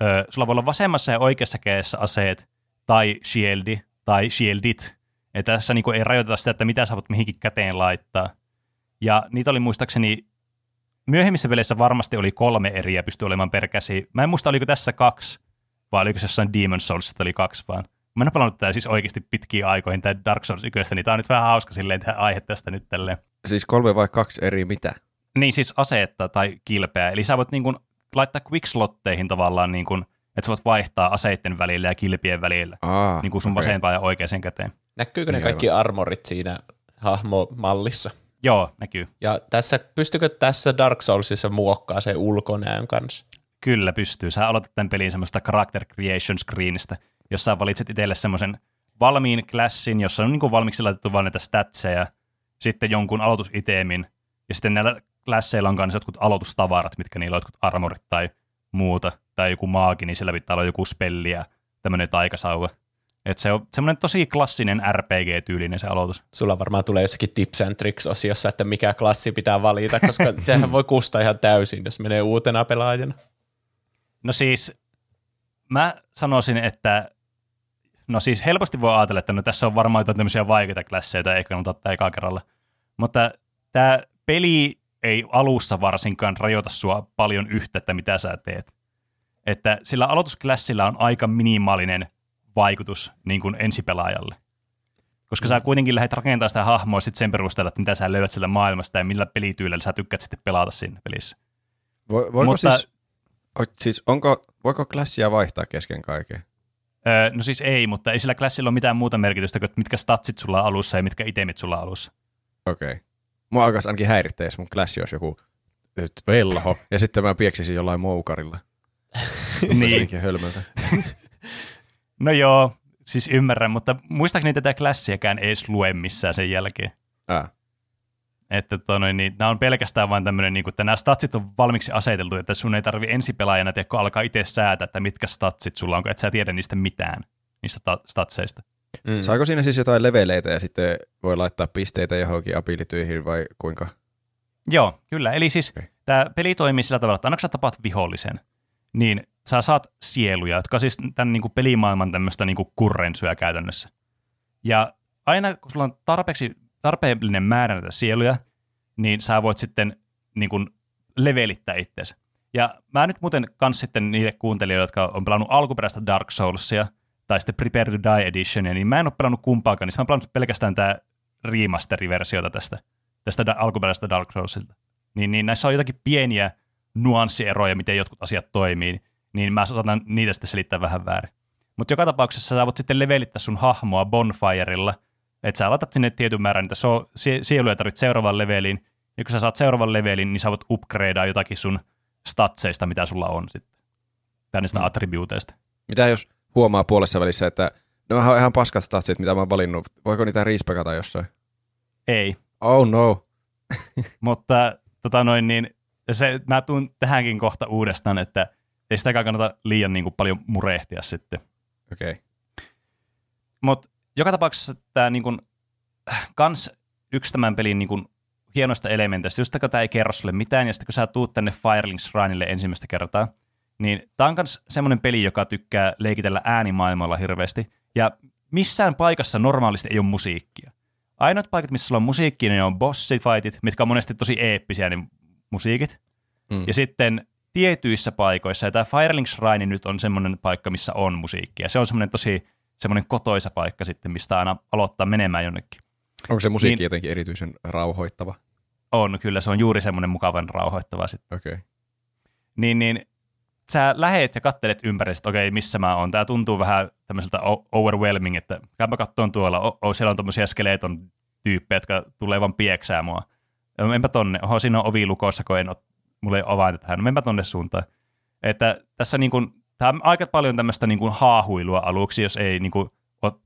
ö, sulla voi olla vasemmassa ja oikeassa kädessä aseet, tai shieldi, tai shieldit. Ja tässä niin kuin ei rajoiteta sitä, että mitä sä voit mihinkin käteen laittaa. Ja niitä oli muistaakseni, myöhemmissä peleissä varmasti oli kolme eriä pystyi olemaan per käsi. Mä en muista, oliko tässä kaksi, vai oliko se jossain Demon Souls, että oli kaksi vaan. Mä en ole pelannut tätä siis oikeasti pitkiä aikoihin, tämä Dark Souls 1, niin tää on nyt vähän hauska silleen tehdä aihe tästä nyt tälleen. Siis kolme vai kaksi eri mitä? Niin siis aseetta tai kilpeä. Eli sä voit niin kuin laittaa quickslotteihin tavallaan, niin kuin, että sä voit vaihtaa aseiden välillä ja kilpien välillä. Aa, niin kuin sun okei. vasempaan ja oikeaan käteen. Näkyykö ne Niin, kaikki armorit siinä hahmomallissa? Joo, näkyy. Ja tässä, pystykö tässä Dark Soulsissa muokkaa se ulkonäön kanssa? Kyllä pystyy. Sä aloitat tämän pelin semmoista character creation screenistä, jossa valitset itselle semmoisen valmiin klassin, jossa on niin valmiiksi laitettu vaan näitä statseja, sitten jonkun aloitusitemin, ja sitten näillä klasseilla on myös jotkut aloitustavarat, mitkä niillä on jotkut armorit tai muuta, tai joku maagi, niin siellä pitää olla joku spelli ja tämmöinen taikasauva. Et se on semmoinen tosi klassinen RPG-tyylinen se aloitus. Sulla varmaan tulee jossakin tips and tricks-osiossa, että mikä klassi pitää valita, koska sehän voi kustaa ihan täysin, jos menee uutena pelaajana. No siis, mä sanoisin, että no siis helposti voi ajatella, että no tässä on varmaan jotain tämmöisiä vaikeita klasseja, joita ei kannata ottaa ekaa kerralla. Mutta tämä peli ei alussa varsinkaan rajoita sua paljon yhtä, että mitä sä teet. Että sillä aloitusklassilla on aika minimaalinen vaikutus niin kuin ensipelaajalle. Koska sä kuitenkin lähdet rakentamaan sitä hahmoa sit sen perusteella, että mitä sä löydät sieltä maailmasta ja millä pelityylillä sä tykkäät sitten pelata siinä pelissä. Vo, voiko Mutta- siis, o- siis onko, voiko klassia vaihtaa kesken kaiken? Öö, no siis ei, mutta ei sillä klassilla ole mitään muuta merkitystä kuin, mitkä statsit sulla on alussa ja mitkä itemit sulla on alussa. Okei. Okay. Mua alkaisi ainakin häirittää, jos mun klassi olisi joku velho, ja sitten mä pieksisin jollain moukarilla. niin. niin. hölmöltä. No joo, siis ymmärrän, mutta muistaakseni tätä klassiäkään ei edes lue missään sen jälkeen. Ah. Että tonoin, niin, nämä on pelkästään vain tämmöinen, niin kuin, että nämä statsit on valmiiksi aseteltu, että sun ei tarvi ensipelaajana tiedä, kun alkaa itse säätää, että mitkä statsit sulla on, kun et sä tiedä niistä mitään, niistä ta- statseista. Mm. Saako siinä siis jotain leveleitä ja sitten voi laittaa pisteitä johonkin abilityihin vai kuinka? Joo, kyllä. Eli siis okay. tämä peli toimii sillä tavalla, että aina kun sä tapaat vihollisen, niin sä saat sieluja, jotka siis tämän niin kuin pelimaailman tämmöistä niin kurrensyä käytännössä. Ja aina kun sulla on tarpeeksi, tarpeellinen määrä näitä sieluja, niin sä voit sitten niin kuin levelittää itseäsi. Ja mä nyt muuten kans sitten niille kuuntelijoille, jotka on pelannut alkuperäistä Dark Soulsia, tai sitten Prepare to Die Editionia, niin mä en ole pelannut kumpaakaan, niin mä oon pelannut pelkästään tämä remasteri-versiota tästä, tästä alkuperäisestä Dark Soulsilta. Niin, niin näissä on jotakin pieniä nuanssieroja, miten jotkut asiat toimii, niin mä saatan niitä sitten selittää vähän väärin. Mutta joka tapauksessa sä voit sitten levelittää sun hahmoa Bonfirella, että sä laitat sinne tietyn määrän niitä so- sie- sieluja tarvit seuraavan leveliin, ja kun sä saat seuraavan levelin, niin sä voit upgradea jotakin sun statseista, mitä sulla on sitten. Tai niistä mm. attribuuteista. Mitä jos huomaa puolessa välissä, että nämä on ihan paskat statsit, mitä mä oon valinnut. Voiko niitä riispekata jossain? Ei, Oh no. mutta tota noin, niin se, mä tuun tähänkin kohta uudestaan, että ei sitäkään kannata liian niin kuin, paljon murehtia sitten. Okei. Okay. Mutta joka tapauksessa tämä niin kun, kans yksi tämän pelin niin kun, hienoista elementeistä, just kun tämä ei kerro sulle mitään, ja sitten kun sä tuut tänne Firelink Shrinelle ensimmäistä kertaa, niin tämä on myös semmoinen peli, joka tykkää leikitellä äänimaailmalla hirveästi, ja missään paikassa normaalisti ei ole musiikkia. Ainoat paikat, missä sulla on musiikkia, ne on bossifightit, mitkä on monesti tosi eeppisiä ne musiikit. Mm. Ja sitten tietyissä paikoissa, ja tämä Firelink Shrine nyt on semmoinen paikka, missä on musiikkia. Se on semmoinen tosi semmoinen kotoisa paikka sitten, mistä aina aloittaa menemään jonnekin. Onko se musiikki Niin- jotenkin erityisen rauhoittava? On, kyllä se on juuri semmoinen mukavan rauhoittava sitten. Okei. Okay. Niin, niin sä lähet ja kattelet ympäri, että okei, missä mä oon. Tää tuntuu vähän tämmöiseltä overwhelming, että käypä kattoon tuolla, o- o, siellä on tommosia skeleton tyyppejä, jotka tulee vaan pieksää mua. Ja menpä tonne, oho, siinä on ovi lukossa, kun en ole, mulla ei ole avainta tähän, no menpä tonne suuntaan. Että tässä niin kuin, tää on aika paljon tämmöistä niin kuin haahuilua aluksi, jos ei niin kuin,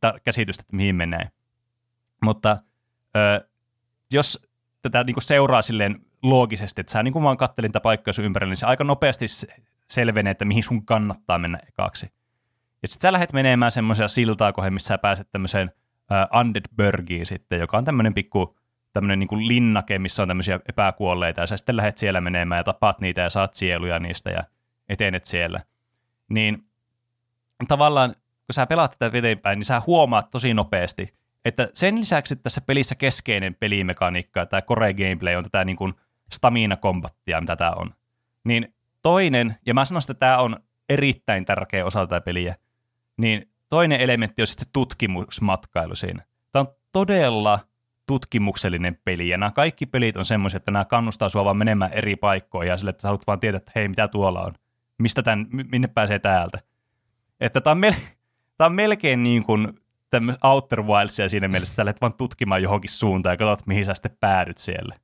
ta- käsitystä, että mihin menee. Mutta ö, jos tätä niin kuin seuraa silleen loogisesti, että sä niin kuin vaan kattelin tätä paikkaa sun ympärillä, niin se aika nopeasti se- selvenee, että mihin sun kannattaa mennä ekaksi. Ja sitten sä lähdet menemään semmoisia siltaa kohden, missä sä pääset tämmöiseen Undead Burgiin sitten, joka on tämmöinen pikku tämmöinen niin linnake, missä on tämmöisiä epäkuolleita, ja sä sitten lähdet siellä menemään ja tapaat niitä ja saat sieluja niistä ja etenet siellä. Niin tavallaan, kun sä pelaat tätä eteenpäin, niin sä huomaat tosi nopeasti, että sen lisäksi että tässä pelissä keskeinen pelimekaniikka, tämä core gameplay on tätä niin stamina-kombattia, mitä tämä on. Niin toinen, ja mä sanoisin, että tämä on erittäin tärkeä osa tätä peliä, niin toinen elementti on sitten se tutkimusmatkailu siinä. Tämä on todella tutkimuksellinen peli, ja nämä kaikki pelit on semmoisia, että nämä kannustaa sua vaan menemään eri paikkoihin, ja sille, että sä haluat vaan tietää, että hei, mitä tuolla on, mistä tämän, minne pääsee täältä. Että tämä on, mel- tämä on melkein niin kuin tämmöistä Outer Wildsia siinä mielessä, että sä lähdet vaan tutkimaan johonkin suuntaan ja katsot, mihin sä sitten päädyt siellä.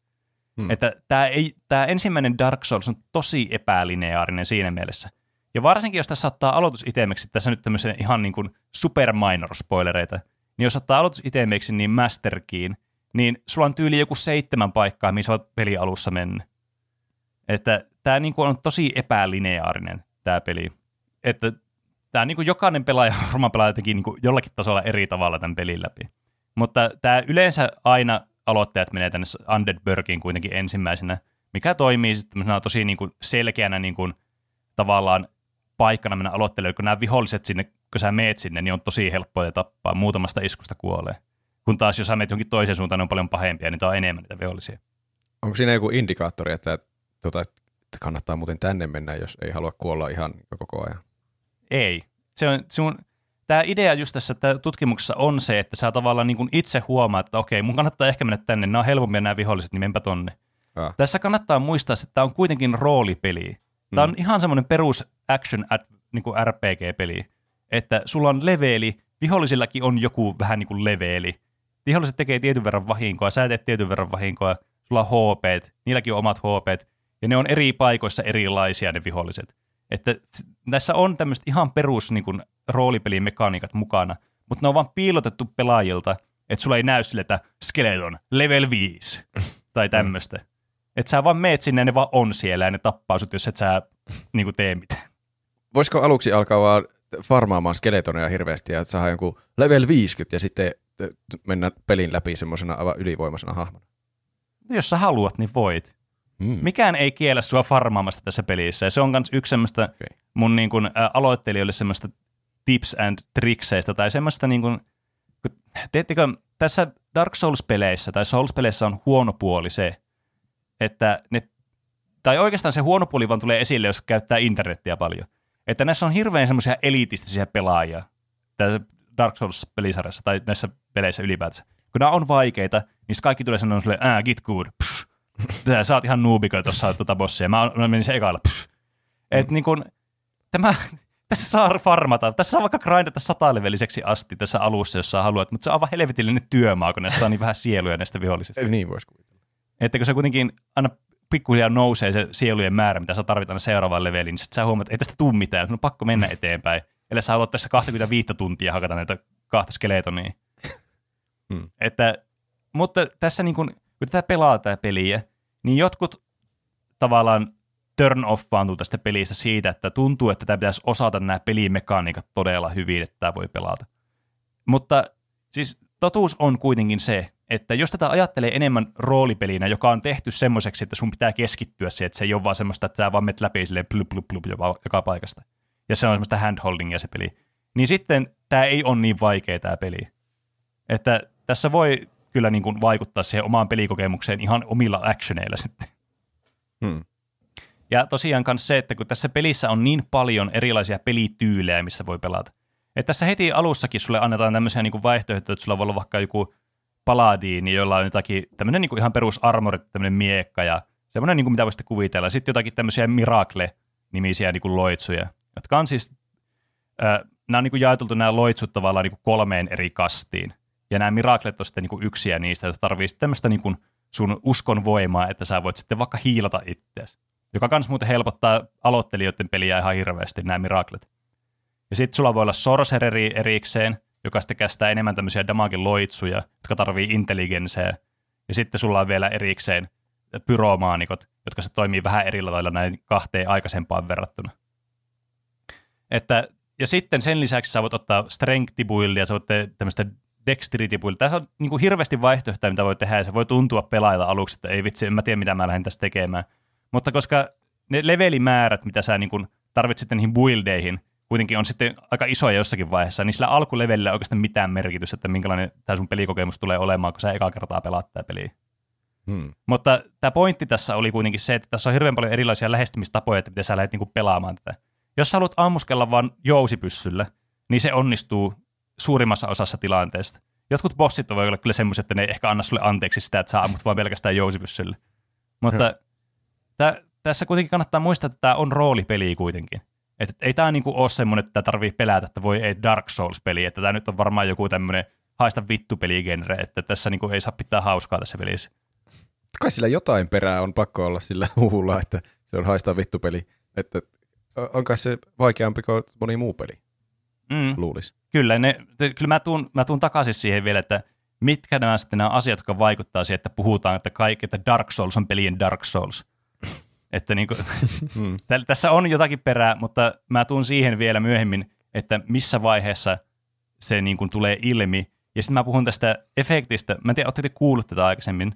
Hmm. Että tämä, ei, tämä ensimmäinen Dark Souls on tosi epälineaarinen siinä mielessä. Ja varsinkin, jos tässä ottaa aloitusitemeksi, tässä nyt tämmöisen ihan niin kuin super minor spoilereita, niin jos ottaa aloitusitemeksi niin Master Keyin, niin sulla on tyyli joku seitsemän paikkaa, missä olet peli alussa mennyt. Että tämä niin kuin on tosi epälineaarinen tämä peli. Että tämä niin kuin jokainen pelaaja varmaan pelaa jotenkin niin kuin jollakin tasolla eri tavalla tämän pelin läpi. Mutta tämä yleensä aina aloittajat menee tänne Undead Burgiin kuitenkin ensimmäisenä, mikä toimii sitten tosi niin kuin selkeänä niin kuin tavallaan paikkana mennä aloittelemaan, kun nämä viholliset sinne, kun sä meet sinne, niin on tosi helppoa tappaa, muutamasta iskusta kuolee. Kun taas jos sä meet jonkin toiseen suuntaan, ne on paljon pahempia, niin tää on enemmän niitä vihollisia. Onko siinä joku indikaattori, että, tota, että kannattaa muuten tänne mennä, jos ei halua kuolla ihan koko ajan? Ei. Se on, sun, tämä idea just tässä että tutkimuksessa on se, että sä tavallaan niin itse huomaat, että okei, mun kannattaa ehkä mennä tänne, nämä on helpompia nämä viholliset, niin menpä tonne. Ah. Tässä kannattaa muistaa, että tämä on kuitenkin roolipeli. Tämä on Mm. ihan semmoinen perus action ad, niin RPG-peli, että sulla on leveli, vihollisillakin on joku vähän niin kuin leveli. Viholliset tekee tietyn verran vahinkoa, sä teet tietyn verran vahinkoa, sulla on HP, niilläkin on omat HP, ja ne on eri paikoissa erilaisia ne viholliset. Että näissä on tämmöiset ihan perus niin kuin, roolipelimekaniikat mukana, mutta ne on vaan piilotettu pelaajilta, että sulla ei näy sille, että skeleton, level 5, tai tämmöistä. Että sä vaan meet sinne ja ne vaan on siellä ja ne tappaa sut, jos et sä niin kuin, tee mitään. Voisiko aluksi alkaa vaan farmaamaan skeletoneja hirveästi ja saada jonkun level 50 ja sitten mennä pelin läpi semmoisena aivan ylivoimaisena hahmona? Jos sä haluat, niin voit. Mm. Mikään ei kiellä sua farmaamasta tässä pelissä. Ja se on myös yksi semmoista Okei. mun niin kuin, ä, aloittelijoille semmoista tips and trickseistä tai semmoista niin kuin, kun- teettekö, tässä Dark Souls-peleissä tai Souls-peleissä on huono puoli se, että ne, tai oikeastaan se huono puoli vaan tulee esille, jos käyttää internettiä paljon. Että näissä on hirveän semmoisia elitistisiä pelaajia tässä Dark Souls-pelisarjassa tai näissä peleissä ylipäätänsä. Kun nämä on vaikeita, niin kaikki tulee sanoa sulle, ää, get good, psh. Tää, sä oot ihan noobiko tuossa tuota bossia. Mä, mä menin se ekalla. Pff. Et niin kun, tämä, tässä saa farmata. Tässä saa vaikka grindata sataleveliseksi asti tässä alussa, jos sä haluat, mutta se on aivan helvetillinen työmaa, kun näistä saa niin vähän sieluja näistä vihollisista. Eli niin voisi kuvitella. Että kun se kuitenkin aina pikkuhiljaa nousee se sielujen määrä, mitä sä tarvit aina seuraavaan leveliin, niin sit sä huomaat, että ei tästä tule mitään, sun on pakko mennä eteenpäin. Eli sä haluat tässä 25 tuntia hakata näitä kahta skeletonia. Hmm. Että, mutta tässä niin kun, kun tätä pelaa tätä peliä, niin jotkut tavallaan turn off vaan tästä pelistä siitä, että tuntuu, että tämä pitäisi osata nämä pelimekaniikat todella hyvin, että tämä voi pelata. Mutta siis totuus on kuitenkin se, että jos tätä ajattelee enemmän roolipelinä, joka on tehty semmoiseksi, että sun pitää keskittyä siihen, että se ei ole vaan semmoista, että sä vaan menet läpi silleen plup, plup, plup, joka, joka paikasta. Ja se on semmoista handholdingia se peli. Niin sitten tämä ei ole niin vaikea tämä peli. Että tässä voi kyllä niin kuin vaikuttaa siihen omaan pelikokemukseen ihan omilla actioneilla sitten. Hmm. Ja tosiaan myös se, että kun tässä pelissä on niin paljon erilaisia pelityylejä, missä voi pelata. Että tässä heti alussakin sulle annetaan tämmöisiä niin vaihtoehtoja, että sulla voi olla vaikka joku paladiini, jolla on jotakin tämmöinen niin ihan perus armori, tämmöinen miekka ja semmoinen, niin kuin mitä voisitte kuvitella. Sitten jotakin tämmöisiä Miracle-nimisiä niin kuin loitsuja, jotka on siis, äh, nämä on niin kuin jaetultu nämä loitsut tavallaan niin kolmeen eri kastiin. Ja nämä Miraclet on sitten niin yksiä niistä, jotka tarvii sitten tämmöistä niin sun uskon voimaa, että sä voit sitten vaikka hiilata itseäsi. Joka kans muuten helpottaa aloittelijoiden peliä ihan hirveästi, nämä Miraclet. Ja sitten sulla voi olla Sorcereri erikseen, joka sitten kästää enemmän tämmöisiä damagin loitsuja, jotka tarvii intelligenseä. Ja sitten sulla on vielä erikseen pyromaanikot, jotka se toimii vähän eri lailla näin kahteen aikaisempaan verrattuna. Että, ja sitten sen lisäksi sä voit ottaa strength buildia, sä voit tehdä tämmöistä dexterity buildia. Tässä on niin kuin hirveästi vaihtoehtoja, mitä voi tehdä, ja se voi tuntua pelaajalla aluksi, että ei vitsi, en mä tiedä, mitä mä lähden tässä tekemään. Mutta koska ne levelimäärät, mitä sä niin kuin tarvitset niihin buildeihin, kuitenkin on sitten aika isoja jossakin vaiheessa, niin sillä alkulevelillä ei oikeastaan mitään merkitystä, että minkälainen tämä sun pelikokemus tulee olemaan, kun sä eka kertaa pelaat tätä peliä. Hmm. Mutta tämä pointti tässä oli kuitenkin se, että tässä on hirveän paljon erilaisia lähestymistapoja, että miten sä lähdet niinku pelaamaan tätä. Jos sä haluat ammuskella vaan jousipyssyllä, niin se onnistuu suurimmassa osassa tilanteesta. Jotkut bossit voi olla kyllä semmoiset, että ne ei ehkä anna sulle anteeksi sitä, että sä ammut vaan pelkästään jousipyssyllä. Mutta tää, tässä kuitenkin kannattaa muistaa, että tämä on roolipeli kuitenkin. Että ei tämä niinku ole semmoinen, että tarvii pelätä, että voi ei Dark Souls-peli, että tämä nyt on varmaan joku tämmöinen haista vittu peligenre, että tässä niinku ei saa pitää hauskaa tässä pelissä. Kai sillä jotain perää on pakko olla sillä huhulla, että se on haistaa vittupeli. Että on kai se vaikeampi kuin moni muu peli, Mm. luulisi. Kyllä, ne, te, kyllä mä tuun, mä tuun takaisin siihen vielä, että mitkä nämä sitten nämä asiat, jotka vaikuttaa siihen, että puhutaan, että kaikki, että Dark Souls on pelien Dark Souls. että niin kuin, Hmm. tä- tässä on jotakin perää, mutta mä tuun siihen vielä myöhemmin, että missä vaiheessa se niin kuin tulee ilmi. Ja sitten mä puhun tästä efektistä. Mä en tiedä, oletteko te kuullut tätä aikaisemmin,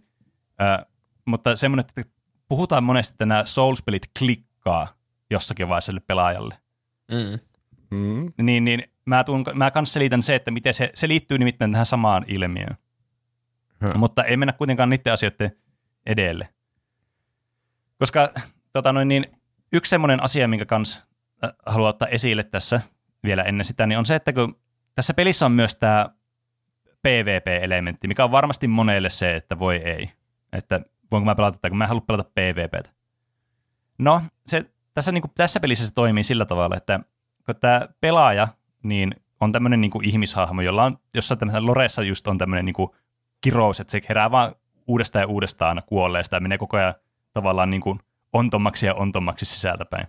äh, mutta semmoinen, että puhutaan monesti, että nämä Souls-pelit klikkaa jossakin vaiheessa sille pelaajalle Mm. Hmm. niin, niin mä, tuun, mä kans selitän se, että miten se, se liittyy nimittäin tähän samaan ilmiöön. Huh. Mutta ei mennä kuitenkaan niiden asioiden edelle. Koska tota noin, niin, yksi semmoinen asia, minkä kans äh, haluan ottaa esille tässä vielä ennen sitä, niin on se, että kun tässä pelissä on myös tämä PvP-elementti, mikä on varmasti monelle se, että voi ei. Että voinko mä pelata tätä, kun mä en halua pelata PvPtä. No, se, tässä, niin kuin, tässä pelissä se toimii sillä tavalla, että kun tämä pelaaja niin on tämmöinen niin ihmishahmo, jolla on jossain tämmöisessä Loressa just on tämmöinen niin kuin kirous, että se herää vaan uudestaan ja uudestaan kuolleesta ja menee koko ajan tavallaan niin kuin ontommaksi ja ontommaksi sisältäpäin.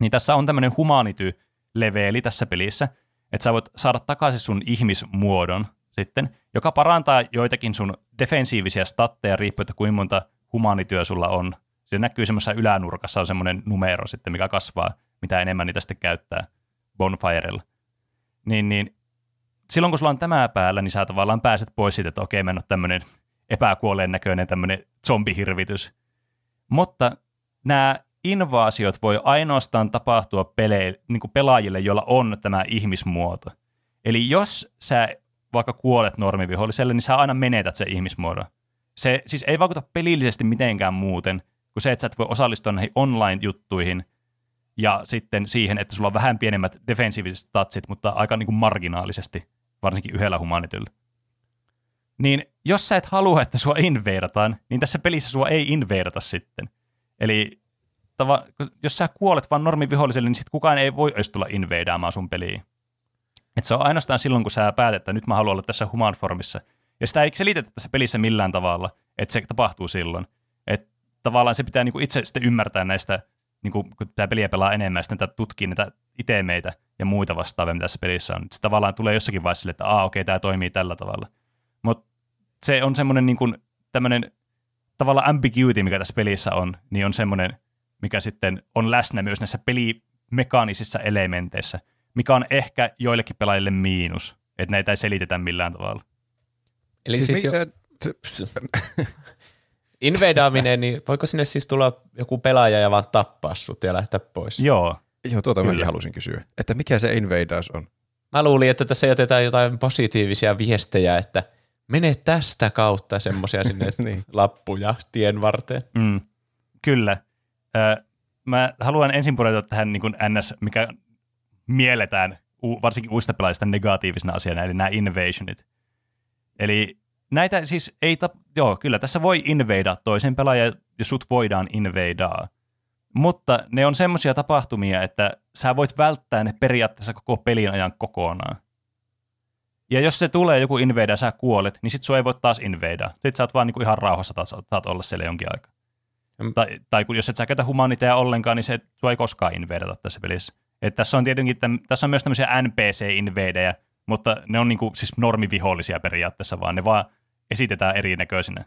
Niin tässä on tämmöinen humanity-leveeli tässä pelissä, että sä voit saada takaisin sun ihmismuodon sitten, joka parantaa joitakin sun defensiivisiä statteja riippuen, että kuinka monta humanityö sulla on. Se näkyy semmoisessa ylänurkassa on semmoinen numero sitten, mikä kasvaa, mitä enemmän niitä sitten käyttää bonfirella. Niin, niin silloin kun sulla on tämä päällä, niin sä tavallaan pääset pois siitä, että okei, mä en ole tämmöinen epäkuolleen näköinen tämmöinen zombihirvitys. Mutta nämä invaasiot voi ainoastaan tapahtua pele- niin pelaajille, joilla on tämä ihmismuoto. Eli jos sä vaikka kuolet normiviholliselle, niin sä aina menetät sen ihmismuodon. Se siis ei vaikuta pelillisesti mitenkään muuten, kuin se, että sä et voi osallistua näihin online-juttuihin ja sitten siihen, että sulla on vähän pienemmät defensiiviset statsit, mutta aika niin kuin marginaalisesti, varsinkin yhdellä humanityllä. Niin jos sä et halua, että sua inveidataan, niin tässä pelissä sua ei inveidata sitten. Eli tava, jos sä kuolet vaan normiviholliselle, niin sit kukaan ei voi edes tulla inveidaamaan sun peliin. Et se on ainoastaan silloin, kun sä päätät, että nyt mä haluan olla tässä human formissa. Ja sitä ei selitetä tässä pelissä millään tavalla, että se tapahtuu silloin. Että tavallaan se pitää niinku itse sitten ymmärtää näistä, niinku, kun tämä peliä pelaa enemmän, sitten tutkii näitä itemeitä ja muita vastaavia, mitä tässä pelissä on. Se tavallaan tulee jossakin vaiheessa sille, että aa, okei, tämä toimii tällä tavalla. Mutta se on semmoinen niinku, tämmöinen tavallaan ambiguity, mikä tässä pelissä on, niin on semmoinen, mikä sitten on läsnä myös näissä pelimekaanisissa elementeissä – mikä on ehkä joillekin pelaajille miinus, että näitä ei selitetä millään tavalla. Eli siis, siis jo, inveidaaminen, niin voiko sinne siis tulla joku pelaaja ja vaan tappaa sut ja lähteä pois? Joo. Joo, tuota mäkin halusin kysyä. Että mikä se inveidaus on? Mä luulin, että tässä jätetään jotain positiivisia viestejä, että mene tästä kautta semmoisia sinne niin. lappuja tien varteen. Mm, kyllä. Ö, mä haluan ensin pureutua tähän niin kuin NS, mikä mielletään varsinkin uusista pelaajista negatiivisena asiana, eli nämä invasionit. Eli näitä siis ei, ta- joo, kyllä tässä voi inveidaa toisen pelaajan ja sut voidaan inveidaa. Mutta ne on semmoisia tapahtumia, että sä voit välttää ne periaatteessa koko pelin ajan kokonaan. Ja jos se tulee joku inveida sä kuolet, niin sit sua ei voi taas inveidaa. Sitten sä oot vaan niinku ihan rauhassa taas, saat olla siellä jonkin aikaa. Mm. Tai, tai kun jos et sä käytä humaniteja ollenkaan, niin se sua ei koskaan inveidata tässä pelissä. Et tässä on tietenkin, tässä on myös tämmöisiä NPC-invadejä, mutta ne on niinku siis normivihollisia periaatteessa, vaan ne vaan esitetään erinäköisinä.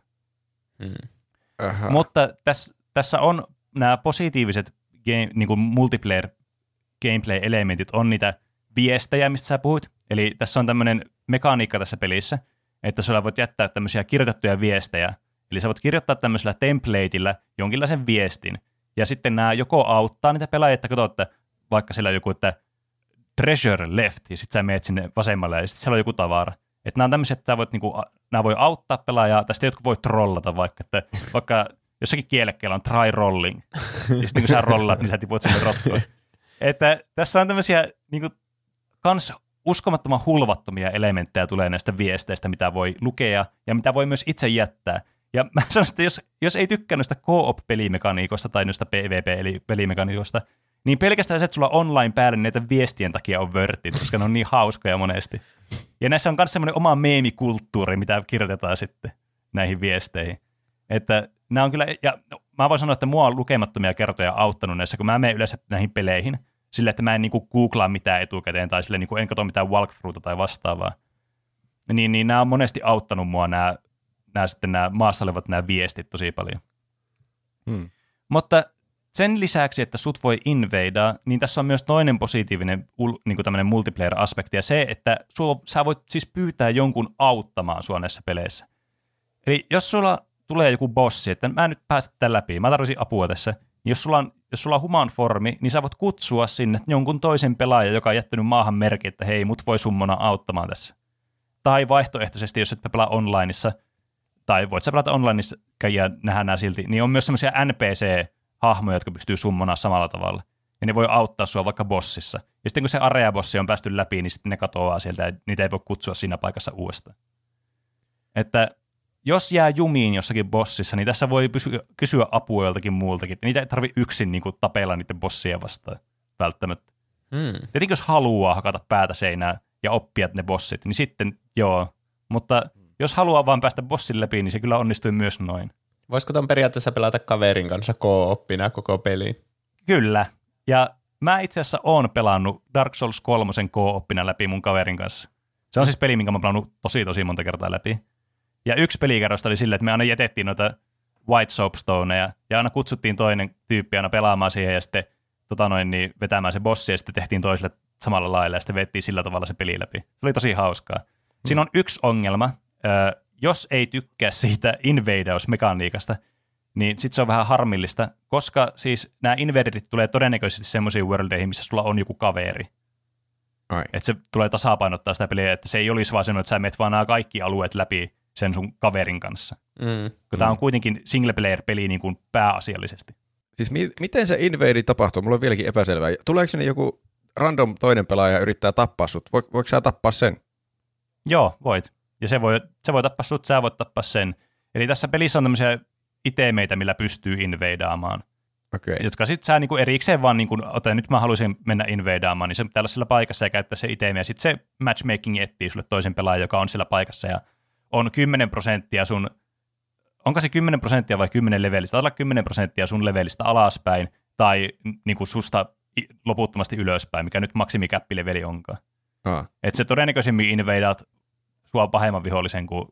Hmm. Mutta tässä, tässä on nämä positiiviset game, niin kuin multiplayer gameplay-elementit, on niitä viestejä, mistä sä puhuit. Eli tässä on tämmöinen mekaniikka tässä pelissä, että sulla voit jättää tämmöisiä kirjoitettuja viestejä. Eli sä voit kirjoittaa tämmöisellä templateillä jonkinlaisen viestin, ja sitten nämä joko auttaa niitä pelaajia, että katsoo, että vaikka siellä on joku, että treasure left, ja sitten sä menet sinne vasemmalle, ja sitten siellä on joku tavara. Että nämä on tämmöisiä, että voit, niinku, nämä voi auttaa pelaajaa, tästä jotkut voi trollata vaikka, että vaikka jossakin kielekkeellä on try rolling, ja sitten kun sä rollat, niin sä tiput sinne rotkoon. Että tässä on tämmöisiä niin kuin, kans uskomattoman hulvattomia elementtejä tulee näistä viesteistä, mitä voi lukea ja mitä voi myös itse jättää. Ja mä sanoisin, että jos, jos ei tykkää noista co-op-pelimekaniikoista tai noista PvP-pelimekaniikoista, niin pelkästään se, että sulla online päälle niin näitä viestien takia on vörtit, koska ne on niin hauskoja monesti. Ja näissä on myös semmoinen oma meemikulttuuri, mitä kirjoitetaan sitten näihin viesteihin. Että nämä on kyllä, ja mä voin sanoa, että mua on lukemattomia kertoja auttanut näissä, kun mä menen yleensä näihin peleihin, sille, että mä en niinku googlaa mitään etukäteen, tai sille niinku en katso mitään walkthroughta tai vastaavaa. Niin, niin nämä on monesti auttanut mua nämä, nämä sitten nämä maassa olevat nämä viestit tosi paljon. Hmm. Mutta sen lisäksi, että sut voi invadaa, niin tässä on myös toinen positiivinen niin tämmöinen multiplayer-aspekti, ja se, että sua, sä voit siis pyytää jonkun auttamaan sua näissä peleissä. Eli jos sulla tulee joku bossi, että mä en nyt pääse tämän läpi, mä tarvitsin apua tässä, niin jos sulla on, jos sulla on human formi, niin sä voit kutsua sinne jonkun toisen pelaajan, joka on jättänyt maahan merkin, että hei, mut voi summona auttamaan tässä. Tai vaihtoehtoisesti, jos et pelaa onlineissa, tai voit sä pelata onlineissa ja nähdä nämä silti, niin on myös semmoisia NPC-hahmoja, jotka pystyy summonaa samalla tavalla. Ja ne voi auttaa sua vaikka bossissa. Ja sitten kun se area-bossi on päästy läpi, niin sitten ne katoaa sieltä ja niitä ei voi kutsua siinä paikassa uudestaan. Että jos jää jumiin jossakin bossissa, niin tässä voi kysyä apua joltakin muultakin. Niitä ei tarvi yksin niin kuin, tapella niiden bossien vastaan välttämättä. Hmm. Tietenkin jos haluaa hakata päätä seinään ja oppia ne bossit, niin sitten joo. Mutta jos haluaa vaan päästä bossin läpi, niin se kyllä onnistui myös noin. Voisiko ton periaatteessa pelata kaverin kanssa co-oppina koko peliin? Kyllä. Ja mä itse asiassa oon pelannut Dark Souls 3 co-oppina läpi mun kaverin kanssa. Se on siis peli, minkä mä oon pelannut tosi tosi monta kertaa läpi. Ja yksi pelikerrosta oli silleen, että me aina jätettiin noita White Soapstoneja ja aina kutsuttiin toinen tyyppi aina pelaamaan siihen ja sitten tota noin, niin vetämään se bossi ja sitten tehtiin toiselle samalla lailla ja sitten vettiin sillä tavalla se peli läpi. Se oli tosi hauskaa. Siinä on yksi ongelma. Jos ei tykkää siitä invadaus-mekaniikasta, niin sitten se on vähän harmillista, koska siis nämä invaderit tulee todennäköisesti semmoisiin worldeihin, missä sulla on joku kaveri. Että se tulee tasapainottaa sitä peliä, että se ei olisi vaan semmoinen, että sä menet vaan nämä kaikki alueet läpi sen sun kaverin kanssa. Mm. Kun tämä on kuitenkin single player peli niin kuin pääasiallisesti. Siis mi- miten se invade tapahtuu? Mulla on vieläkin epäselvää. Tuleeko sinne joku random toinen pelaaja ja yrittää tappaa sut? Vo- voiko sä tappaa sen? Joo, voit. Ja se voi, se voi tappaa sut, sä voit tappaa sen. Eli tässä pelissä on tämmöisiä itemeitä, millä pystyy invadaamaan. Okay. Jotka sitten sä niinku erikseen vaan, niinku, ota, nyt mä haluaisin mennä invadaamaan, niin se pitää olla paikassa ja käyttää se itemi. Ja sitten se matchmaking etsii sulle toisen pelaajan, joka on sillä paikassa ja on 10 prosenttia sun, onko se 10 prosenttia vai 10 levelistä, olla 10 prosenttia sun levelistä alaspäin tai niin kuin susta loputtomasti ylöspäin, mikä nyt maksimikäppileveli onkaan. Ah. Että se todennäköisemmin invadaat sua pahemman vihollisen kuin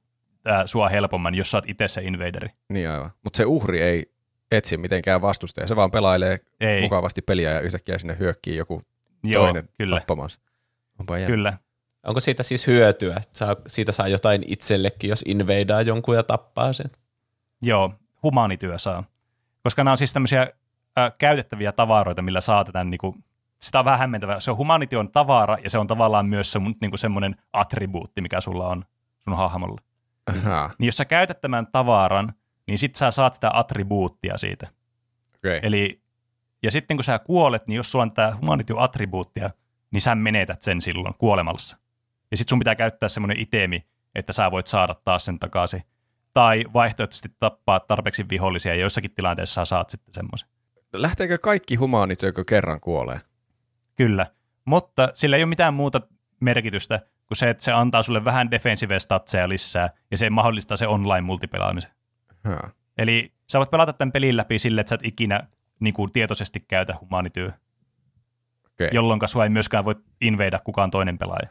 ää, sua helpomman, jos sä oot itse se invaderi. Niin aivan. Mutta se uhri ei etsi mitenkään vastustajaa. Se vaan pelailee Ei, mukavasti peliä ja yhtäkkiä sinne hyökkii joku joo, toinen kyllä, tappamaan se. Onpa jännä. kyllä. Onko siitä siis hyötyä? että Saa, siitä saa jotain itsellekin, jos invadaa jonkun ja tappaa sen. Joo, humaanityö saa. Koska nämä on siis tämmöisiä ä, käytettäviä tavaroita, millä saatetaan niinku, sitä on vähän hämmentävää. Se on humanity on tavara ja se on tavallaan myös se, niinku semmoinen attribuutti, mikä sulla on sun hahmolla. Ahaa, Niin jos sä käytät tämän tavaran, niin sit sä saat sitä attribuuttia siitä. Okay. Eli, ja sitten kun sä kuolet, niin jos sulla on tämä humanity-attribuuttia, niin sä menetät sen silloin kuolemassa. Ja sitten sun pitää käyttää semmoinen itemi, että sä voit saada taas sen takaisin. Tai vaihtoehtoisesti tappaa tarpeeksi vihollisia, ja joissakin tilanteissa sä saat sitten semmoisen. Lähteekö kaikki humaanit, jotka kerran kuolee? Kyllä, mutta sillä ei ole mitään muuta merkitystä kuin se, että se antaa sulle vähän defensive statseja lisää, ja se mahdollistaa se online multipelaamisen. Ahaa. Eli sä voit pelata tämän pelin läpi sille, että sä et ikinä niin kuin, tietoisesti käytä humanityö, Okei. jolloin sua ei myöskään voi invada kukaan toinen pelaaja.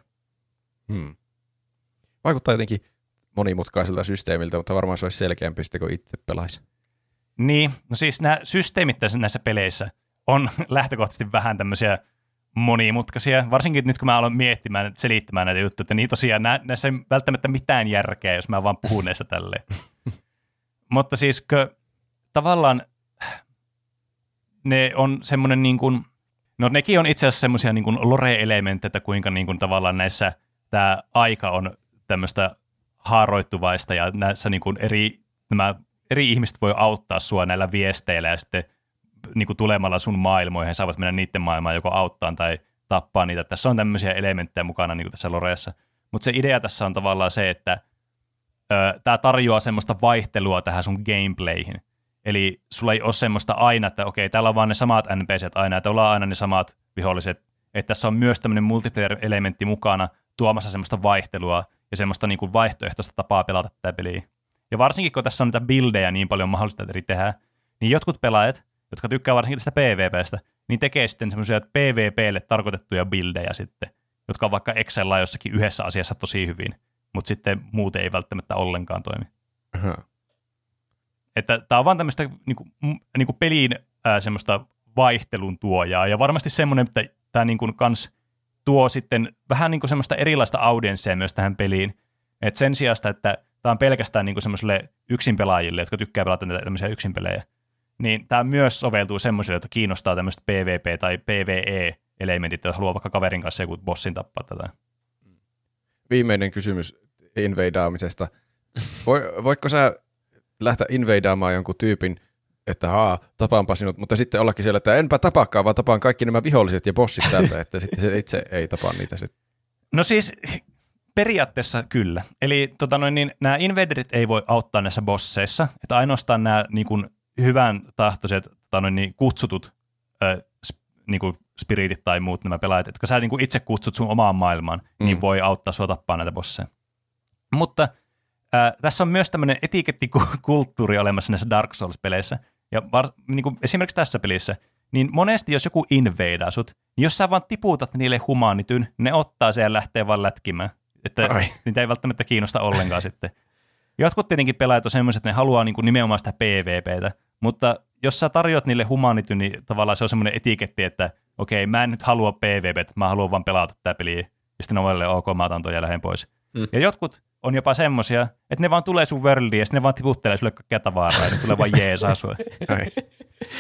Hmm. Vaikuttaa jotenkin monimutkaiselta systeemiltä, mutta varmaan se olisi selkeämpi sitten, kun itse pelaisi. Niin, no siis nämä systeemit tässä näissä peleissä on lähtökohtaisesti vähän tämmöisiä monimutkaisia, varsinkin nyt kun mä aloin miettimään, selittämään näitä juttuja, että niin tosiaan nä- näissä ei välttämättä mitään järkeä, jos mä vaan puhun näistä tälleen. Mutta siis kun tavallaan ne on semmoinen niin kuin, no nekin on itse asiassa semmoisia niin kuin lore-elementtejä, kuinka niin kuin tavallaan näissä tämä aika on tämmöistä haaroittuvaista ja näissä niin kuin eri, nämä eri ihmiset voi auttaa sua näillä viesteillä ja sitten niin kuin tulemalla sun maailmoihin saavat mennä niiden maailmaan joko auttaa tai tappaa niitä. Tässä on tämmöisiä elementtejä mukana niin kuin tässä loreessa. Mutta se idea tässä on tavallaan se, että tämä tarjoaa semmoista vaihtelua tähän sun gameplayhin. Eli sulla ei ole semmoista aina, että okei, täällä on vaan ne samat NPCt aina, että ollaan aina ne samat viholliset. Että tässä on myös tämmöinen multiplayer-elementti mukana tuomassa semmoista vaihtelua ja semmoista niin kuin vaihtoehtoista tapaa pelata tätä peliä. Ja varsinkin, kun tässä on niitä buildejä niin paljon mahdollista eri tehdä, niin jotkut pelaajat, jotka tykkää varsinkin tästä PvPstä, niin tekee sitten semmoisia PvPlle tarkoitettuja buildejä sitten, jotka on vaikka Excella jossakin yhdessä asiassa tosi hyvin, mutta sitten muuten ei välttämättä ollenkaan toimi. Ahaa. Että tämä on vaan tämmöistä niinku, niinku peliin ää, semmoista vaihtelun tuojaa, ja varmasti semmoinen, että tämä niinku kans tuo sitten vähän niinku semmoista erilaista audienssia myös tähän peliin, että sen sijasta, että tämä on pelkästään niinku semmoiselle yksinpelaajille, jotka tykkää pelata näitä tämmöisiä yksinpelejä, niin tämä myös soveltuu semmoisille, jotka kiinnostaa tämmöistä PvP- tai PvE-elementit, jotka haluaa vaikka kaverin kanssa joku bossin tappaa tätä. Viimeinen kysymys inveidaamisesta. Voi, voitko sä lähteä invadaamaan jonkun tyypin, että haa, tapaanpa sinut, mutta sitten ollakin siellä, että enpä tapaakaan, vaan tapaan kaikki nämä viholliset ja bossit täältä, että sitten se itse ei tapaa niitä sitten. No siis periaatteessa kyllä. Eli tota noin, niin, nämä invaderit ei voi auttaa näissä bosseissa, että ainoastaan nämä niin kuin, hyvän tahtoiset tota noin, niin, kutsutut ö, sp, niin kuin spiritit tai muut nämä pelaajat, jotka sä niin kuin itse kutsut sun omaan maailmaan, mm. niin voi auttaa sua tappaa näitä bosseja. Mutta ää, tässä on myös tämmöinen etikettikulttuuri olemassa näissä Dark Souls-peleissä. Ja var, niin kuin esimerkiksi tässä pelissä, niin monesti jos joku invadaa sut, niin jos sä vaan tiputat niille humanityn, ne ottaa sen ja lähtee vaan lätkimään. Että Ai. niitä ei välttämättä kiinnosta ollenkaan sitten. Jotkut tietenkin pelaajat on semmoiset, että ne haluaa niin kuin nimenomaan sitä PvPtä, mutta jos sä tarjoat niille humanityn, niin tavallaan se on semmoinen etiketti, että okei, mä en nyt halua PvPtä, mä haluan vaan pelata tätä peliä. Ja sitten on ok, mä otan toi ja lähden pois. Mm. Ja jotkut on jopa semmosia, että ne vaan tulee sun worldiin ja sitten ne vaan tiputtelee sulle kaikkea tavaraa ja ne tulee vaan jeesaa sua.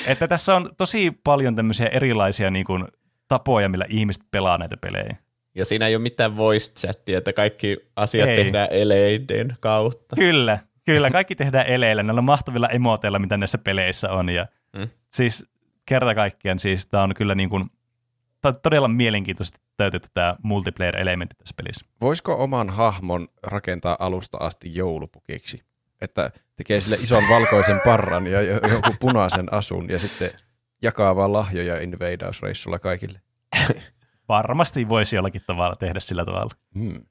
Että tässä on tosi paljon tämmöisiä erilaisia niin kuin, tapoja, millä ihmiset pelaa näitä pelejä. Ja siinä ei ole mitään voice chattia, että kaikki asiat Ei. tehdään eleiden kautta. Kyllä, kyllä. Kaikki tehdään eleillä, näillä mahtavilla emoteilla, mitä näissä peleissä on. Ja Mm. siis kerta kaikkiaan siis tämä on kyllä niin kuin, tää on todella mielenkiintoisesti täytetty tämä multiplayer-elementti tässä pelissä. Voisiko oman hahmon rakentaa alusta asti joulupukiksi? Että tekee sille ison valkoisen parran ja jo- jonkun punaisen asun ja sitten jakaa vaan lahjoja invadausreissulla kaikille. Varmasti voisi jollakin tavalla tehdä sillä tavalla. Hmm.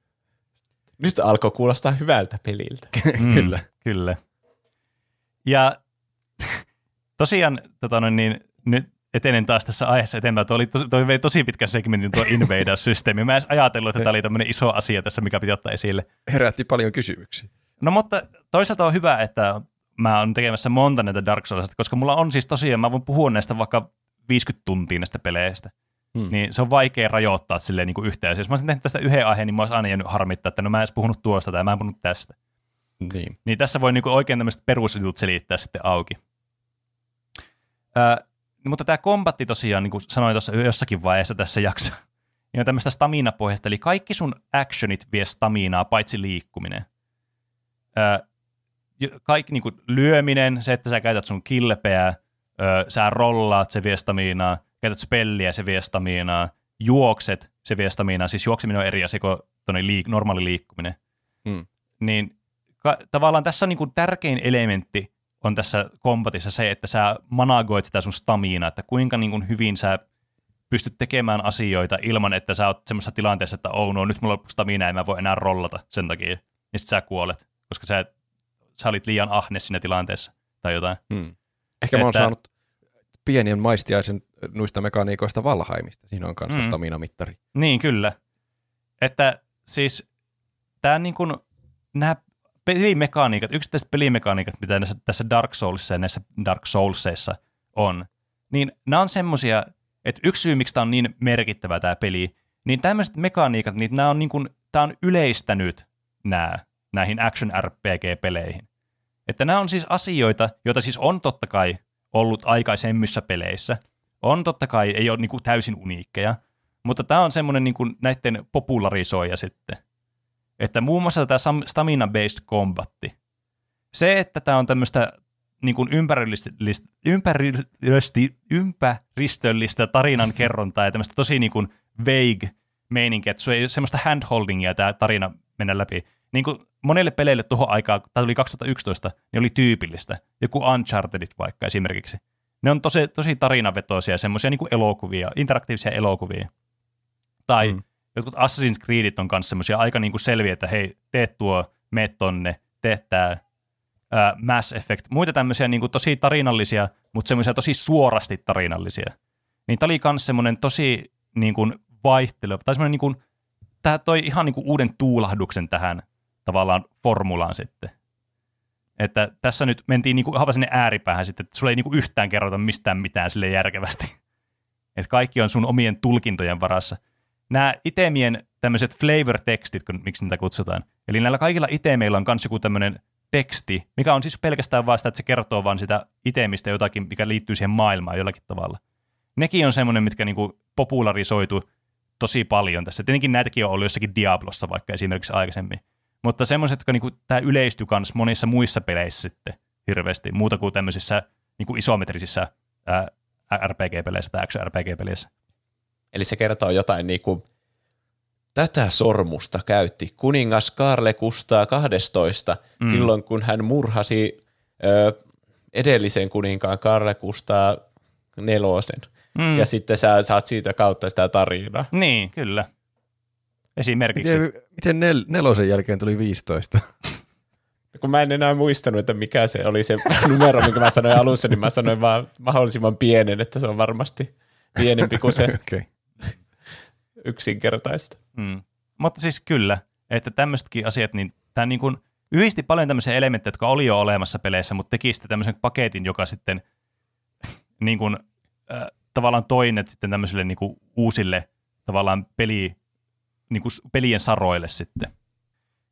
Nyt alkoi kuulostaa hyvältä peliltä. Mm, Kyllä. Kyllä. Ja tosiaan tota noin, niin, nyt etenen taas tässä aiheessa eteenpäin. Tuo, oli tosi, toi vei tosi pitkän segmentin tuo Invaders-systeemi. Mä en edes ajatellut, että tämä oli tämmöinen iso asia tässä, mikä piti ottaa esille. Herätti paljon kysymyksiä. No mutta toisaalta on hyvä, että mä oon tekemässä monta näitä Dark Souls, koska mulla on siis tosiaan, mä voin puhua näistä vaikka 50 tuntia näistä peleistä. Hmm. Niin se on vaikea rajoittaa silleen niin kuin yhteen. Jos mä olisin tehnyt tästä yhden aiheen, niin mä olisin aina jäänyt harmittaa, että no mä en edes puhunut tuosta tai mä en puhunut tästä. Niin. Niin tässä voi niinku oikein tämmöiset perusjutut selittää sitten auki. Ää, mutta tämä kombatti tosiaan, niin kuin sanoin tuossa jossakin vaiheessa tässä jaksossa, niin on tämmöistä stamina-pohjasta, eli kaikki sun actionit vie staminaa, paitsi liikkuminen. Jo- kaikki niin kuin lyöminen, se, että sä käytät sun kilpeä, ö, sä rollaat, se vie staminaa, käytät spelliä, se vie staminaa, juokset, se vie staminaa, siis juokseminen on eri asia kuin liik- normaali liikkuminen. Hmm. Niin ka- tavallaan tässä on niin kuin tärkein elementti on tässä kombatissa se, että sä managoit sitä sun staminaa, että kuinka niin kuin hyvin sä pystyt tekemään asioita ilman, että sä oot semmoisessa tilanteessa, että oh no, nyt mulla on stamina ja mä voin enää rollata sen takia. Ja sit sä kuolet, koska sä, sä olit liian ahne siinä tilanteessa tai jotain. Hmm. Ehkä mä oon Että- saanut pienen maistiaisen noista mekaniikoista Valhaimista. Siinä on kanssa Mm. stamina-mittari. Niin, kyllä. Että siis tämä niin kuin, nämä pelimekaniikat, yksittäiset pelimekaniikat, mitä näissä, tässä Dark Soulsissa ja näissä Dark Soulsissa on, niin nämä on semmosia, että yksi syy, miksi tämä on niin merkittävä tämä peli, niin tämmöiset mekaniikat, niin nämä on, niin kuin, tämä on yleistänyt nämä näihin action RPG-peleihin. Että nämä on siis asioita, joita siis on totta kai ollut aikaisemmissa peleissä. On totta kai, ei ole niin kuin täysin uniikkeja, mutta tämä on semmoinen niin näiden popularisoija sitten. Että muun muassa tämä stamina-based combatti. Se, että tämä on tämmöistä niin kuin ympäristöllistä tarinan kerrontaa ja tämmöistä tosi niin kuin vague meininkiä, että se ei ole semmoista handholdingia tämä tarina mennä läpi. Niin kuin monelle peleille tuohon aikaan, tämä tuli 2011, niin oli tyypillistä. Joku Unchartedit vaikka esimerkiksi. Ne on tosi, tosi tarinavetoisia, semmoisia niin elokuvia, interaktiivisia elokuvia. Tai mm. Jotkut Assassin's Creedit on kanssa semmoisia aika niin kuin selviä, että hei, teet tuo, meet tonne, teet tää ää, Mass Effect. Muita tämmöisiä niin kuin tosi tarinallisia, mutta semmoisia tosi suorasti tarinallisia. Niin tää oli kans semmoinen tosi niin kuin vaihteleva, tai semmoinen niin kuin, tää toi ihan niin kuin uuden tuulahduksen tähän tavallaan formulaan sitten. Että tässä nyt mentiin niin kuin ihan vaan sinne ääripäähän sitten, että sulle ei niin kuin yhtään kerrota mistään mitään sille järkevästi. Että kaikki on sun omien tulkintojen varassa. Nämä itemien tämmöiset flavor-tekstit, kun, miksi niitä kutsutaan. Eli näillä kaikilla itemeillä on myös joku tämmöinen teksti, mikä on siis pelkästään vaan sitä, että se kertoo vaan sitä itemistä jotakin, mikä liittyy siihen maailmaan jollakin tavalla. Nekin on semmoinen, mitkä niinku popularisoitu tosi paljon tässä. Tietenkin näitäkin on ollut jossakin Diablossa vaikka esimerkiksi aikaisemmin. Mutta semmoiset, jotka niinku, tämä yleistyi myös monissa muissa peleissä sitten hirveästi, muuta kuin tämmöisissä niinku isometrisissä ää, RPG-peleissä tai action RPG-peleissä. Eli se kertoo jotain niin kuin, tätä sormusta käytti kuningas Karle Kustaa 12 mm. silloin, kun hän murhasi ö, edellisen kuninkaan Karle Kustaa nelosen. Mm. Ja sitten sä saat siitä kautta sitä tarinaa. Niin, kyllä. Esimerkiksi. Miten, miten nel, nelosen jälkeen tuli 15? Kun mä en enää muistanut, että mikä se oli se numero, minkä mä sanoin alussa, niin mä sanoin vaan mahdollisimman pienen, että se on varmasti pienempi kuin se okay. yksinkertaista. Mm. Mutta siis kyllä, että tämmöisetkin asiat, niin tämä niin kuin yhdisti paljon tämmöisiä elementtejä, jotka oli jo olemassa peleissä, mutta teki sitten tämmöisen paketin, joka sitten niin kuin, äh, tavallaan toinen sitten tämmöisille niin kuin uusille tavallaan peli, niin kuin pelien saroille sitten.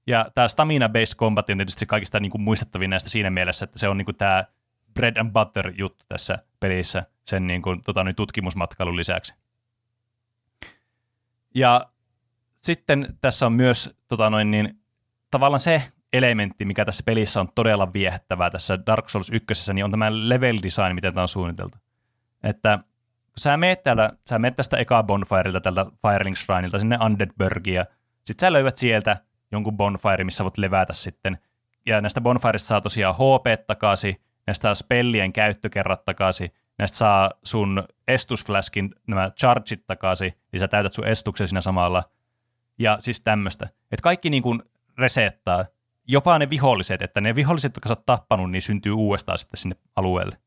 Ja tämä stamina-based combat on tietysti kaikista niin kuin muistettavin näistä siinä mielessä, että se on niin kuin tämä bread and butter juttu tässä pelissä sen niin kuin, tota, niin tutkimusmatkailun lisäksi. Ja sitten tässä on myös tota noin, niin, tavallaan se elementti, mikä tässä pelissä on todella viehättävää tässä Dark Souls 1, niin on tämä level design, miten tämä on suunniteltu. Että sä meet, täällä, sä meet tästä eka bonfireilta, tältä Fireling Shrineilta sinne Undead sit sä löydät sieltä jonkun bonfire, missä voit levätä sitten. Ja näistä bonfireista saa tosiaan HP takaisin, näistä saa spellien käyttökerrat takaisin, näistä saa sun estusflaskin nämä chargit takaisin, niin sä täytät sun estuksen siinä samalla. Ja siis tämmöistä. Että kaikki niin kuin resettaa, jopa ne viholliset, että ne viholliset, jotka sä oot tappanut, niin syntyy uudestaan sitten sinne alueelle.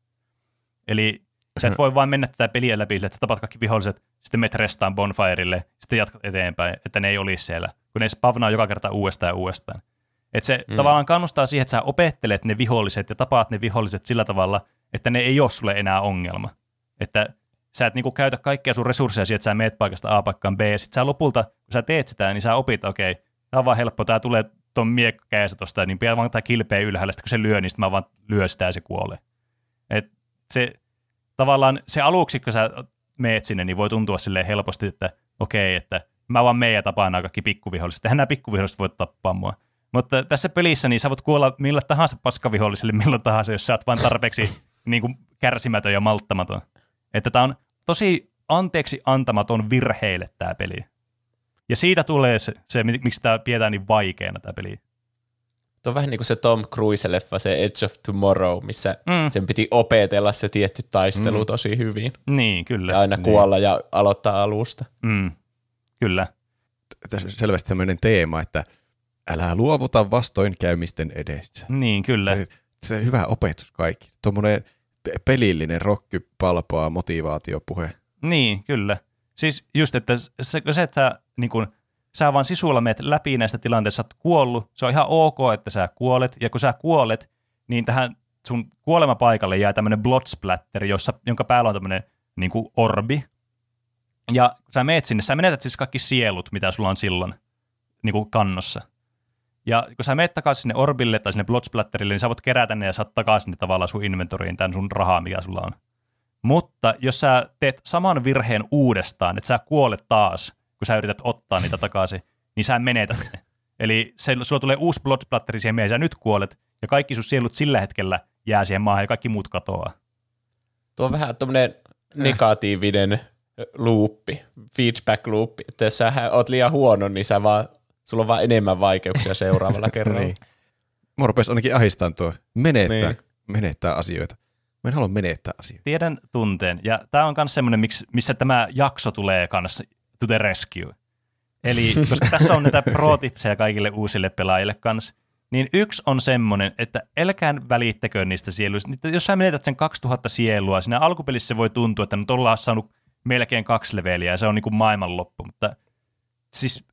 Eli sä et voi vain mennä tätä peliä läpi, että tapat kaikki viholliset, sitten menet restaan bonfirelle, sitten jatkat eteenpäin, että ne ei olisi siellä, kun ne spavnaa joka kerta uudestaan ja uudestaan. Että se mm. tavallaan kannustaa siihen, että sä opettelet ne viholliset ja tapaat ne viholliset sillä tavalla, että ne ei ole sulle enää ongelma. Että sä et niinku käytä kaikkia sun resursseja siihen, että sä meet paikasta A paikkaan B, ja sit sä lopulta, kun sä teet sitä, niin sä opit, okei, okay, tämä on vaan helppo, tämä tulee ton miekka kädessä tosta, niin pian vaan tämä kilpeä ylhäällä, sitten kun se lyö, niin sitten mä vaan lyö sitä ja se kuolee. Et se tavallaan se aluksi, kun sä meet sinne, niin voi tuntua sille helposti, että okei, okay, että mä vaan ja tapaan nämä kaikki pikkuviholliset. Eihän nämä pikkuviholliset voi tappaa mua. Mutta tässä pelissä niin sä voit kuolla millä tahansa paskaviholliselle, milloin tahansa, jos sä oot vain tarpeeksi niin kuin kärsimätön ja malttamaton. Että tämä on tosi anteeksi antamaton virheille tämä peli. Ja siitä tulee se, se miksi tämä pidetään niin vaikeana tämä peli. Tuo on vähän niin kuin se Tom Cruise-leffa, se Edge of Tomorrow, missä mm. sen piti opetella se tietty taistelu mm. tosi hyvin. Niin, kyllä. Ja aina niin. kuolla ja aloittaa alusta. Mm. Kyllä. Tässä on selvästi tämmöinen teema, että älä luovuta vastoinkäymisten edessä. Niin, kyllä. Se, hyvä opetus kaikki. Tuommoinen pelillinen rokky palpoa motivaatiopuhe. Niin, kyllä. Siis just, että se, se että sä, niin kun, sä vaan sisulla meet läpi näistä tilanteista, sä oot kuollut, se on ihan ok, että sä kuolet, ja kun sä kuolet, niin tähän sun kuolemapaikalle jää tämmöinen blood splatter, jossa, jonka päällä on tämmöinen niin kuin orbi, ja kun sä meet sinne, sä menetät siis kaikki sielut, mitä sulla on silloin niin kuin kannossa. Ja kun sä menet takaisin sinne orbille tai sinne bloodsplatterille, niin sä voit kerätä ne ja saat takaisin ne tavallaan sun inventoriin tämän sun rahaa, mikä sulla on. Mutta jos sä teet saman virheen uudestaan, että sä kuolet taas, kun sä yrität ottaa niitä takaisin, niin sä menetät ne. Eli se, sulla tulee uusi bloodsplatteri siihen mieleen, sä nyt kuolet, ja kaikki sun sielut sillä hetkellä jää siihen maahan, ja kaikki muut katoaa. Tuo on vähän tämmöinen negatiivinen luuppi, feedback luuppi, että jos sä oot liian huono, niin sä vaan, sulla on vaan enemmän vaikeuksia seuraavalla kerralla. niin. Mua rupesi ainakin ahistaan tuo menettää, niin. menettää asioita. Mä en halua menettää asioita. Tiedän tunteen, ja tämä on myös semmoinen, missä tämä jakso tulee kanssa to the rescue. Eli koska tässä on näitä pro kaikille uusille pelaajille kanssa, niin yksi on semmoinen, että älkään välittäkö niistä sieluista. Jos sä menetät sen 2000 sielua, siinä alkupelissä se voi tuntua, että nyt ollaan saanut melkein kaksi leveliä ja se on niin kuin maailmanloppu, mutta siis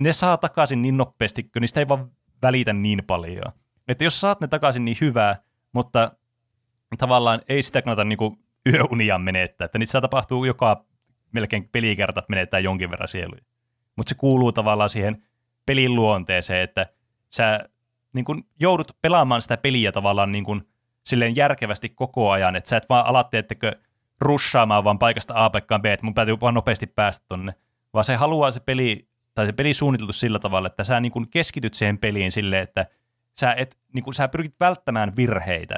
ne saa takaisin niin nopeasti, kun niistä ei vaan välitä niin paljon. Että jos saat ne takaisin niin hyvää, mutta tavallaan ei sitä kannata niin kuin yöunia menettää, että niitä tapahtuu joka melkein pelikerta, että menettää jonkin verran sieluja. Mutta se kuuluu tavallaan siihen pelin luonteeseen, että sä niin kun joudut pelaamaan sitä peliä tavallaan niin kun silleen järkevästi koko ajan, että sä et vaan ala teettekö rushaamaan vaan paikasta A paikkaan B, että mun täytyy vaan nopeasti päästä tonne, vaan se haluaa se peli tai se peli suunniteltu sillä tavalla, että sä niin kuin keskityt siihen peliin silleen, että sä, et, niin kuin, sä pyrit välttämään virheitä.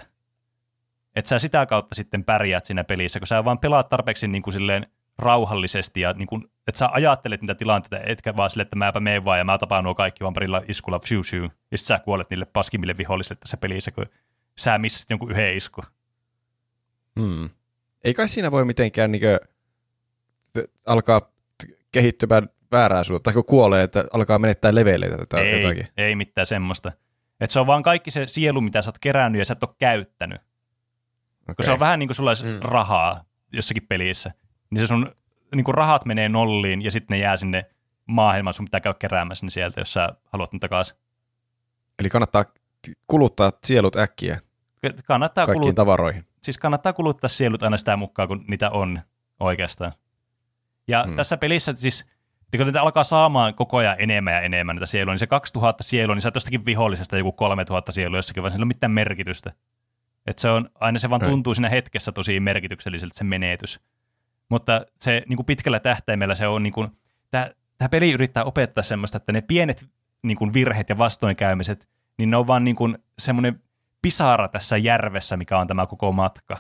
Että sä sitä kautta sitten pärjäät siinä pelissä, kun sä vaan pelaat tarpeeksi niin kuin silleen rauhallisesti ja niin kuin, että sä ajattelet niitä tilanteita, etkä vaan silleen, että mäpä meen vaan ja mä tapaan nuo kaikki vaan parilla iskulla psyu, psyu, ja sit sä kuolet niille paskimmille vihollisille tässä pelissä, kun sä missasit jonkun yhden isku. Hmm. Ei kai siinä voi mitenkään niinkö, t- alkaa t- kehittymään väärää suuntaan, tai kun kuolee, että alkaa menettää leveleitä tai ei, jotakin. ei mitään semmoista. Et se on vaan kaikki se sielu, mitä sä oot kerännyt ja sä et ole käyttänyt. Okay. Kun se on vähän niin kuin sulla olisi Mm. rahaa jossakin pelissä. Niin se sun niin kuin rahat menee nolliin ja sitten ne jää sinne maailmaan. Sun pitää käydä keräämässä ne sieltä, jos sä haluat ne takaisin. Eli kannattaa kuluttaa sielut äkkiä Kannattaa, kaikkiin kulut, tavaroihin. siis kannattaa kuluttaa sielut aina sitä mukaan, kun niitä on oikeastaan. Ja Mm. mm. tässä pelissä siis, kun niitä alkaa saamaan koko ajan enemmän ja enemmän niitä sieluja, niin se 2000 sielua, niin sä jostakin vihollisesta joku 3000 sielua jossakin, vaan sillä ei ole mitään merkitystä. Et se on, aina se vaan Ei. tuntuu siinä hetkessä tosi merkitykselliseltä se menetys. Mutta se niin kuin pitkällä tähtäimellä se on, niin kuin, tämä, tämä peli yrittää opettaa semmoista, että ne pienet niin kuin virheet ja vastoinkäymiset, niin ne on vaan niin kuin semmoinen pisara tässä järvessä, mikä on tämä koko matka.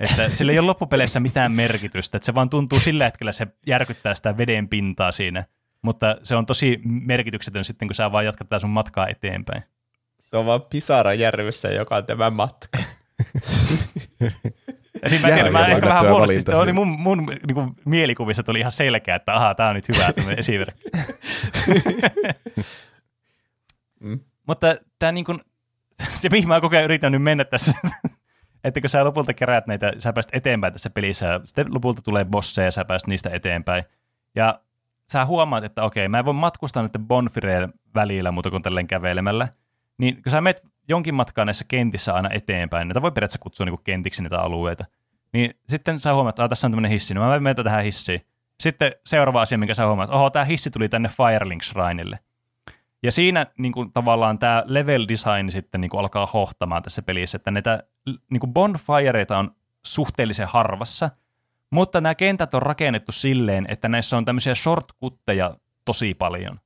Että sillä ei ole loppupeleissä mitään merkitystä, että se vaan tuntuu sillä hetkellä, se järkyttää sitä veden pintaa siinä, mutta se on tosi merkityksetön sitten, kun sä vaan jatkat tää sun matkaa eteenpäin. Se on vaan pisara järvessä, joka on tämä matka. Niin mä, en tiedä, mä ehkä vähän huonosti, oli mun, mun niin kuin, mielikuvissa oli ihan selkeä, että ahaa, tää on nyt hyvä tämmöinen esimerkki. Mm. Mutta tämä niin kuin, se mihin mä koko ajan yritän nyt mennä tässä, että kun sä lopulta keräät näitä, sä pääset eteenpäin tässä pelissä, ja sitten lopulta tulee bosseja ja sä pääset niistä eteenpäin. Ja sä huomaat, että okei, mä en voi matkustaa näiden bonfireen välillä muuta kuin tälleen kävelemällä. Niin kun sä menet jonkin matkaa näissä kentissä aina eteenpäin, näitä voi periaatteessa kutsua niin kentiksi niitä alueita, niin sitten sä huomaat, että tässä on tämmöinen hissi, niin mä menen tähän hissiin. Sitten seuraava asia, minkä sä huomaat, oho, tämä hissi tuli tänne Firelink Shrinelle. Ja siinä niin kuin, tavallaan tämä level design sitten niin kuin, alkaa hohtamaan tässä pelissä, että näitä niin kuin bonfireita on suhteellisen harvassa, mutta nämä kentät on rakennettu silleen, että näissä on tämmöisiä shortcutteja tosi paljon.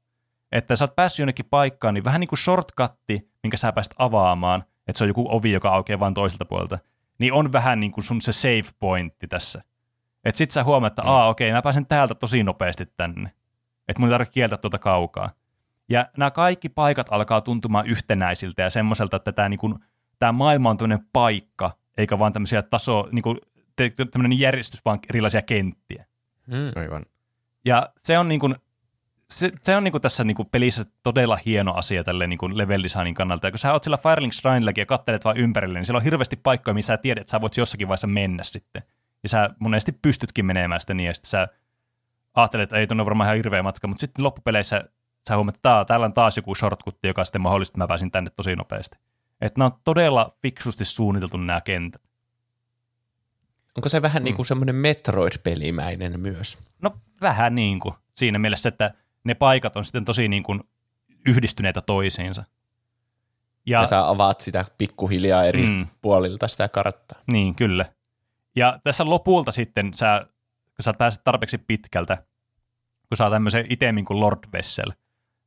Että sä oot päässyt jonnekin paikkaan, niin vähän niin kuin shortcutti, minkä sä pääst avaamaan, että se on joku ovi, joka aukeaa vain toiselta puolelta, niin on vähän niin kuin sun se save pointti tässä. Että sit sä huomaat, että aa okei, mä pääsen täältä tosi nopeasti tänne. Että mun ei tarvitse kieltää tuota kaukaa. Ja nämä kaikki paikat alkaa tuntumaan yhtenäisiltä ja semmoiselta, että tämä niinku, tää maailma on tämmöinen paikka, eikä vaan tämmöisiä taso, niinku, te- tämmöinen järjestys, vaan erilaisia kenttiä. Mm. Aivan. Ja se on, niinku, se, se on niinku tässä niinku pelissä todella hieno asia tälle niinku level designin kannalta. Ja kun sä oot sillä Firelink Shrinelläkin ja kattelet vaan ympärille, niin siellä on hirveästi paikkoja, missä sä tiedät, että sä voit jossakin vaiheessa mennä sitten. Ja sä monesti pystytkin menemään sitten niin, ja sitten sä ajattelet, että ei tuonne varmaan ihan hirveä matka, mutta sitten loppupeleissä sä huomaat, että tää, täällä on taas joku shortcutti, joka sitten mahdollisesti mä pääsin tänne tosi nopeasti. Että nämä on todella fiksusti suunniteltu nämä kentät. Onko se vähän niin kuin semmoinen Metroid-pelimäinen myös? No vähän niin kuin siinä mielessä, että ne paikat on sitten tosi niin kuin yhdistyneitä toisiinsa. Ja, ja sä avaat sitä pikkuhiljaa eri Mm. puolilta sitä karttaa. Niin, kyllä. Ja tässä lopulta sitten, sä, kun sä pääset tarpeeksi pitkältä, kun saa tämmöisen itemin kuin Lord Vessel,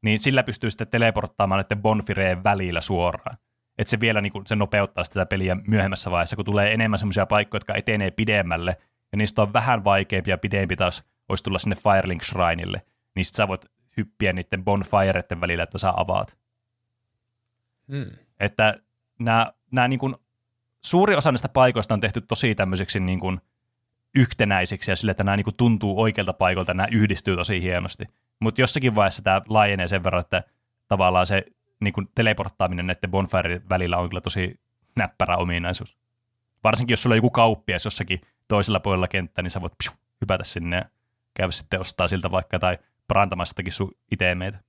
niin sillä pystyy sitten teleporttaamaan näiden bonfireen välillä suoraan. Että se vielä niin kuin, se nopeuttaa sitä peliä myöhemmässä vaiheessa, kun tulee enemmän semmoisia paikkoja, jotka etenee pidemmälle, ja niistä on vähän vaikeampi ja pidempi taas olisi tulla sinne Firelink Shrinelle, niin sit sä voit hyppiä niiden bonfireiden välillä, että sä avaat. Mm. Että nämä, nämä niin kuin, suuri osa näistä paikoista on tehty tosi tämmöiseksi niin kuin yhtenäisiksi ja sille, että nämä niin kuin tuntuu oikealta paikalta, nämä yhdistyy tosi hienosti. Mutta jossakin vaiheessa tämä laajenee sen verran, että tavallaan se niin kuin teleporttaaminen näiden bonfire välillä on kyllä tosi näppärä ominaisuus. Varsinkin jos sulla on joku kauppias jossakin toisella puolella kenttää, niin sä voit psiu, hypätä sinne ja käydä sitten ostaa siltä vaikka tai parantamassakin sun itemeitä.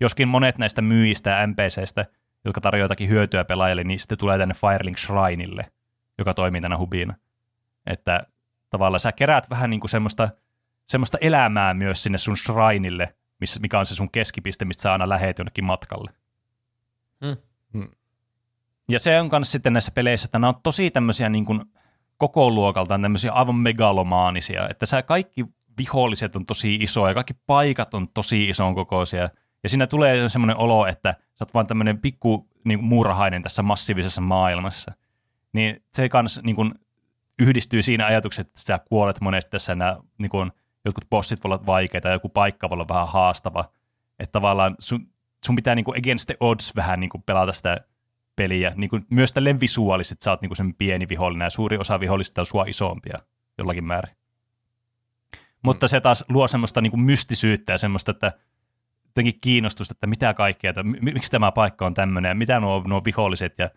Joskin monet näistä myyjistä ja NPCistä, jotka tarjoavat jotakin hyötyä pelaajalle, niin sitten tulee tänne Firelink Shrinelle, joka toimii tänä hubina. Että tavallaan sä keräät vähän niin kuin semmoista, semmoista elämää myös sinne sun shrinelle, missä, mikä on se sun keskipiste, mistä sä aina lähet jonnekin matkalle. Hmm. Hmm. Ja se on myös sitten näissä peleissä, että nämä on tosi tämmöisiä niin kuin koko luokaltaan tämmöisiä aivan megalomaanisia, että sä kaikki viholliset on tosi isoja, kaikki paikat on tosi ison kokoisia. Ja siinä tulee semmoinen olo, että sä oot vaan tämmöinen pikku niin kuin muurahainen tässä massiivisessa maailmassa. Niin se kans niin kuin, yhdistyy siinä ajatuksessa, että sä kuolet monesti tässä nämä niin kuin, jotkut bossit voi olla vaikeita, joku paikka voi olla vähän haastava. Että tavallaan sun, sun pitää niin kuin against the odds vähän niin kuin pelata sitä peliä. Niin kuin, myös tälleen visuaalisesti sä oot niin kuin sen pieni vihollinen ja suuri osa vihollisista on sua isompia jollakin määrin. Mutta se taas luo semmoista niin kuin mystisyyttä ja semmoista, että jotenkin kiinnostusta, että mitä kaikkea, että mi- miksi tämä paikka on tämmöinen ja mitä nuo, nuo viholliset. Ja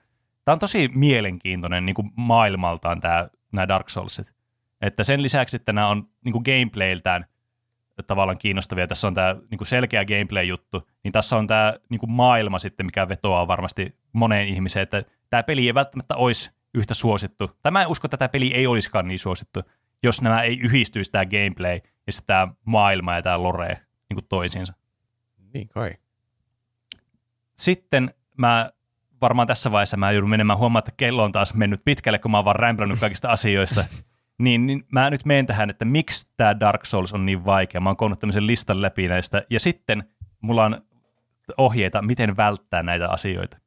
tämä on tosi mielenkiintoinen niin kuin maailmaltaan tämä, nämä Dark Soulsit. Että sen lisäksi, että nämä on niin kuin gameplayltään tavallaan kiinnostavia, tässä on tämä niin kuin selkeä gameplay-juttu, niin tässä on tämä niin kuin maailma sitten, mikä vetoaa varmasti moneen ihmiseen, että tämä peli ei välttämättä olisi yhtä suosittu. Tämä en usko, että tämä peli ei olisikaan niin suosittu, jos nämä ei yhdistyisi tämä gameplay ja tämä maailma ja tämä lore niin kuin toisiinsa. Niin kai. Sitten mä varmaan tässä vaiheessa mä joudun menemään huomaa, että kello on taas mennyt pitkälle, kun mä oon vaan rämplännyt kaikista asioista. Niin, niin mä nyt menen tähän, että miksi tämä Dark Souls on niin vaikea. Mä oon koonnut tämmöisen listan läpi näistä. Ja sitten mulla on ohjeita, miten välttää näitä asioita.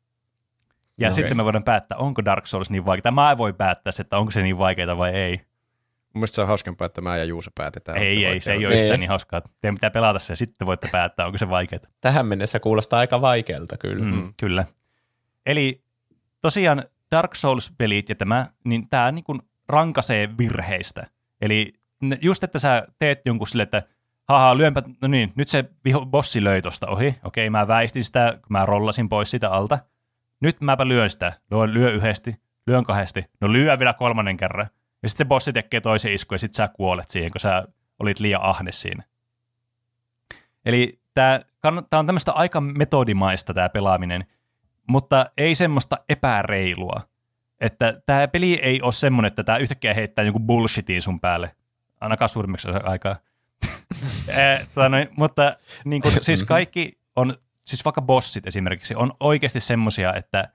Ja Okei. sitten me voidaan päättää, onko Dark Souls niin vaikeaa. Mä en voi päättää, että onko se niin vaikeaa vai ei. Mun mielestä se on hauskempaa, että mä ja Juuso päätetään. ei, ei, se ei ole yhtään niin hauskaa. Teidän pitää pelata se ja sitten voitte päättää, onko se vaikeaa. Tähän mennessä kuulostaa aika vaikealta kyllä. Mm, mm. Kyllä. Eli tosiaan Dark Souls-pelit ja tämä, niin tämä niin kuin rankasee virheistä. Eli just, että sä teet jonkun sille, että haha, lyönpä, no niin, nyt se viho, bossi löi tosta ohi. Okei, mä väistin sitä, kun mä rollasin pois sitä alta. Nyt mäpä lyön sitä. Lyön, lyö yhdesti, lyön kahdesti. No lyö vielä kolmannen kerran. Ja sitten se bossi tekee toisen iskun ja sitten sä kuolet siihen, kun sä olit liian ahne siinä. Eli tämä on tämmöistä aika metodimaista tämä pelaaminen, mutta ei semmoista epäreilua. Että tämä peli ei ole semmoinen, että tämä yhtäkkiä heittää jonkun bullshitin sun päälle, ainakaan suurimmaksi aikaa. Tota noin, mutta niin kuin, siis kaikki on, siis vaikka bossit esimerkiksi, on oikeasti semmoisia, että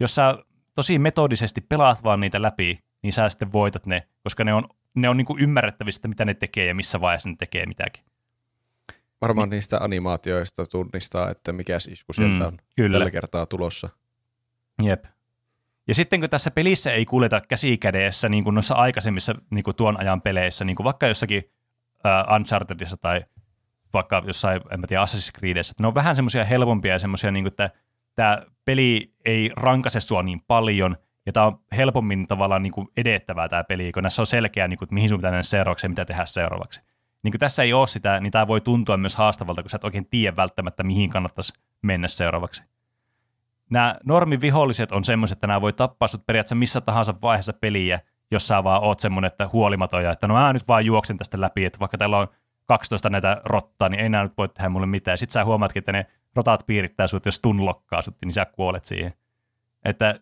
jos sä tosi metodisesti pelaat vaan niitä läpi, niin sä sitten voitat ne, koska ne on, ne on niin kuin ymmärrettävistä, mitä ne tekee ja missä vaiheessa ne tekee mitäkin. Varmaan niistä animaatioista tunnistaa, että mikä isku sieltä Mm, on kyllä. tällä kertaa tulossa. Jep. Ja sitten kun tässä pelissä ei kuljeta käsi kädessä niin kuin noissa aikaisemmissa niin kuin tuon ajan peleissä, niin kuin vaikka jossakin uh, Unchartedissa tai vaikka jossain, en mä tiedä, Assassin's Creedissä, että ne on vähän semmoisia helpompia ja semmoisia, niin kuin, että tämä peli ei rankase sua niin paljon, ja tämä on helpommin tavallaan niin kuin edettävää tämä peli, kun näissä on selkeä, niin kuin, että mihin sun pitää mennä seuraavaksi ja mitä tehdä seuraavaksi. Niin kuin tässä ei ole sitä, niin tämä voi tuntua myös haastavalta, kun sä et oikein tiedä välttämättä, mihin kannattaisi mennä seuraavaksi nämä normiviholliset on semmoiset, että nämä voi tappaa sut periaatteessa missä tahansa vaiheessa peliä, jos sä vaan oot semmoinen, että huolimaton ja että no mä nyt vaan juoksen tästä läpi, että vaikka täällä on 12 näitä rottaa, niin ei nämä nyt voi tehdä mulle mitään. Sitten sä huomaatkin, että ne rotat piirittää sut, jos tunlokkaa sut, niin sä kuolet siihen. Että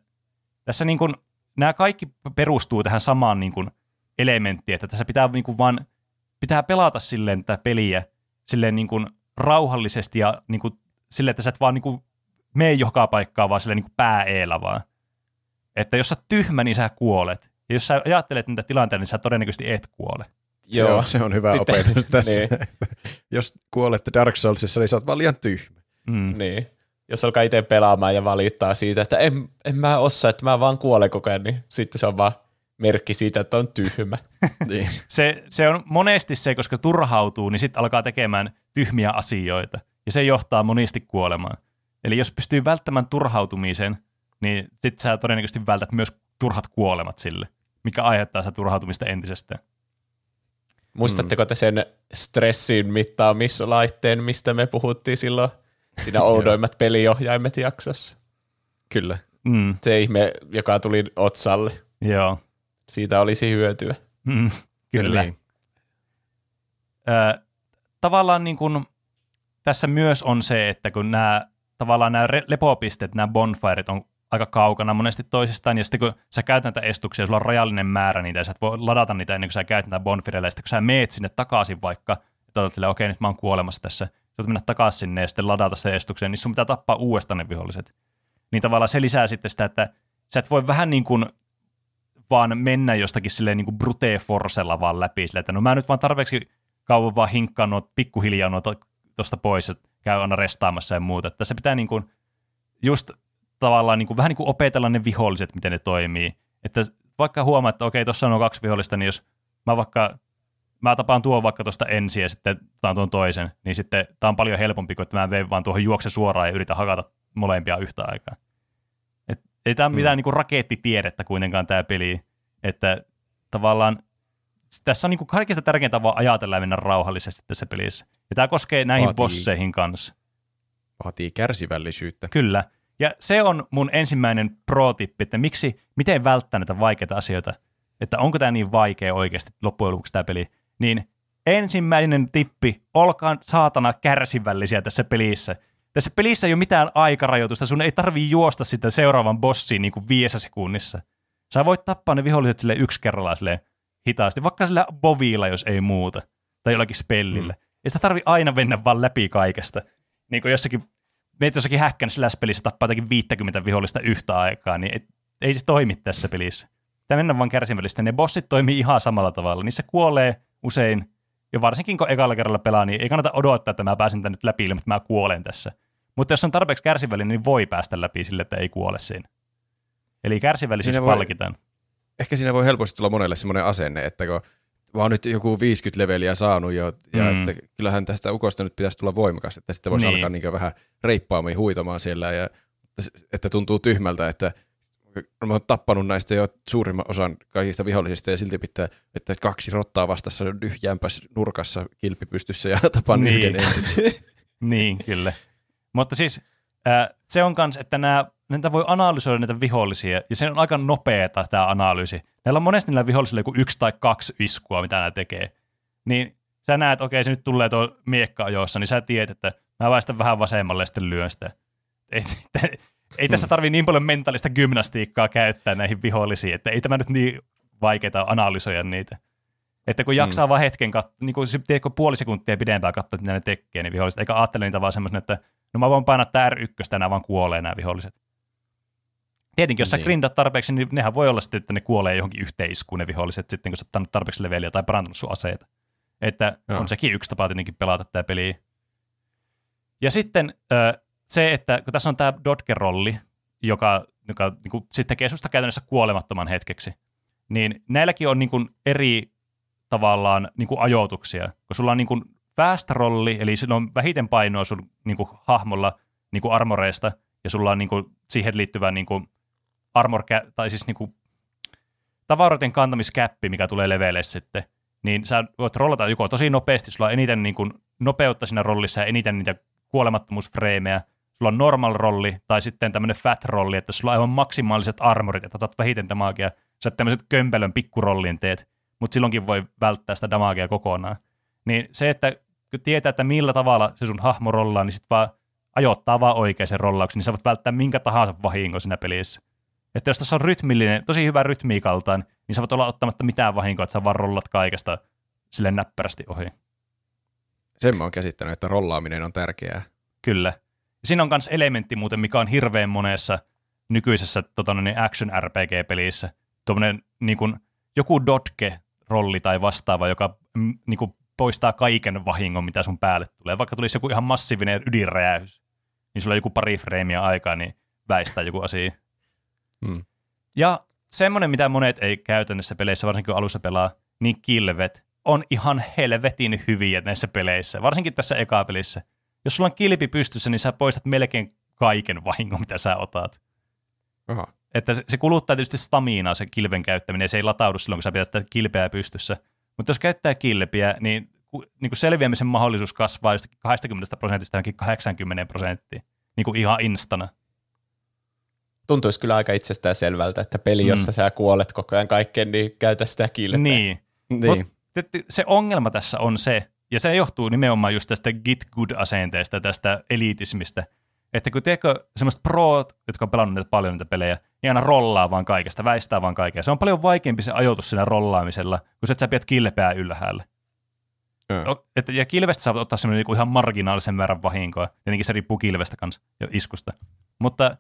tässä niin kuin, nämä kaikki perustuu tähän samaan niin kuin elementtiin, että tässä pitää niin kuin vaan, pitää pelata silleen tätä peliä silleen niin kuin rauhallisesti ja niin kuin silleen, että sä et vaan niin kuin mene joka paikkaan vaan silleen niin kuin pää eellä vaan. Että jos sä tyhmä, niin sä kuolet. Ja jos sä ajattelet niitä tilanteita, niin sä todennäköisesti et kuole. Se, on, se on hyvä Sitten- opetus tässä. niin. Jos kuolette Dark Soulsissa, niin sä oot vaan liian tyhmä. Mm. Niin. Jos alkaa itse pelaamaan ja valittaa siitä, että en, en mä osaa, että mä vaan kuolen koko ajan, niin sitten se on vaan merkki siitä, että on tyhmä. Niin. Se, se on monesti se, koska turhautuu, niin sitten alkaa tekemään tyhmiä asioita. Ja se johtaa monesti kuolemaan. Eli jos pystyy välttämään turhautumisen, niin sitten sä todennäköisesti vältät myös turhat kuolemat sille, mikä aiheuttaa sitä turhautumista entisestään. Muistatteko te sen stressin mittaamislaitteen, mistä me puhuttiin silloin siinä oudoimmat peliohjaimet jaksossa? Kyllä. Mm, Se ihme, joka tuli otsalle. joo. Siitä olisi hyötyä. Mm, kyllä. Niin. Ö, tavallaan niin kuin, tässä myös on se, että kun nämä tavallaan nämä lepopisteet, nämä bonfiret on aika kaukana monesti toisistaan, ja sitten kun sä käytät näitä estuksia, sulla on rajallinen määrä niitä, ja sä et voi ladata niitä ennen kuin sä käytät näitä bonfireilla, ja sitten kun sä meet sinne takaisin vaikka, että okei, nyt mä oon kuolemassa tässä, sä mennä takaisin sinne ja sitten ladata se estuksen, niin sun pitää tappaa uudestaan ne viholliset. Niin tavallaan se lisää sitten sitä, että sä et voi vähän niin kuin vaan mennä jostakin silleen niin kuin brute forcella vaan läpi, silleen, että no mä nyt vaan tarpeeksi kauan vaan hinkkaa nuo pikkuhiljaa nuo tuosta pois ja käy aina restaamassa ja muuta. Että se pitää niin kuin just tavallaan niin kuin, vähän niin kuin opetella ne viholliset, miten ne toimii. Että vaikka huomaa, että okei, tuossa on kaksi vihollista, niin jos mä vaikka mä tapaan tuon vaikka tuosta ensin ja sitten otan tuon toisen, niin sitten tämä on paljon helpompi kuin, että mä veen vaan tuohon juokse suoraan ja yritän hakata molempia yhtä aikaa. Et ei tämä ole Mm. mitään niin kuin rakettitiedettä kuitenkaan tämä peli, että tavallaan tässä on niin kuin kaikista tärkeintä vaan ajatella ja mennä rauhallisesti tässä pelissä. Ja tämä koskee näihin Vaatii- bosseihin kanssa. Vaatii kärsivällisyyttä. Kyllä. Ja se on mun ensimmäinen pro-tippi, että miksi, miten välttää näitä vaikeita asioita. Että onko tämä niin vaikea oikeasti loppujen lopuksi tämä peli. Niin ensimmäinen tippi, olkaa saatana kärsivällisiä tässä pelissä. Tässä pelissä ei ole mitään aikarajoitusta, sun ei tarvii juosta sitä seuraavan bossiin niin kuin viidessä sekunnissa. Sä voit tappaa ne viholliset sille yksi kerrallaan sille hitaasti, vaikka sillä bovilla, jos ei muuta, tai jollakin spellillä. Mm. Ei sitä tarvi aina mennä vaan läpi kaikesta. Niin kuin jossakin meet jossakin häkkän pelissä tappaa jotakin 50 vihollista yhtä aikaa, niin et, ei se toimi tässä pelissä. Tämä mennään vaan kärsivällisesti. Ne bossit toimii ihan samalla tavalla. Niissä kuolee usein, ja varsinkin kun ekalla kerralla pelaa, niin ei kannata odottaa, että mä pääsen tänne nyt läpi, ilman, että mä kuolen tässä. Mutta jos on tarpeeksi kärsivällinen, niin voi päästä läpi sille, että ei kuole siinä. Eli kärsivällisyys Siinä voi- palkitaan. Ehkä siinä voi helposti tulla monelle semmoinen asenne, että kun mä oon nyt joku 50 leveliä saanut jo, ja Mm. että kyllähän tästä ukosta nyt pitäisi tulla voimakas, että sitten voisi niin. alkaa niin vähän reippaammin huitomaan siellä, ja että tuntuu tyhmältä, että mä oon tappanut näistä jo suurimman osan kaikista vihollisista, ja silti pitää, että kaksi rottaa vastassa dyhjäänpäs nurkassa kilpi pystyssä ja tapan Niin. yhden. Niin, kyllä. Mutta siis äh, se on kans, että nämä, näitä voi analysoida näitä vihollisia, ja se on aika nopeeta tämä analyysi. Näillä on monesti niillä vihollisilla joku yksi tai kaksi iskua, mitä nämä tekee. Niin sä näet, okei, se nyt tulee tuo miekka ajoissa, niin sä tiedät, että mä väistän vähän vasemmalle ja sitten lyön sitä. Ei, ei tässä tarvii niin paljon mentaalista gymnastiikkaa käyttää näihin vihollisiin, että ei tämä nyt niin vaikeaa analysoida niitä. Että kun jaksaa mm. vaan hetken katsoa, niin kun se tiedätkö, puoli sekuntia pidempään katsoa, mitä ne tekee, niin viholliset, eikä ajattele niitä vaan semmoisena, että no mä voin painaa tää R1, nämä vaan kuolee nämä viholliset. Tietenkin, jos sä Niin. grindat tarpeeksi, niin nehän voi olla sitten, että ne kuolee johonkin yhteen iskuun ne viholliset sitten, kun sä oot tarpeeksi leveliä tai parantanut sun aseita. Että Joo. on sekin yksi tapa tietenkin pelata tämä peli. Ja sitten ö, se, että kun tässä on tämä Dodge-rolli, joka, joka niin kuin, sitten tekee susta käytännössä kuolemattoman hetkeksi, niin näilläkin on niin kuin, eri tavallaan niin kuin ajoituksia, kun sulla on niin kuin fast rolli, eli sillä on vähiten painoa sun niin kuin, hahmolla niin kuin armoreista, ja sulla on niin kuin, siihen liittyvä niin kuin, armor, tai siis niin kuin, tavaroiden kantamiskäppi, mikä tulee leveille sitten, niin sä voit rollata joko tosi nopeasti, sulla on eniten niin kuin, nopeutta siinä rollissa ja eniten niitä kuolemattomuusfreimejä, sulla on normal rolli tai sitten tämmöinen fat rolli, että sulla on aivan maksimaaliset armorit, että otat vähiten damagea, sä tämmöiset kömpelön pikkurollin teet, mutta silloinkin voi välttää sitä damagea kokonaan. Niin se, että kun tietää, että millä tavalla se sun hahmo rollaa, niin sit vaan ajoittaa vaan oikein sen rollauksen, niin sä voit välttää minkä tahansa vahingon siinä pelissä. Että jos tässä on rytmillinen, tosi hyvä rytmiikaltaan, niin sä voit olla ottamatta mitään vahinkoa, että sä vaan rollat kaikesta sille näppärästi ohi. Sen mä oon käsittänyt, että rollaaminen on tärkeää. Kyllä. Siinä on myös elementti muuten, mikä on hirveän monessa nykyisessä tota, niin action RPG-pelissä. Tuommoinen niin kuin, joku dotke-rolli tai vastaava, joka mm, niin kuin, poistaa kaiken vahingon, mitä sun päälle tulee. Vaikka tulisi joku ihan massiivinen ydinräjäys, niin sulla on joku pari freimiä aikaa, niin väistää joku asia. Hmm. Ja semmoinen, mitä monet ei käytännössä peleissä, varsinkin kun alussa pelaa, niin kilvet on ihan helvetin hyviä näissä peleissä, varsinkin tässä eka pelissä. Jos sulla on kilpi pystyssä, niin sä poistat melkein kaiken vahingon, mitä sä otat. Aha. Että se, se kuluttaa tietysti staminaa se kilven käyttäminen, ja se ei lataudu silloin, kun sä pidät sitä kilpeä pystyssä. Mutta jos käyttää kilpiä, niin, ku- niin kuin selviämisen mahdollisuus kasvaa jostakin 20 prosentista johonkin 80 prosenttiin, niin kuin ihan instana. Tuntuisi kyllä aika itsestään selvältä, että peli, Mm. jossa sä kuolet koko ajan kaikkeen, niin käytä sitä kilpeä. Niin. Niin. Mut se ongelma tässä on se, ja se johtuu nimenomaan just tästä get good-asenteesta, tästä elitismistä, että kun tiedätkö, semmoiset proot, jotka on pelannut näitä paljon niitä pelejä, niin aina rollaa vaan kaikesta, väistää vaan kaikkea. Se on paljon vaikeampi se ajoitus siinä rollaamisella, kun se, että sä pidät kilpeää ylhäällä. Että, ja kilvestä voit ottaa semmoinen niinku ihan marginaalisen määrän vahinkoa. Tietenkin se riippuu kilvestä kanssa ja iskusta. Mutta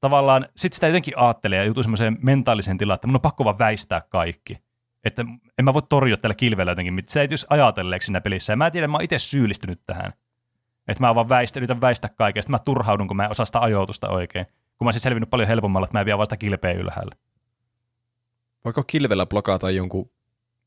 tavallaan sit sitä jotenkin ajattelee ja joutuu semmoiseen mentaaliseen tilaan, että mun on pakko vaan väistää kaikki. Että en mä voi torjua tällä kilvellä jotenkin, se ei just ajatelleeksi siinä pelissä. Ja mä tiedän, mä oon itse syyllistynyt tähän. Että mä vaan väistä, yritän väistää kaikesta. Mä turhaudun, kun mä en osaa sitä ajoitusta oikein. Kun mä olisin selvinnyt paljon helpommalla, että mä en vie vasta kilpeä ylhäällä. Voiko kilvellä blokata jonkun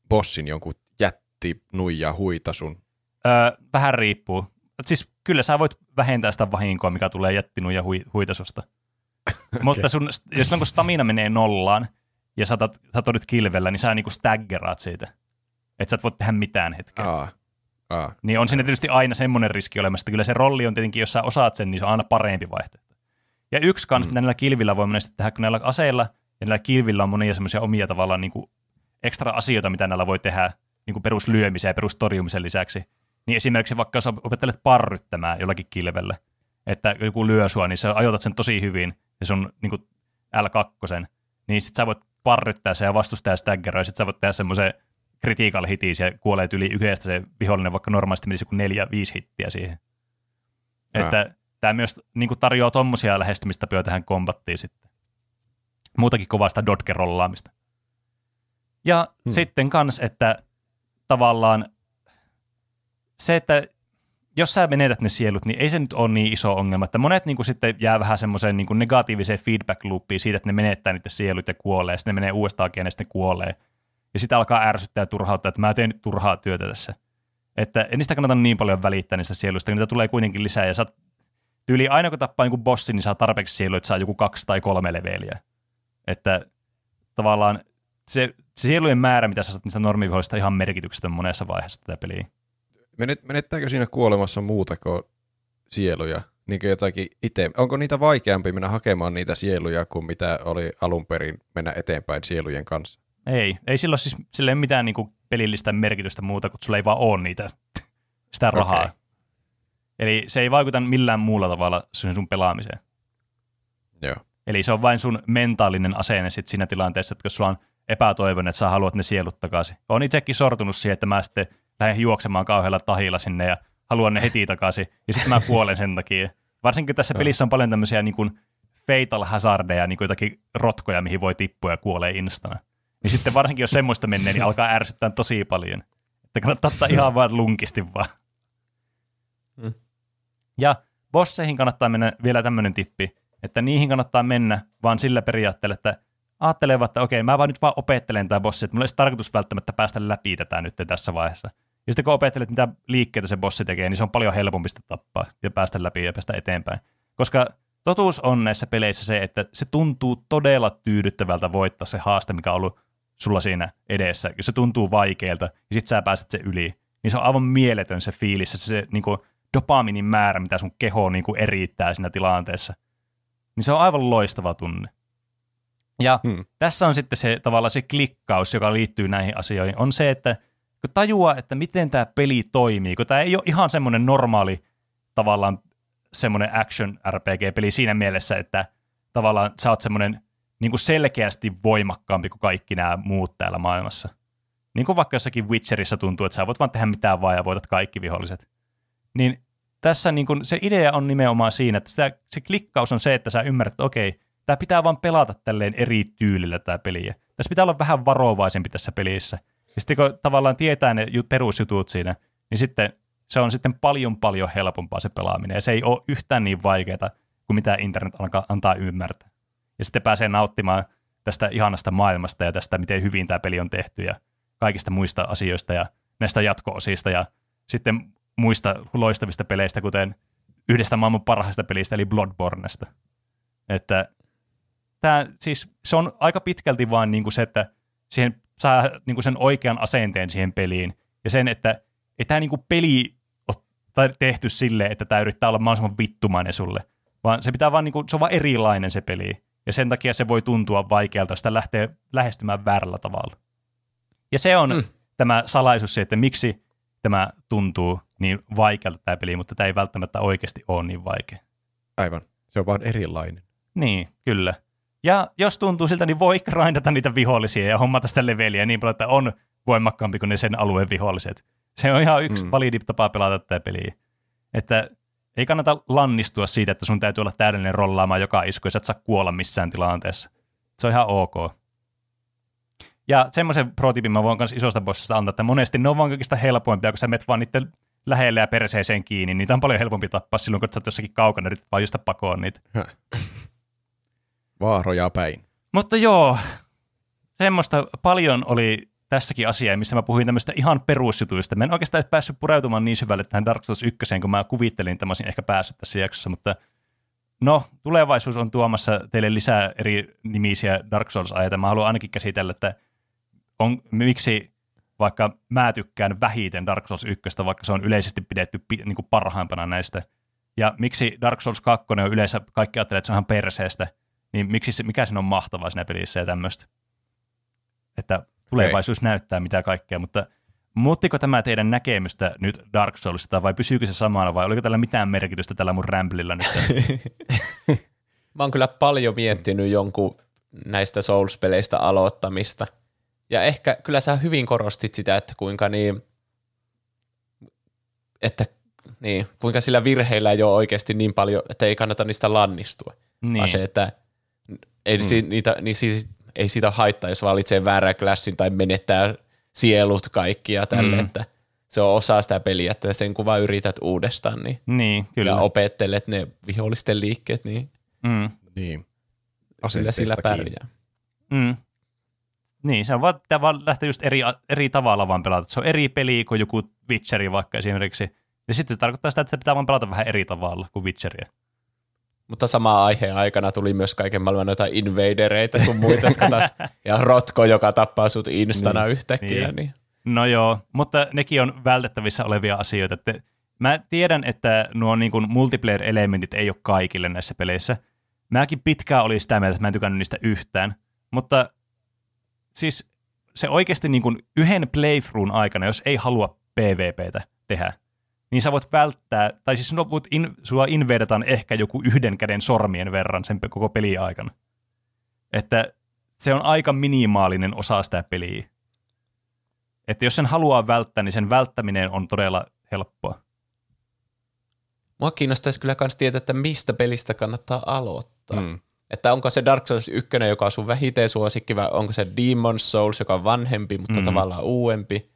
bossin, jonkun jätti, nuija, huitasun? Öö, vähän riippuu. Siis kyllä sä voit vähentää sitä vahinkoa, mikä tulee jättinut ja hui, huitasusta. okay. Mutta sun, jos silloin kun stamina menee nollaan ja sä otat, sä kilvellä, niin sä niinku staggeraat siitä. Että sä et voi tehdä mitään hetkeä. Aa. Aa. Niin on siinä tietysti aina semmoinen riski olemassa, että kyllä se rolli on tietenkin, jos sä osaat sen, niin se on aina parempi vaihtoehto. Ja yksi kans, mm. mitä näillä kilvillä voi monesti tehdä, kun näillä aseilla ja näillä kilvillä on monia semmoisia omia tavallaan niin kuin ekstra asioita, mitä näillä voi tehdä niin kuin peruslyömisen ja perustorjumisen lisäksi. Niin esimerkiksi vaikka jos opettelet parryttämään jollakin kilvellä, että joku lyö sua, niin sä ajoitat sen tosi hyvin, ja sun niin kuin L2, niin sit sä voit parryttää sen ja vastustaa staggeroi, ja sit sä voit tehdä semmoisen critical hitis ja kuolee yli yhdestä se vihollinen, vaikka normaalisti menisi joku neljä, viisi hittiä siihen. Ää. Että tämä myös niin kuin tarjoaa tommosia lähestymistapoja tähän kombattiin sitten. Muutakin kovasta dodge-rollaamista. Ja hmm. sitten kans, että tavallaan se, että jos sä menetät ne sielut, niin ei se nyt ole niin iso ongelma, että monet niin kuin sitten jää vähän semmoiseen niin negatiiviseen feedback loopiin siitä, että ne menettää niitä sielut ja kuolee, sitten ne menee uudestaan ja sitten ne kuolee. Ja sitten alkaa ärsyttää ja turhauttaa, että mä teen nyt turhaa työtä tässä. Että en niistä kannata niin paljon välittää niistä sieluista, niitä tulee kuitenkin lisää, ja sä tyyli aina kun tappaa joku bossi, niin saa tarpeeksi sieluja, että saa joku kaksi tai kolme leveliä. Että tavallaan se, se sielujen määrä, mitä sä saat niistä normivihoista, ihan merkityksetön monessa vaiheessa tätä peliä. Menet, menettääkö siinä kuolemassa muuta kuin sieluja? Niin jotakin ite, onko niitä vaikeampi mennä hakemaan niitä sieluja kuin mitä oli alun perin mennä eteenpäin sielujen kanssa? Ei, ei sillä ole siis sille mitään niin kuin pelillistä merkitystä muuta, kun sulla ei vaan ole niitä, sitä rahaa. Okay. Eli se ei vaikuta millään muulla tavalla sun, sun pelaamiseen. Joo. Eli se on vain sun mentaalinen asenne sit siinä tilanteessa, että jos sulla on epätoivon, että sä haluat ne sielut takaisin. Olen itsekin sortunut siihen, että mä sitten lähden juoksemaan kauhealla tahilla sinne ja haluan ne heti takaisin, ja sitten mä kuolen sen takia. Varsinkin tässä pelissä on paljon tämmöisiä niin kuin fatal hazardeja, niin kuin jotakin rotkoja, mihin voi tippua ja kuolee instana. Niin sitten varsinkin, jos semmoista menee, niin alkaa ärsyttää tosi paljon. Että kannattaa ottaa ihan vaan lunkisti vaan. Mm. Ja bosseihin kannattaa mennä vielä tämmöinen tippi, että niihin kannattaa mennä vaan sillä periaatteella, että ajattelevat, että okei, mä vaan nyt vaan opettelen tämä bossi, että mulla olisi tarkoitus välttämättä päästä läpi tätä nyt tässä vaiheessa. Ja sitten kun opettelet, mitä liikkeitä se bossi tekee, niin se on paljon helpompi sitä tappaa ja päästä läpi ja päästä eteenpäin. Koska totuus on näissä peleissä se, että se tuntuu todella tyydyttävältä voittaa se haaste, mikä on ollut sulla siinä edessä. Jos se tuntuu vaikealta ja sitten sä pääset se yli, niin se on aivan mieletön se fiilis, se, se niin kuin dopaminin määrä, mitä sun keho niin kuin erittää siinä tilanteessa. Niin se on aivan loistava tunne. Ja hmm. tässä on sitten se tavallaan se klikkaus, joka liittyy näihin asioihin, on se, että kun tajuaa, että miten tämä peli toimii, kun tämä ei ole ihan semmoinen normaali tavallaan semmoinen action RPG-peli siinä mielessä, että tavallaan sä oot semmoinen niin kuin selkeästi voimakkaampi kuin kaikki nämä muut täällä maailmassa. Niin kuin vaikka jossakin Witcherissa tuntuu, että sä voit vaan tehdä mitään vaan ja voitat kaikki viholliset. Niin tässä niin kuin se idea on nimenomaan siinä, että sitä, se klikkaus on se, että sä ymmärrät, että okei, tämä pitää vaan pelata tälleen eri tyylillä tämä peli. Tässä pitää olla vähän varovaisempi tässä pelissä. Ja sitten kun tavallaan tietää ne perusjutut siinä, niin sitten se on sitten paljon paljon helpompaa se pelaaminen. Ja se ei ole yhtään niin vaikeaa kuin mitä internet alkaa antaa ymmärtää. Ja sitten pääsee nauttimaan tästä ihanasta maailmasta ja tästä, miten hyvin tämä peli on tehty ja kaikista muista asioista ja näistä jatko-osista ja sitten muista loistavista peleistä, kuten yhdestä maailman parhaista pelistä, eli Bloodbornesta. Että tämä, siis, se on aika pitkälti vaan niin kuin se, että siihen saa niin kuin sen oikean asenteen siihen peliin. Ja sen, että ei tämä niin kuin peli ole tehty sille, että tämä yrittää olla mahdollisimman vittumainen sulle, vaan se pitää vaan, niin kuin, se on vaan erilainen se peli. Ja sen takia se voi tuntua vaikealta, jos sitä lähtee lähestymään väärällä tavalla. Ja se on mm. tämä salaisuus se, että miksi tämä tuntuu niin vaikealta tämä peli, mutta tämä ei välttämättä oikeasti ole niin vaikea. Aivan. Se on vaan erilainen. Niin, kyllä. Ja jos tuntuu siltä, niin voi grindata niitä vihollisia ja hommata sitä leveliä niin paljon, että on voimakkaampi kuin ne sen alueen viholliset. Se on ihan yksi mm. validi tapa pelata tätä peliä. Että ei kannata lannistua siitä, että sun täytyy olla täydellinen rollaamaan joka isku ja sä et saa kuolla missään tilanteessa. Se on ihan ok. Ja semmoisen pro-tipin mä voin myös isosta bossista antaa, että monesti ne on vaan kaikista helpoimpia, kun sä met vaan niiden lähelle ja perseeseen kiinni. Niitä on paljon helpompi tappaa silloin, kun sä oot jossakin kaukana, yrität vaan just pakoon niitä. Vaaroja päin. Mutta joo, semmoista paljon oli tässäkin asiaa, missä mä puhuin tämmöistä ihan perusjutuista. Mä en oikeastaan päässyt pureutumaan niin syvälle tähän Dark Souls 1, kun mä kuvittelin, että mä olisin ehkä päässyt tässä jaksossa, mutta no, tulevaisuus on tuomassa teille lisää eri nimisiä Dark Souls-aiheita. Mä haluan ainakin käsitellä, että on, miksi vaikka mä tykkään vähiten Dark Souls 1, vaikka se on yleisesti pidetty pi, niin kuin parhaimpana näistä. Ja miksi Dark Souls 2 on yleensä, kaikki ajattelee, että se on ihan perseestä, niin miksi se, mikä siinä on mahtavaa siinä pelissä ja tämmöistä. Että tulevaisuus okay. näyttää mitä kaikkea, mutta muuttiko tämä teidän näkemystä nyt Dark Soulsista vai pysyykö se samana vai oliko tällä mitään merkitystä tällä mun rämplillä nyt? Mä oon kyllä paljon miettinyt jonkun näistä Souls-peleistä aloittamista. Ja ehkä kyllä sä hyvin korostit sitä, että kuinka niin, että niin, kuinka sillä virheillä ei ole oikeasti niin paljon, että ei kannata niistä lannistua. Niin. Vaan se, että ei, mm. si, niitä, niin siis, ei siitä haittaa, jos valitsee väärän klassin tai menettää sielut kaikki ja tälle, Mm. että se on osa sitä peliä, että sen kun vaan yrität uudestaan niin, niin, kyllä. ja opettelet ne vihollisten liikkeet, niin Mm. Niin. kyllä sillä pärjää. Mm. Niin, se on vaan, pitää vaan lähteä just eri, eri tavalla vaan pelata. Se on eri peli kuin joku Witcheri vaikka esimerkiksi. Ja sitten se tarkoittaa sitä, että pitää vaan pelata vähän eri tavalla kuin Witcheria. Mutta samaan aiheen aikana tuli myös kaiken maailman noita invadereita sun muita, jotka taas, ja rotko, joka tappaa sut instana niin, yhtäkkiä. niin. Niin. Niin. No joo, mutta nekin on vältettävissä olevia asioita. Että mä tiedän, että nuo niin kuin multiplayer-elementit ei ole kaikille näissä peleissä. Mäkin pitkään oli sitä mieltä, että mä en tykännyt niistä yhtään. Mutta siis se oikeasti niin kuin yhden playthroughin aikana, jos ei halua PvPtä tehdä, niin sä voit välttää, tai siis sinua, voit in, sua invadetaan ehkä joku yhden käden sormien verran sen koko peli aikana. Että se on aika minimaalinen osa sitä peliä. Että jos sen haluaa välttää, niin sen välttäminen on todella helppoa. Mua kiinnostaisi kyllä myös tietää, että mistä pelistä kannattaa aloittaa. Mm. Että onko se Dark Souls 1, joka on sun vähiten suosikki, vai onko se Demon's Souls, joka on vanhempi, mutta Mm. mm. tavallaan uudempi,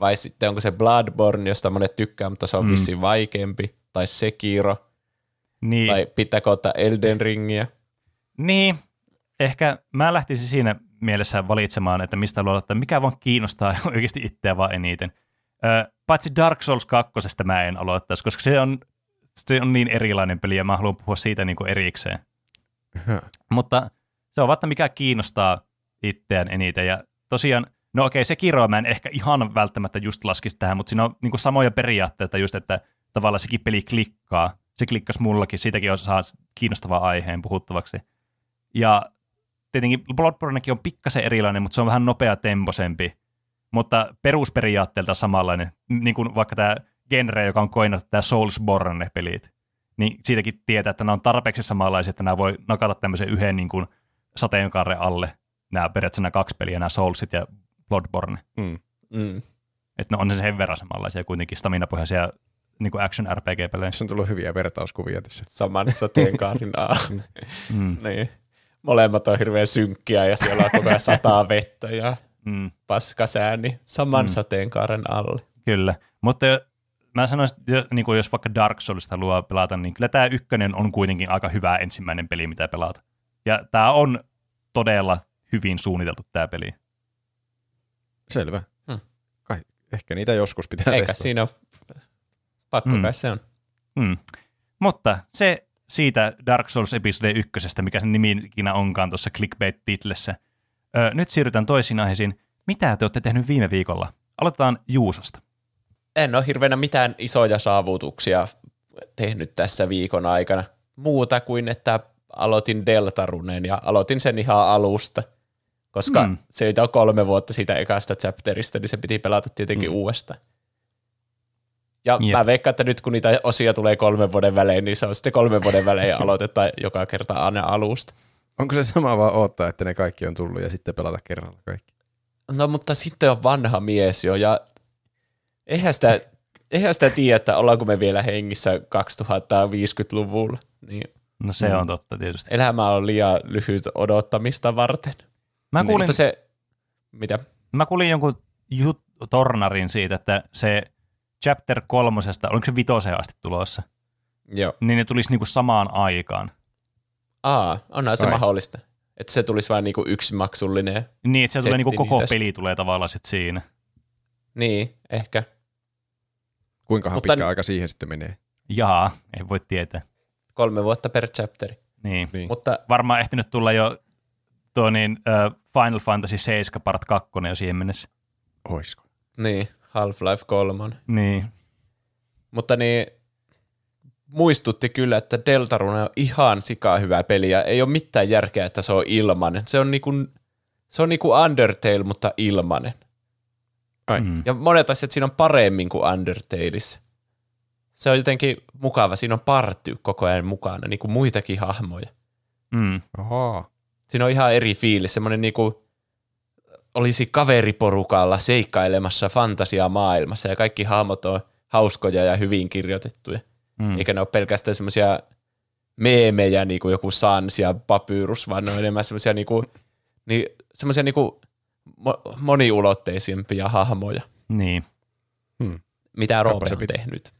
vai sitten onko se Bloodborne, josta monet tykkää, mutta se on Mm. vissiin vaikeampi, tai Sekiro, Niin, tai pitääkö ottaa Elden Ringiä. niin, ehkä mä lähtisin siinä mielessä valitsemaan, että mistä haluaa aloittaa, mikä vaan kiinnostaa oikeasti itseä vaan eniten. Ö, paitsi Dark Souls 2. mä en aloittaisi, koska se on, se on niin erilainen peli ja mä haluan puhua siitä niin kuin erikseen. Höh. Mutta se on vaikka mikä kiinnostaa itseään eniten. Ja tosiaan, no okei, se kiroa mä en ehkä ihan välttämättä just laskisi tähän, mutta siinä on niin samoja periaatteita just, että tavallaan sekin peli klikkaa. Se klikkasi mullakin, siitäkin on saa kiinnostava aiheen puhuttavaksi. Ja tietenkin Bloodbornekin on pikkasen erilainen, mutta se on vähän nopea temposempi. Mutta perusperiaatteelta samanlainen, niin kuin vaikka tämä genre, joka on koinut tämä Soulsborne-pelit niin siitäkin tietää, että nämä on tarpeeksi samanlaisia, että nämä voi nakata tämmöisen yhden niin kuin sateenkaaren alle, nämä periaatteessa nämä kaksi peliä, nämä Soulsit ja Bloodborne. Mm. Mm. Että ne on ne sen verran samanlaisia kuitenkin staminapohjaisia niin kuin action RPG-pelejä. Tässä on tullut hyviä vertauskuvia tässä. Saman sateenkaarin alla. Mm. niin. Molemmat on hirveän synkkiä ja siellä on koko ajan sataa vettä ja Mm, paskasääni saman Mm. mm. sateenkaaren alle. kyllä. Mutta mä sanoisin, että jo- niin kuin jos vaikka Dark Souls haluaa pelata, niin kyllä tämä ykkönen on kuitenkin aika hyvä ensimmäinen peli, mitä pelata. Ja tämä on todella hyvin suunniteltu tämä peli. Selvä. Hmm. Kai, ehkä niitä joskus pitää Eikä testata. siinä ole, pakko Mm. mm. kai se on. Mm. Mutta se siitä Dark Souls episode ykkösestä, mikä sen nimi ikinä onkaan tuossa clickbait-titlessä. Öö, nyt siirrytään toisiin aiheisiin. Mitä te olette tehnyt viime viikolla? Aloitetaan Juusosta. En ole hirveänä mitään isoja saavutuksia tehnyt tässä viikon aikana. Muuta kuin, että aloitin Deltaruneen ja aloitin sen ihan alusta. Koska Mm. se on kolme vuotta siitä ekasta chapterista, niin se piti pelata tietenkin Mm. uudestaan. Ja Jep. mä veikkaan, että nyt kun niitä osia tulee kolmen vuoden välein, niin se on sitten kolmen vuoden välein ja aloitetaan joka kerta aina alusta. Onko se sama vaan odottaa, että ne kaikki on tullut ja sitten pelata kerralla kaikki? No mutta sitten on vanha mies jo ja eihän sitä, eihän sitä tiedä, että ollaanko me vielä hengissä 2050-luvulla. Niin No se Mm. on totta tietysti. elämä on liian lyhyt odottamista varten. Mä Niin, kuulin, Mutta se, Mitä? Mä kuulin jonkun jut, tornarin siitä, että se chapter kolmosesta, oliko se vitoseen asti tulossa, Joo. niin ne tulisi niinku samaan aikaan. Aa, onhan se Ai. mahdollista. Että se tulisi vain niinku yksi maksullinen. Niin, että se tulee niinku koko niitä peli tulee tavallaan sit siinä. Niin, ehkä. Kuinkahan Mutta- pitkä aika siihen sitten menee? Jaa, ei voi tietää. Kolme vuotta per chapteri. Niin. Niin. Mutta Varmaan ehtinyt tulla jo tuo niin, uh, Final Fantasy 7 part 2 jo siihen mennessä. Oisko? niin, Half-Life 3. Niin. Mutta niin, muistutti kyllä, että Deltarune on ihan sikaa hyvä peli ja ei ole mitään järkeä, että se on ilmanen. Se on niinku, se on niinku Undertale, mutta ilmanen. Ai. Mm. Ja monet asiat siinä on paremmin kuin Undertaleissa. Se on jotenkin mukava. Siinä on party koko ajan mukana, niin kuin muitakin hahmoja. Mm. Ahaa. Siinä on ihan eri fiilis, semmoinen niinku olisi kaveriporukalla seikkailemassa fantasiamaailmassa ja kaikki hahmot on hauskoja ja hyvin kirjoitettuja. Mm. Eikä ne ole pelkästään semmoisia meemejä, niin kuin joku Sans ja Papyrus, vaan ne on enemmän semmoisia niinku, niin, semmoisia niinku mo- moniulotteisempia hahmoja, Niin. mitä Roope on pit- tehnyt.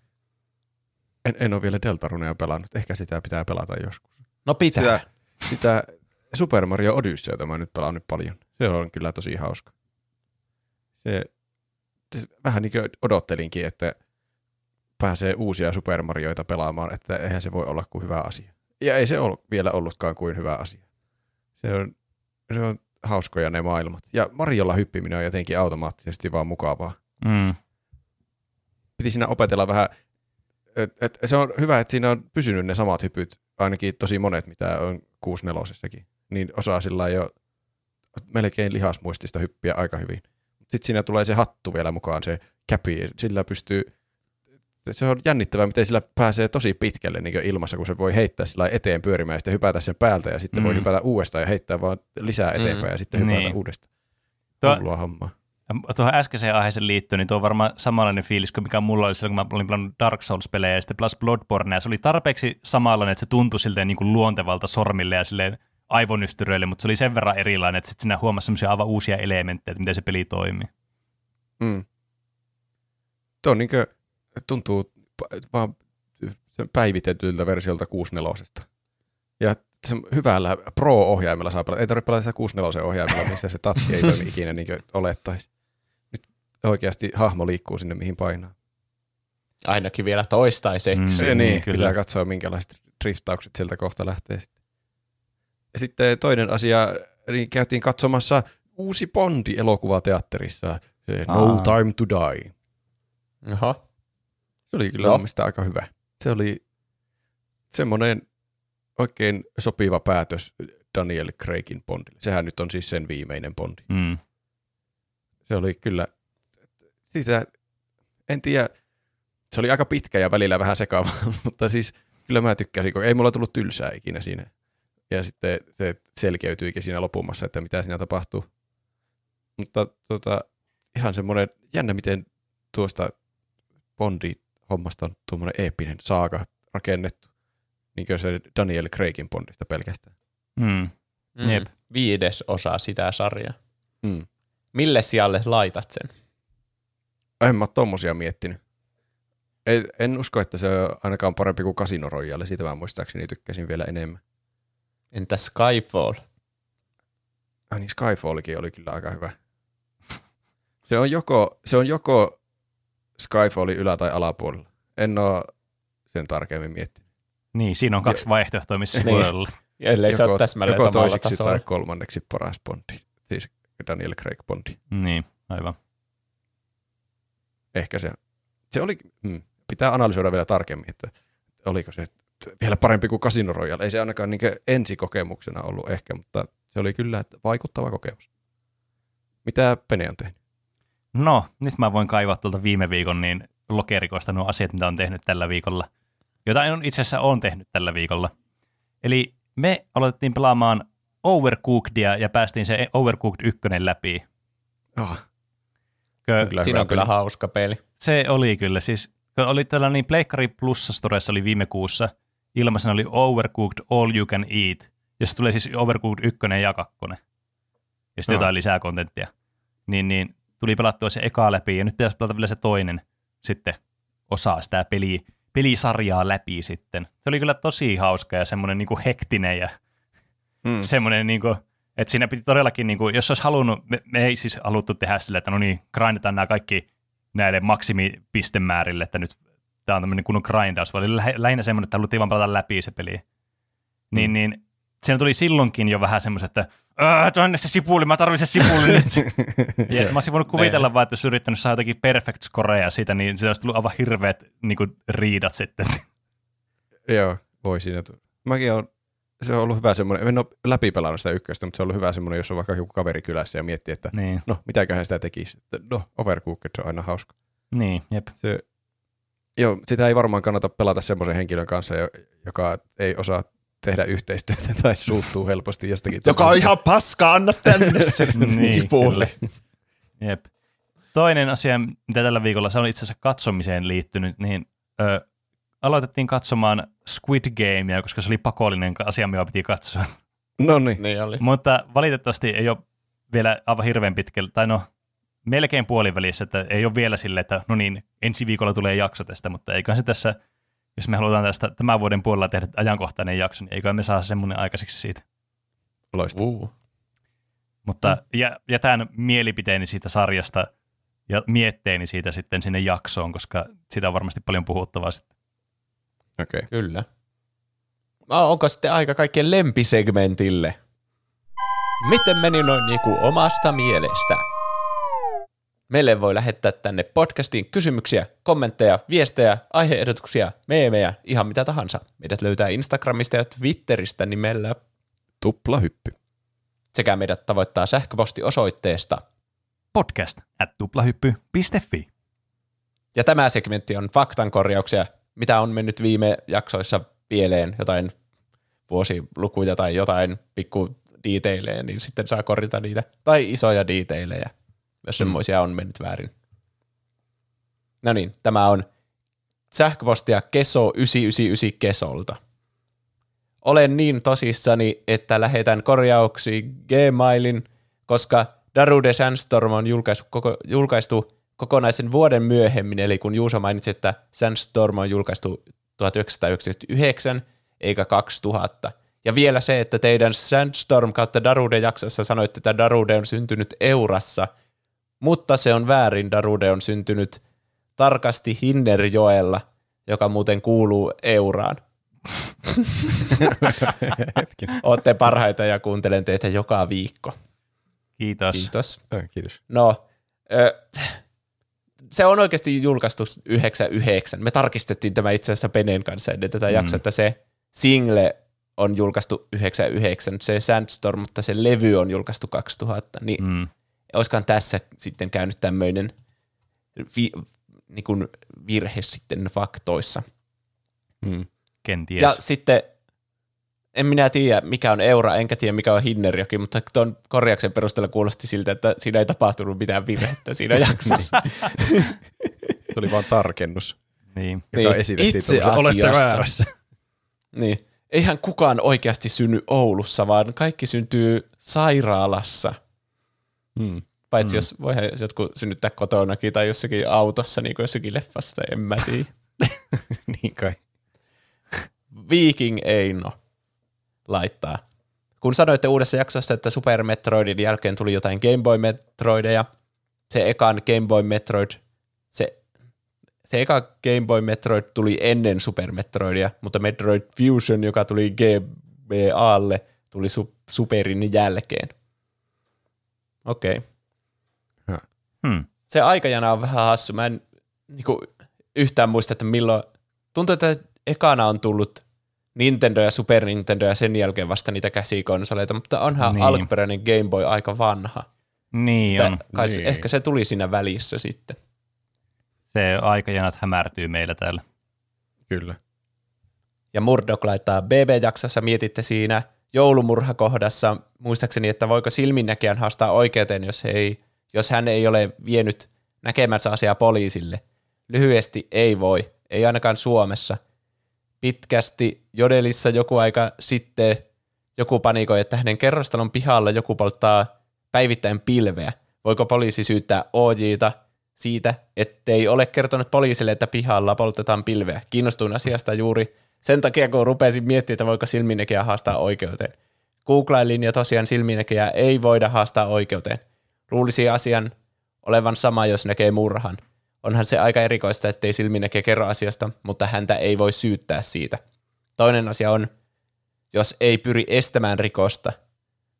En, en ole vielä Deltarunea pelannut. Ehkä sitä pitää pelata joskus. No pitää. Sitä, sitä Super Mario Odysseyta mä nyt pelaan nyt paljon. Se on kyllä tosi hauska. Se, se vähän niin kuin odottelinkin, että pääsee uusia Super Marioita pelaamaan, että eihän se voi olla kuin hyvä asia. Ja ei se ole vielä ollutkaan kuin hyvä asia. Se on, se on hauskoja ne maailmat. Ja Mariolla hyppiminen on jotenkin automaattisesti vaan mukavaa. Mm. piti siinä opetella vähän, et, et, se on hyvä, että siinä on pysynyt ne samat hypyt, ainakin tosi monet, mitä on 64 niin osaa sillä jo melkein lihasmuistista hyppiä aika hyvin. Sitten siinä tulee se hattu vielä mukaan, se käpi, sillä pystyy, se on jännittävää, miten sillä pääsee tosi pitkälle niin ilmassa, kun se voi heittää sillä eteen pyörimään ja sitten hypätä sen päältä ja sitten mm. voi Mm. hypätä uudestaan ja heittää vaan lisää eteenpäin ja sitten hypätä Niin. uudestaan. Tuo, hommaa. Tuohon äskeiseen aiheeseen liittyen, niin tuo on varmaan samanlainen fiilis kuin mikä mulla oli silloin, kun mä olin pelannut Dark Souls-pelejä ja sitten plus Bloodborne, ja se oli tarpeeksi samanlainen, että se tuntui silleen niin kuin luontevalta sormille ja silleen aivonystyröille, mutta se oli sen verran erilainen, että sitten siinä huomasi semmoisia aivan uusia elementtejä, että miten se peli toimii. Mm. Tuo on niinkö, tuntuu pa- vaan päivitetyltä versiolta 64. Ja se hyvällä Pro-ohjaimella saa pelata. Ei tarvitse pelata sitä 64 ohjaimella, missä se touch ei toimi ikinä niin kuin olettaisi. Nyt oikeasti hahmo liikkuu sinne, mihin painaa. Ainakin vielä toistaiseksi. Mm. Se niin, niin, kyllä. pitää katsoa, minkälaiset driftaukset sieltä kohta lähtee sitten. Sitten toinen asia, niin käytiin katsomassa uusi Bondi elokuvateatterissa, se No Aa. Time to Die. Oho. Se oli kyllä No. no. mielestä aika hyvä. Se oli semmoinen oikein sopiva päätös Daniel Craigin Bondille. Sehän nyt on siis sen viimeinen Bondi. Mm. Se oli kyllä, siitä, en tiedä, se oli aika pitkä ja välillä vähän sekava, mutta siis kyllä mä tykkäsin, kun ei mulla tullut tylsää ikinä siinä. Ja sitten se selkeytyikin siinä lopumassa, että mitä siinä tapahtuu. Mutta tota, ihan semmoinen jännä, miten tuosta Bondi-hommasta on tuommoinen eeppinen saaga rakennettu. Niin kuin se Daniel Craigin Bondista pelkästään. Mm. Mm. Jep. Viides osa sitä sarjaa. Mm. Mille sijalle laitat sen? En mä ole tommosia miettinyt. Ei, en usko, että se on ainakaan parempi kuin Casino Royale. Siitä mä muistaakseni tykkäsin vielä enemmän. Entä Skyfall? Ah niin, Skyfallikin oli kyllä aika hyvä. Se on joko, se on joko Skyfallin ylä- tai alapuolella. En ole sen tarkemmin miettinyt. Niin, siinä on kaksi vaihtoehtoa, missä se Niin. voi olla. Ellei se ole täsmälleen joko samalla toiseksi tasolla. tai kolmanneksi paras Bondi. Siis Daniel Craig Bondi. Niin, aivan. Ehkä se. Se oli, hmm, pitää analysoida vielä tarkemmin, että oliko se vielä parempi kuin Casino Royale. Ei se ainakaan niin ensikokemuksena ollut ehkä, mutta se oli kyllä vaikuttava kokemus. Mitä Pene on tehnyt? No, nyt mä voin kaivaa tuolta viime viikon niin lokerikoista nuo asiat, mitä on tehnyt tällä viikolla. Jota en itse asiassa on tehnyt tällä viikolla. Eli me aloitettiin pelaamaan Overcookedia ja päästiin se Overcooked 1 läpi. Ah, Kö, kyllä Siinä on kyllä hauska peli. se oli kyllä siis, oli tällainen niin Pleikkari Plussa Storessa oli viime kuussa, ilmaisena oli Overcooked All You Can Eat, jossa tulee siis Overcooked 1 ja 2. Ja sitten Joo. jotain lisää kontenttia. niin, niin tuli pelattua se eka läpi, ja nyt pitäisi pelata vielä se toinen sitten osaa sitä peli, pelisarjaa läpi sitten. Se oli kyllä tosi hauska ja semmoinen niin hektinen ja mm. semmoinen, niin kuin, että siinä piti todellakin, niin kuin, jos olisi halunnut, me, me ei siis haluttu tehdä sille, että no niin, grindetaan nämä kaikki näille maksimipistemäärille, että nyt tämä on tämmöinen kunnon grindaus, vaan oli lä- lähinnä semmoinen, että haluttiin vaan pelata läpi se peli. Niin, mm. niin siinä tuli silloinkin jo vähän semmoiset, että tuonne se sipuli, mä tarvitsen se sipuli nyt. ja mä olisin voinut kuvitella vaan, että jos yrittänyt saada jotakin perfect scorea siitä, niin se olisi tullut aivan hirveät niin kuin, riidat sitten. Joo, voi siinä. Mäkin on, se on ollut hyvä semmoinen, en ole läpipelannut sitä ykköstä, mutta se on ollut hyvä semmoinen, jos on vaikka joku kaveri kylässä ja miettii, että Niin, no, mitäköhän sitä tekisi. No, Overcooked on aina hauska. niin jep. Se, joo, sitä ei varmaan kannata pelata semmoisen henkilön kanssa, jo- joka ei osaa tehdä yhteistyötä tai suuttuu helposti jostakin. Joka on ihan paska, anna tänne se Niin, sipulle. Jep. Toinen asia, mitä tällä viikolla, se on itse asiassa katsomiseen liittynyt, niin ö, aloitettiin katsomaan Squid Gamea, koska se oli pakollinen asia, mitä piti katsoa. No niin. Niin oli. Mutta valitettavasti ei ole vielä aivan hirveän pitkällä, tai no melkein puolivälissä, että ei ole vielä sille, että no niin, ensi viikolla tulee jakso tästä, mutta eiköhän se tässä, jos me halutaan tästä tämän vuoden puolella tehdä ajankohtainen jakso, niin eiköhän me saa semmoinen aikaiseksi siitä. Loistavaa. Uh. Mutta Mm. jä, jätän mielipiteeni siitä sarjasta ja mietteeni siitä sitten sinne jaksoon, koska siitä on varmasti paljon puhuttavaa sitten. Okei. Okay. Kyllä. No, onko sitten aika kaikkien lempisegmentille? Miten meni noin niinku omasta mielestä? Meille voi lähettää tänne podcastiin kysymyksiä, kommentteja, viestejä, aiheehdotuksia, meemejä, ihan mitä tahansa. Meidät löytää Instagramista ja Twitteristä nimellä Tupla hyppy. sekä meidät tavoittaa sähköpostiosoitteesta. Podcast at tuplahyppy.fi. Ja tämä segmentti on faktankorjauksia, mitä on mennyt viime jaksoissa pieleen, jotain vuosilukuja tai jotain pikku detaileja, niin sitten saa korjata niitä. Tai isoja detaileja, jos semmoisia on mennyt väärin. No niin, tämä on sähköpostia keso999 kesolta. Olen niin tosissani, että lähetän korjauksiin Gmailin, koska Darude Sandstorm on julkaistu, koko, julkaistu kokonaisen vuoden myöhemmin, eli kun Juuso mainitsi, että Sandstorm on julkaistu 1999 eikä 2000. Ja vielä se, että teidän Sandstorm kautta Darude jaksossa sanoitte, että Darude on syntynyt Eurassa, mutta se on väärin. Darude on syntynyt tarkasti Hinnerjoella, joka muuten kuuluu Euraan. Olette parhaita ja kuuntelen teitä joka viikko. Kiitos. Kiitos. Äh, Kiitos. No, ö, se on oikeasti julkaistu 99. Me tarkistettiin tämä itse asiassa Penen kanssa ennen tätä mm. jaksoa, että se single on julkaistu 99, se Sandstorm, mutta se levy on julkaistu 2000, niin mm. Olisikohan tässä sitten käynyt tämmöinen vi, niin kuin virhe sitten faktoissa. Mm. Kenties. Ja sitten, en minä tiedä mikä on eura, enkä tiedä mikä on hinnerjoki, mutta tuon korjauksen perusteella kuulosti siltä, että siinä ei tapahtunut mitään virhettä siinä jaksossa. Tuli vaan tarkennus, niin. joka Niin, esitettiin itse asiassa. niin. Eihän kukaan oikeasti synny Oulussa, vaan kaikki syntyy sairaalassa. Mm. Paitsi mm. jos voihan jotkut synnyttää kotonakin tai jossakin autossa, niin kuin jossakin leffassa, en mä tiedä. niin kai. Viking Eino laittaa. Kun sanoitte uudessa jaksossa, että Super Metroidin jälkeen tuli jotain Game Boy Metroideja, se ekan Game Boy Metroid, se, se eka Game Boy Metroid tuli ennen Super Metroidia, mutta Metroid Fusion, joka tuli GBAlle, tuli su- Superin jälkeen. Okei. Okay. Hmm. Se aikajana on vähän hassu. Mä en niinku, yhtään muista, että milloin... Tuntuu, että ekana on tullut Nintendo ja Super Nintendo ja sen jälkeen vasta niitä käsikonsoleita, mutta onhan Niin. niin. alkuperäinen Game Boy aika vanha. Niin on. Kai niin. Niin. ehkä se tuli siinä välissä sitten. Se aikajanat hämärtyy meillä täällä. Kyllä. Ja Murdoch laittaa BB-jaksossa, mietitte siinä joulumurhakohdassa, muistaakseni, että voiko silminnäkijän haastaa oikeuteen, jos, ei, jos hän ei ole vienyt näkemänsä asiaa poliisille. Lyhyesti ei voi, ei ainakaan Suomessa. Pitkästi Jodelissa joku aika sitten joku panikoi, että hänen kerrostalon pihalla joku polttaa päivittäin pilveä. voiko poliisi syyttää OJta siitä, ettei ole kertonut poliisille, että pihalla poltetaan pilveä. Kiinnostuin asiasta juuri sen takia, kun rupesin miettimään, että voiko silminnäkijä haastaa oikeuteen. Googlailin ja tosiaan silminnäkijää ei voida haastaa oikeuteen. Luulisi asian olevan sama, jos näkee murhan. Onhan se aika erikoista, ettei silminnäkijä kerro asiasta, mutta häntä ei voi syyttää siitä. Toinen asia on, jos ei pyri estämään rikosta.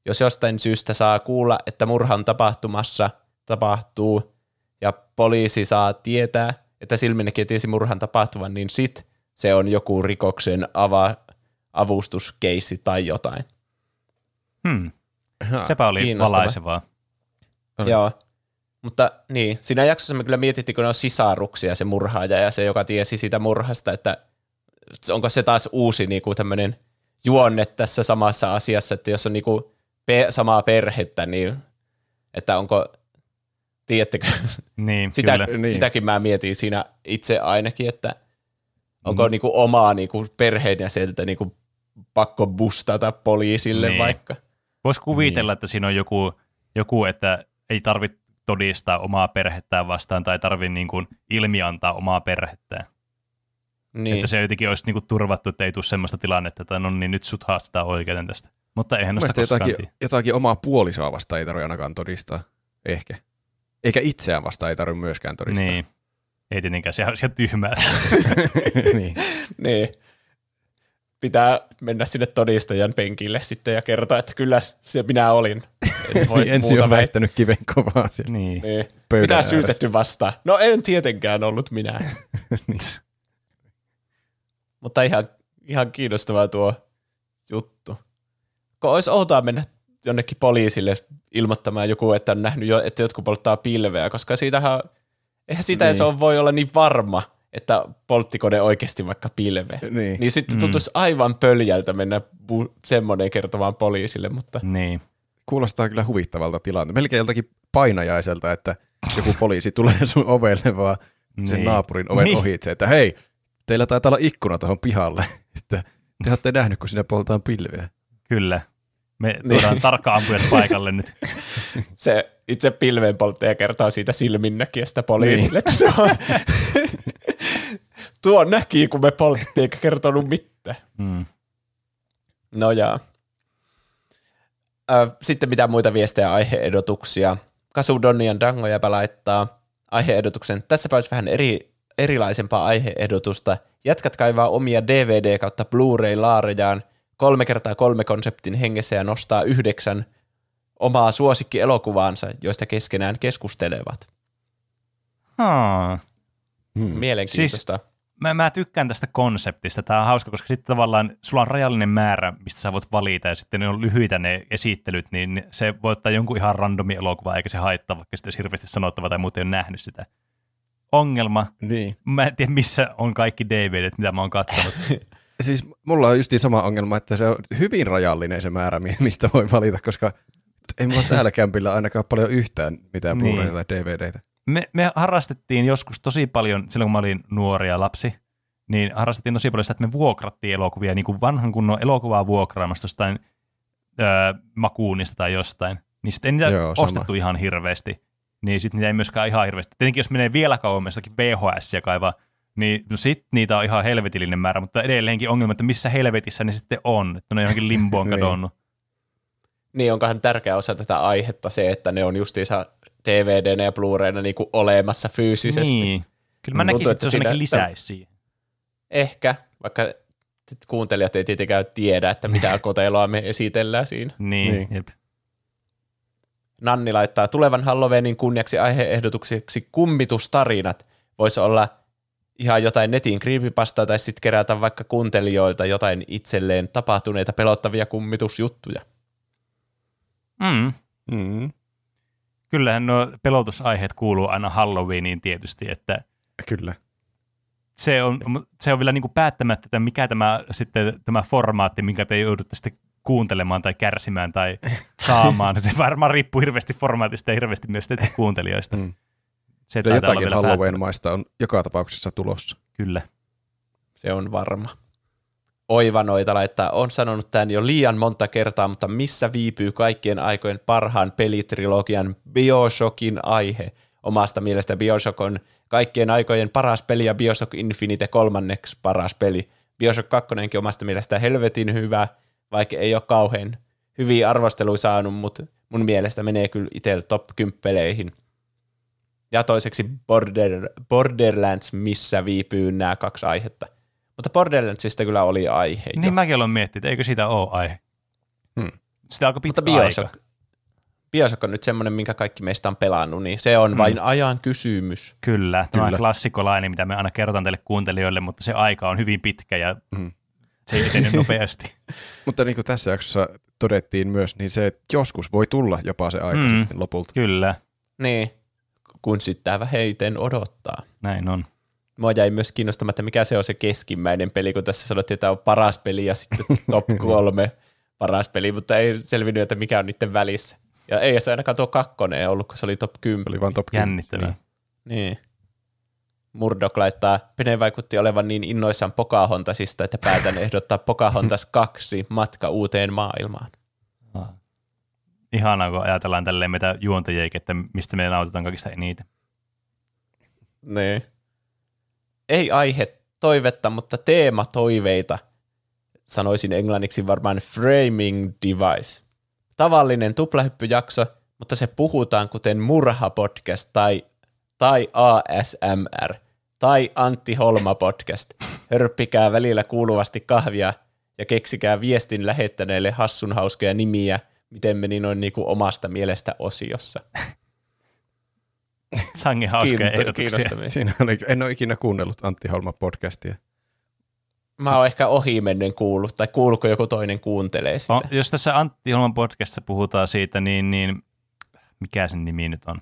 Jos jostain syystä saa kuulla, että murhan tapahtumassa tapahtuu ja poliisi saa tietää, että silminnäkijä tiesi murhan tapahtuvan, niin sit se on joku rikoksen ava, avustuskeissi tai jotain. Hmm. Ha, Sepä oli kiinnostava. valaisevaa. Oli. Joo. Mutta niin, siinä jaksossa me kyllä mietittiin, kun ne on sisaruksia se murhaaja ja se, joka tiesi siitä murhasta, että onko se taas uusi niin kuin tämmöinen juonne tässä samassa asiassa, että jos on niin kuin pe- samaa perhettä, niin että onko, tiedättekö, Niin, sitä, kyllä. Niin. sitäkin mä mietin siinä itse ainakin, että onko Mm. niinku omaa niinku perheenjäsentä niinku pakko bustata poliisille Niin. vaikka. Voisi kuvitella, että siinä on joku, joku että ei tarvitse todistaa omaa perhettään vastaan tai tarvitse niin kuin ilmiantaa omaa perhettään. Niin. Niin. Että se jotenkin olisi niin kuin turvattu, että ei tule semmoista tilannetta, että no niin nyt sut haastetaan oikeuden tästä. Mutta eihän noista jotakin, jotakin omaa puolisoa vastaan ei tarvitse ainakaan todistaa. Ehkä. Eikä itseään vastaan ei tarvitse myöskään todistaa. Niin. Ei tietenkään, sehän olisi ihan tyhmää. niin. niin. Pitää mennä sinne todistajan penkille sitten ja kertoa, että kyllä se minä olin. En voi Niin ensin muuta on väittää. väittänyt kiven kovaa siellä niin. Niin. Mitä syytetty vastaan? No en tietenkään ollut minä. Niin. Mutta ihan, ihan kiinnostavaa tuo juttu. Kun olisi outoa mennä jonnekin poliisille ilmoittamaan joku, että on nähnyt jo, että jotkut polttaa pilveä, koska siitähän, eihän sitä Niin. niin. se on, voi olla niin varma, että polttiko ne oikeasti vaikka pilveä. Niin. Niin sitten Mm. tuntuisi aivan pöljältä mennä bu- semmoinen kertomaan poliisille, mutta niin. Kuulostaa kyllä huvittavalta tilanteelta. Melkein joltakin painajaiselta, että joku poliisi tulee sun ovelle vaan sen Niin. naapurin oven Niin. ohitse, että hei, teillä taitaa olla ikkuna tuohon pihalle, että te olette nähnyt, kun sinne poltaan pilveä. Kyllä. Me tuodaan tarkka ampujat paikalle nyt. se itse pilvenpolttaja kertoo siitä silminnäkijästä poliisille, että tuo, tuo näki, kun me poltettiin, eikä kertonut mitään. Mm. No jaa. Ö, Sitten mitä muita viestejä ja aiheedotuksia. Kasu Donnian Dangojäpä laittaa aiheedotuksen. Tässä olisi vähän eri, erilaisempaa aiheedotusta. Jätkät kaivaa omia DVD kautta Blu-ray-laarejaan kolme kertaa kolme konseptin hengessä ja nostaa yhdeksän omaa suosikkielokuvaansa, joista keskenään keskustelevat. Haa. Hmm. Mielenkiintoista. Mä, mä tykkään tästä konseptista. Tämä on hauska, koska sitten tavallaan sulla on rajallinen määrä, mistä sä voit valita, ja sitten ne on lyhyitä ne esittelyt, niin se voi ottaa jonkun ihan randomi elokuva, eikä se haittaa, vaikka sitten hirveästi sanottava tai muuten ei ole nähnyt sitä. Ongelma. Niin. Mä en tiedä, missä on kaikki DVDt, mitä mä oon katsonut. Siis mulla on justiin sama ongelma, että se on hyvin rajallinen se määrä, mi- mistä voi valita, koska ei mulla täällä kämpillä ainakaan paljon yhtään mitään Niin. Blu-rayta tai DVDtä. Me, me harrastettiin joskus tosi paljon, silloin kun mä olin nuori ja lapsi, niin harrastettiin tosi paljon sitä, että me vuokrattiin elokuvia, niin kuin vanhan kunnon elokuvaa vuokraamasta jostain öö, makuunista tai jostain. Niin sitten ei niitä Joo, Joo, sama. ostettu ihan hirveästi. Niin sitten niitä ei myöskään ihan hirveästi. Tietenkin jos menee vielä kauemmas jotakin VHS ja kaivaa, niin no sit niitä on ihan helvetillinen määrä, mutta edelleenkin ongelma, että missä helvetissä ne sitten on, että ne on johonkin limboon Niin. kadonnut. Niin onkohan tärkeä osa tätä aihetta se, että ne on justiinsa DVDnä ja Blu-rayna niinku olemassa fyysisesti. Niin. Kyllä mä Tuntuu, näkisin, että että se ainakin lisäisi siihen. Ehkä, vaikka kuuntelijat ei tietenkään tiedä, että mitä koteloa me esitellään siinä. Niin, Niin. niin. Jep. Nanni laittaa tulevan Halloweenin kunniaksi aiheehdotukseksi kummitustarinat. Voisi olla ihan jotain netin creepypastaa tai sitten kerätä vaikka kuuntelijoilta jotain itselleen tapahtuneita pelottavia kummitusjuttuja. Mm. Mm. Kyllähän nuo pelotusaiheet kuuluu aina Halloweeniin tietysti, että Kyllä. se on, se on vielä niin kuin päättämättä, että mikä tämä, sitten, tämä formaatti, minkä te joudutte sitten kuuntelemaan tai kärsimään tai saamaan. Se varmaan riippuu hirveästi formaatista ja hirveästi myös teitä kuuntelijoista. Mm. Se jotakin Halloween-maista on joka tapauksessa tulossa. Kyllä. Se on varma. Oivanoita laittaa, on sanonut tämän jo liian monta kertaa, mutta missä viipyy kaikkien aikojen parhaan pelitrilogian Bioshockin aihe? Omasta mielestä Bioshock on kaikkien aikojen paras peli ja Bioshock Infinite kolmanneksi paras peli. Bioshock 2 omasta mielestä helvetin hyvä, vaikka ei ole kauhean hyviä arvosteluja saanut, mutta mun mielestä menee kyllä itsellä top 10 peleihin. Ja toiseksi Border, Borderlands, missä viipyy nämä kaksi aihetta. Mutta Borderlandsista kyllä oli aihe. jo. Niin mäkin olen miettinyt, että eikö siitä ole aihe. Hmm. Sitä alkoi pitkä Mutta Bioshock, aika. Bioshock on nyt semmoinen, minkä kaikki meistä on pelannut, niin se on vain ajan kysymys. Kyllä, tämä Kyllä. on klassikolainen, mitä me aina kerrotaan teille kuuntelijoille, mutta se aika on hyvin pitkä ja Mm. se ei etene nopeasti. Mutta niin kuin tässä jaksossa todettiin myös, niin se että joskus voi tulla jopa se aika Mm. mm. sitten lopulta. Kyllä, Niin, kun sitä vähiten odottaa. näin on. Mua jäi myös kiinnostamaan, että mikä se on se keskimmäinen peli, kun tässä sanottiin, että on paras peli ja sitten top kolme paras peli, mutta ei selvinnyt, että mikä on niiden välissä. Ja ei se ainakaan tuo kakkonen ollut, kun se oli top 10. Se oli vaan top 10. Jännittävää. Niin. Niin. Murdoch laittaa, Pene vaikutti olevan niin innoissaan Pocahontasista, että päätän ehdottaa Pocahontas 2 matka uuteen maailmaan. Ah. Ihanaa, kun ajatellaan tälleen meitä juontajiakin, että mistä me nautitaan kaikista eniten. Niin. Ei aihe toivetta, mutta teema toiveita. Sanoisin englanniksi varmaan framing device. Tavallinen tuplahyppyjakso, mutta se puhutaan kuten murha-podcast tai, tai ASMR tai Antti Holma podcast. Hörppikää välillä kuuluvasti kahvia ja keksikää viestin lähettäneille hassun hauskoja nimiä, miten meni noin niinku omasta mielestä osiossa. Sangen hauskoja ehdotuksia. Siinä on, en ole ikinä kuunnellut Antti Holma podcastia. Mä oon ehkä ohimennen kuullut, tai kuuluuko joku toinen kuuntelee sitä. On, jos tässä Antti Holman podcastissa puhutaan siitä, niin, niin mikä sen nimi nyt on?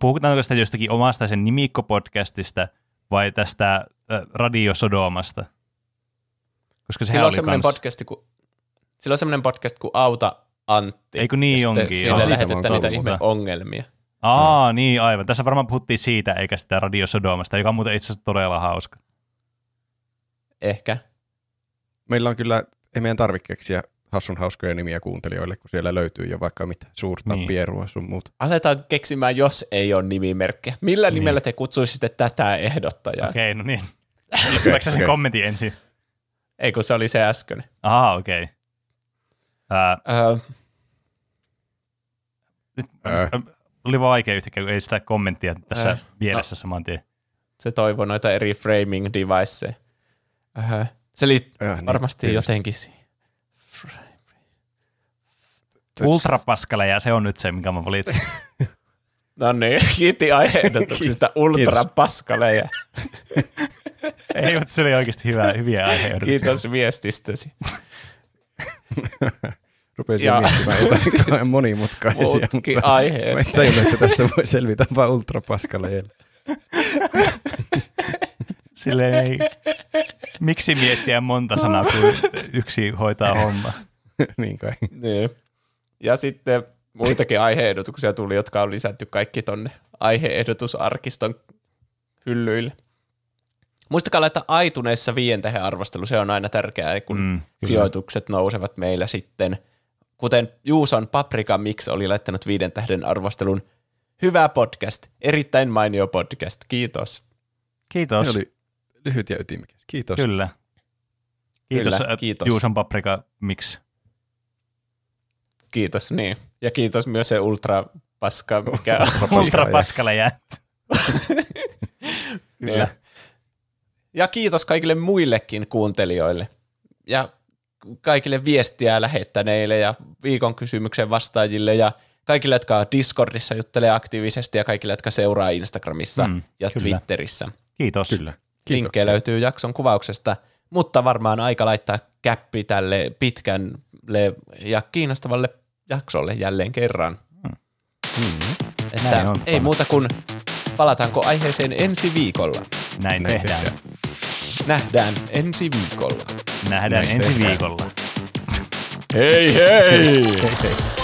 Puhutaanko sitä jostakin omasta sen nimikko-podcastista vai tästä äh, Radio Sodomasta? Koska sehän Sillä on oli semmoinen kans... podcast, kun, sillä on semmoinen podcast kuin Auta Antti. Eikö niin onkin. Siitä mä lähetetään niitä ihme ongelmia. Aa, niin aivan. Tässä varmaan puhuttiin siitä, eikä sitä Radio Sodomasta, joka on muuten itse asiassa todella hauska. Ehkä. Meillä on kyllä, ei meidän tarvitse keksiä hassun hauskoja nimiä kuuntelijoille, kun siellä löytyy jo vaikka mitä suurta Niin. pierua sun muuta. Aletaan keksimään, jos ei ole nimimerkkejä. Millä Niin. nimellä te kutsuisitte tätä ehdottajaa? Okay. Okei, no niin. Lueeko sä sen kommentin ensin? Ei, kun se oli se äsken. Aha, okei. Ää, Öö, nyt, Ää. Oli vaikea yhtäkkiä, kun ei sitä kommenttia tässä Ää. mielessä saman tien. se toivoo noita eri framing deviceja. Öö, se liittyy Äh, niin, varmasti tietysti. jotenkin siihen. Ultrapaskaleja, se on nyt se, mikä mä valitsin. No niin, kiitti aiheehdotuksista ultrapaskaleja. ei, mutta se oli oikeasti hyvä, hyviä aiheita. Kiitos viestistäsi. Rupesin Ja- miettimään jotain kauhean monimutkaisia, Muutkin mutta aiheet. mä en tajunnut, että tästä voi selvitä vain ultrapaskaleilla. Silleen ei, miksi miettiä monta sanaa, kun yksi hoitaa homma. niin kai. Niin. Ja sitten muitakin aiheehdotuksia tuli, jotka on lisätty kaikki tonne aiheehdotusarkiston hyllyille. Muistakaa laittaa aituneessa viien tähän arvostelu, se on aina tärkeää, kun Mm, kyllä. sijoitukset nousevat meillä sitten. Kuten Juuson Paprika Mix oli laittanut viiden tähden arvostelun. Hyvä podcast, erittäin mainio podcast, kiitos. Kiitos. Se oli lyhyt ja ytimekäs. Kiitos. Kyllä. Kiitos, Kyllä, Kyllä, kiitos. Juuson paprika, miksi? Kiitos, niin. Ja kiitos myös se ultra paska, mikä on. Ultra paskalle jät. Kyllä. Ja, ja kiitos kaikille muillekin kuuntelijoille. Ja kaikille viestiä lähettäneille ja viikon kysymyksen vastaajille ja kaikille, jotka Discordissa juttelee aktiivisesti ja kaikille, jotka seuraa Instagramissa Mm, mm, ja kyllä. Twitterissä. Kiitos. Kyllä. Linkkejä löytyy jakson kuvauksesta, mutta varmaan aika laittaa käppi tälle pitkälle ja kiinnostavalle jaksolle jälleen kerran. Mm. Että Näin on. ei muuta kuin palataanko aiheeseen ensi viikolla. Näin, Näin tehdään. tehdään. Nähdään ensi viikolla. Nähdään Näin ensi tehdään. viikolla. Hei hei! Hei hei.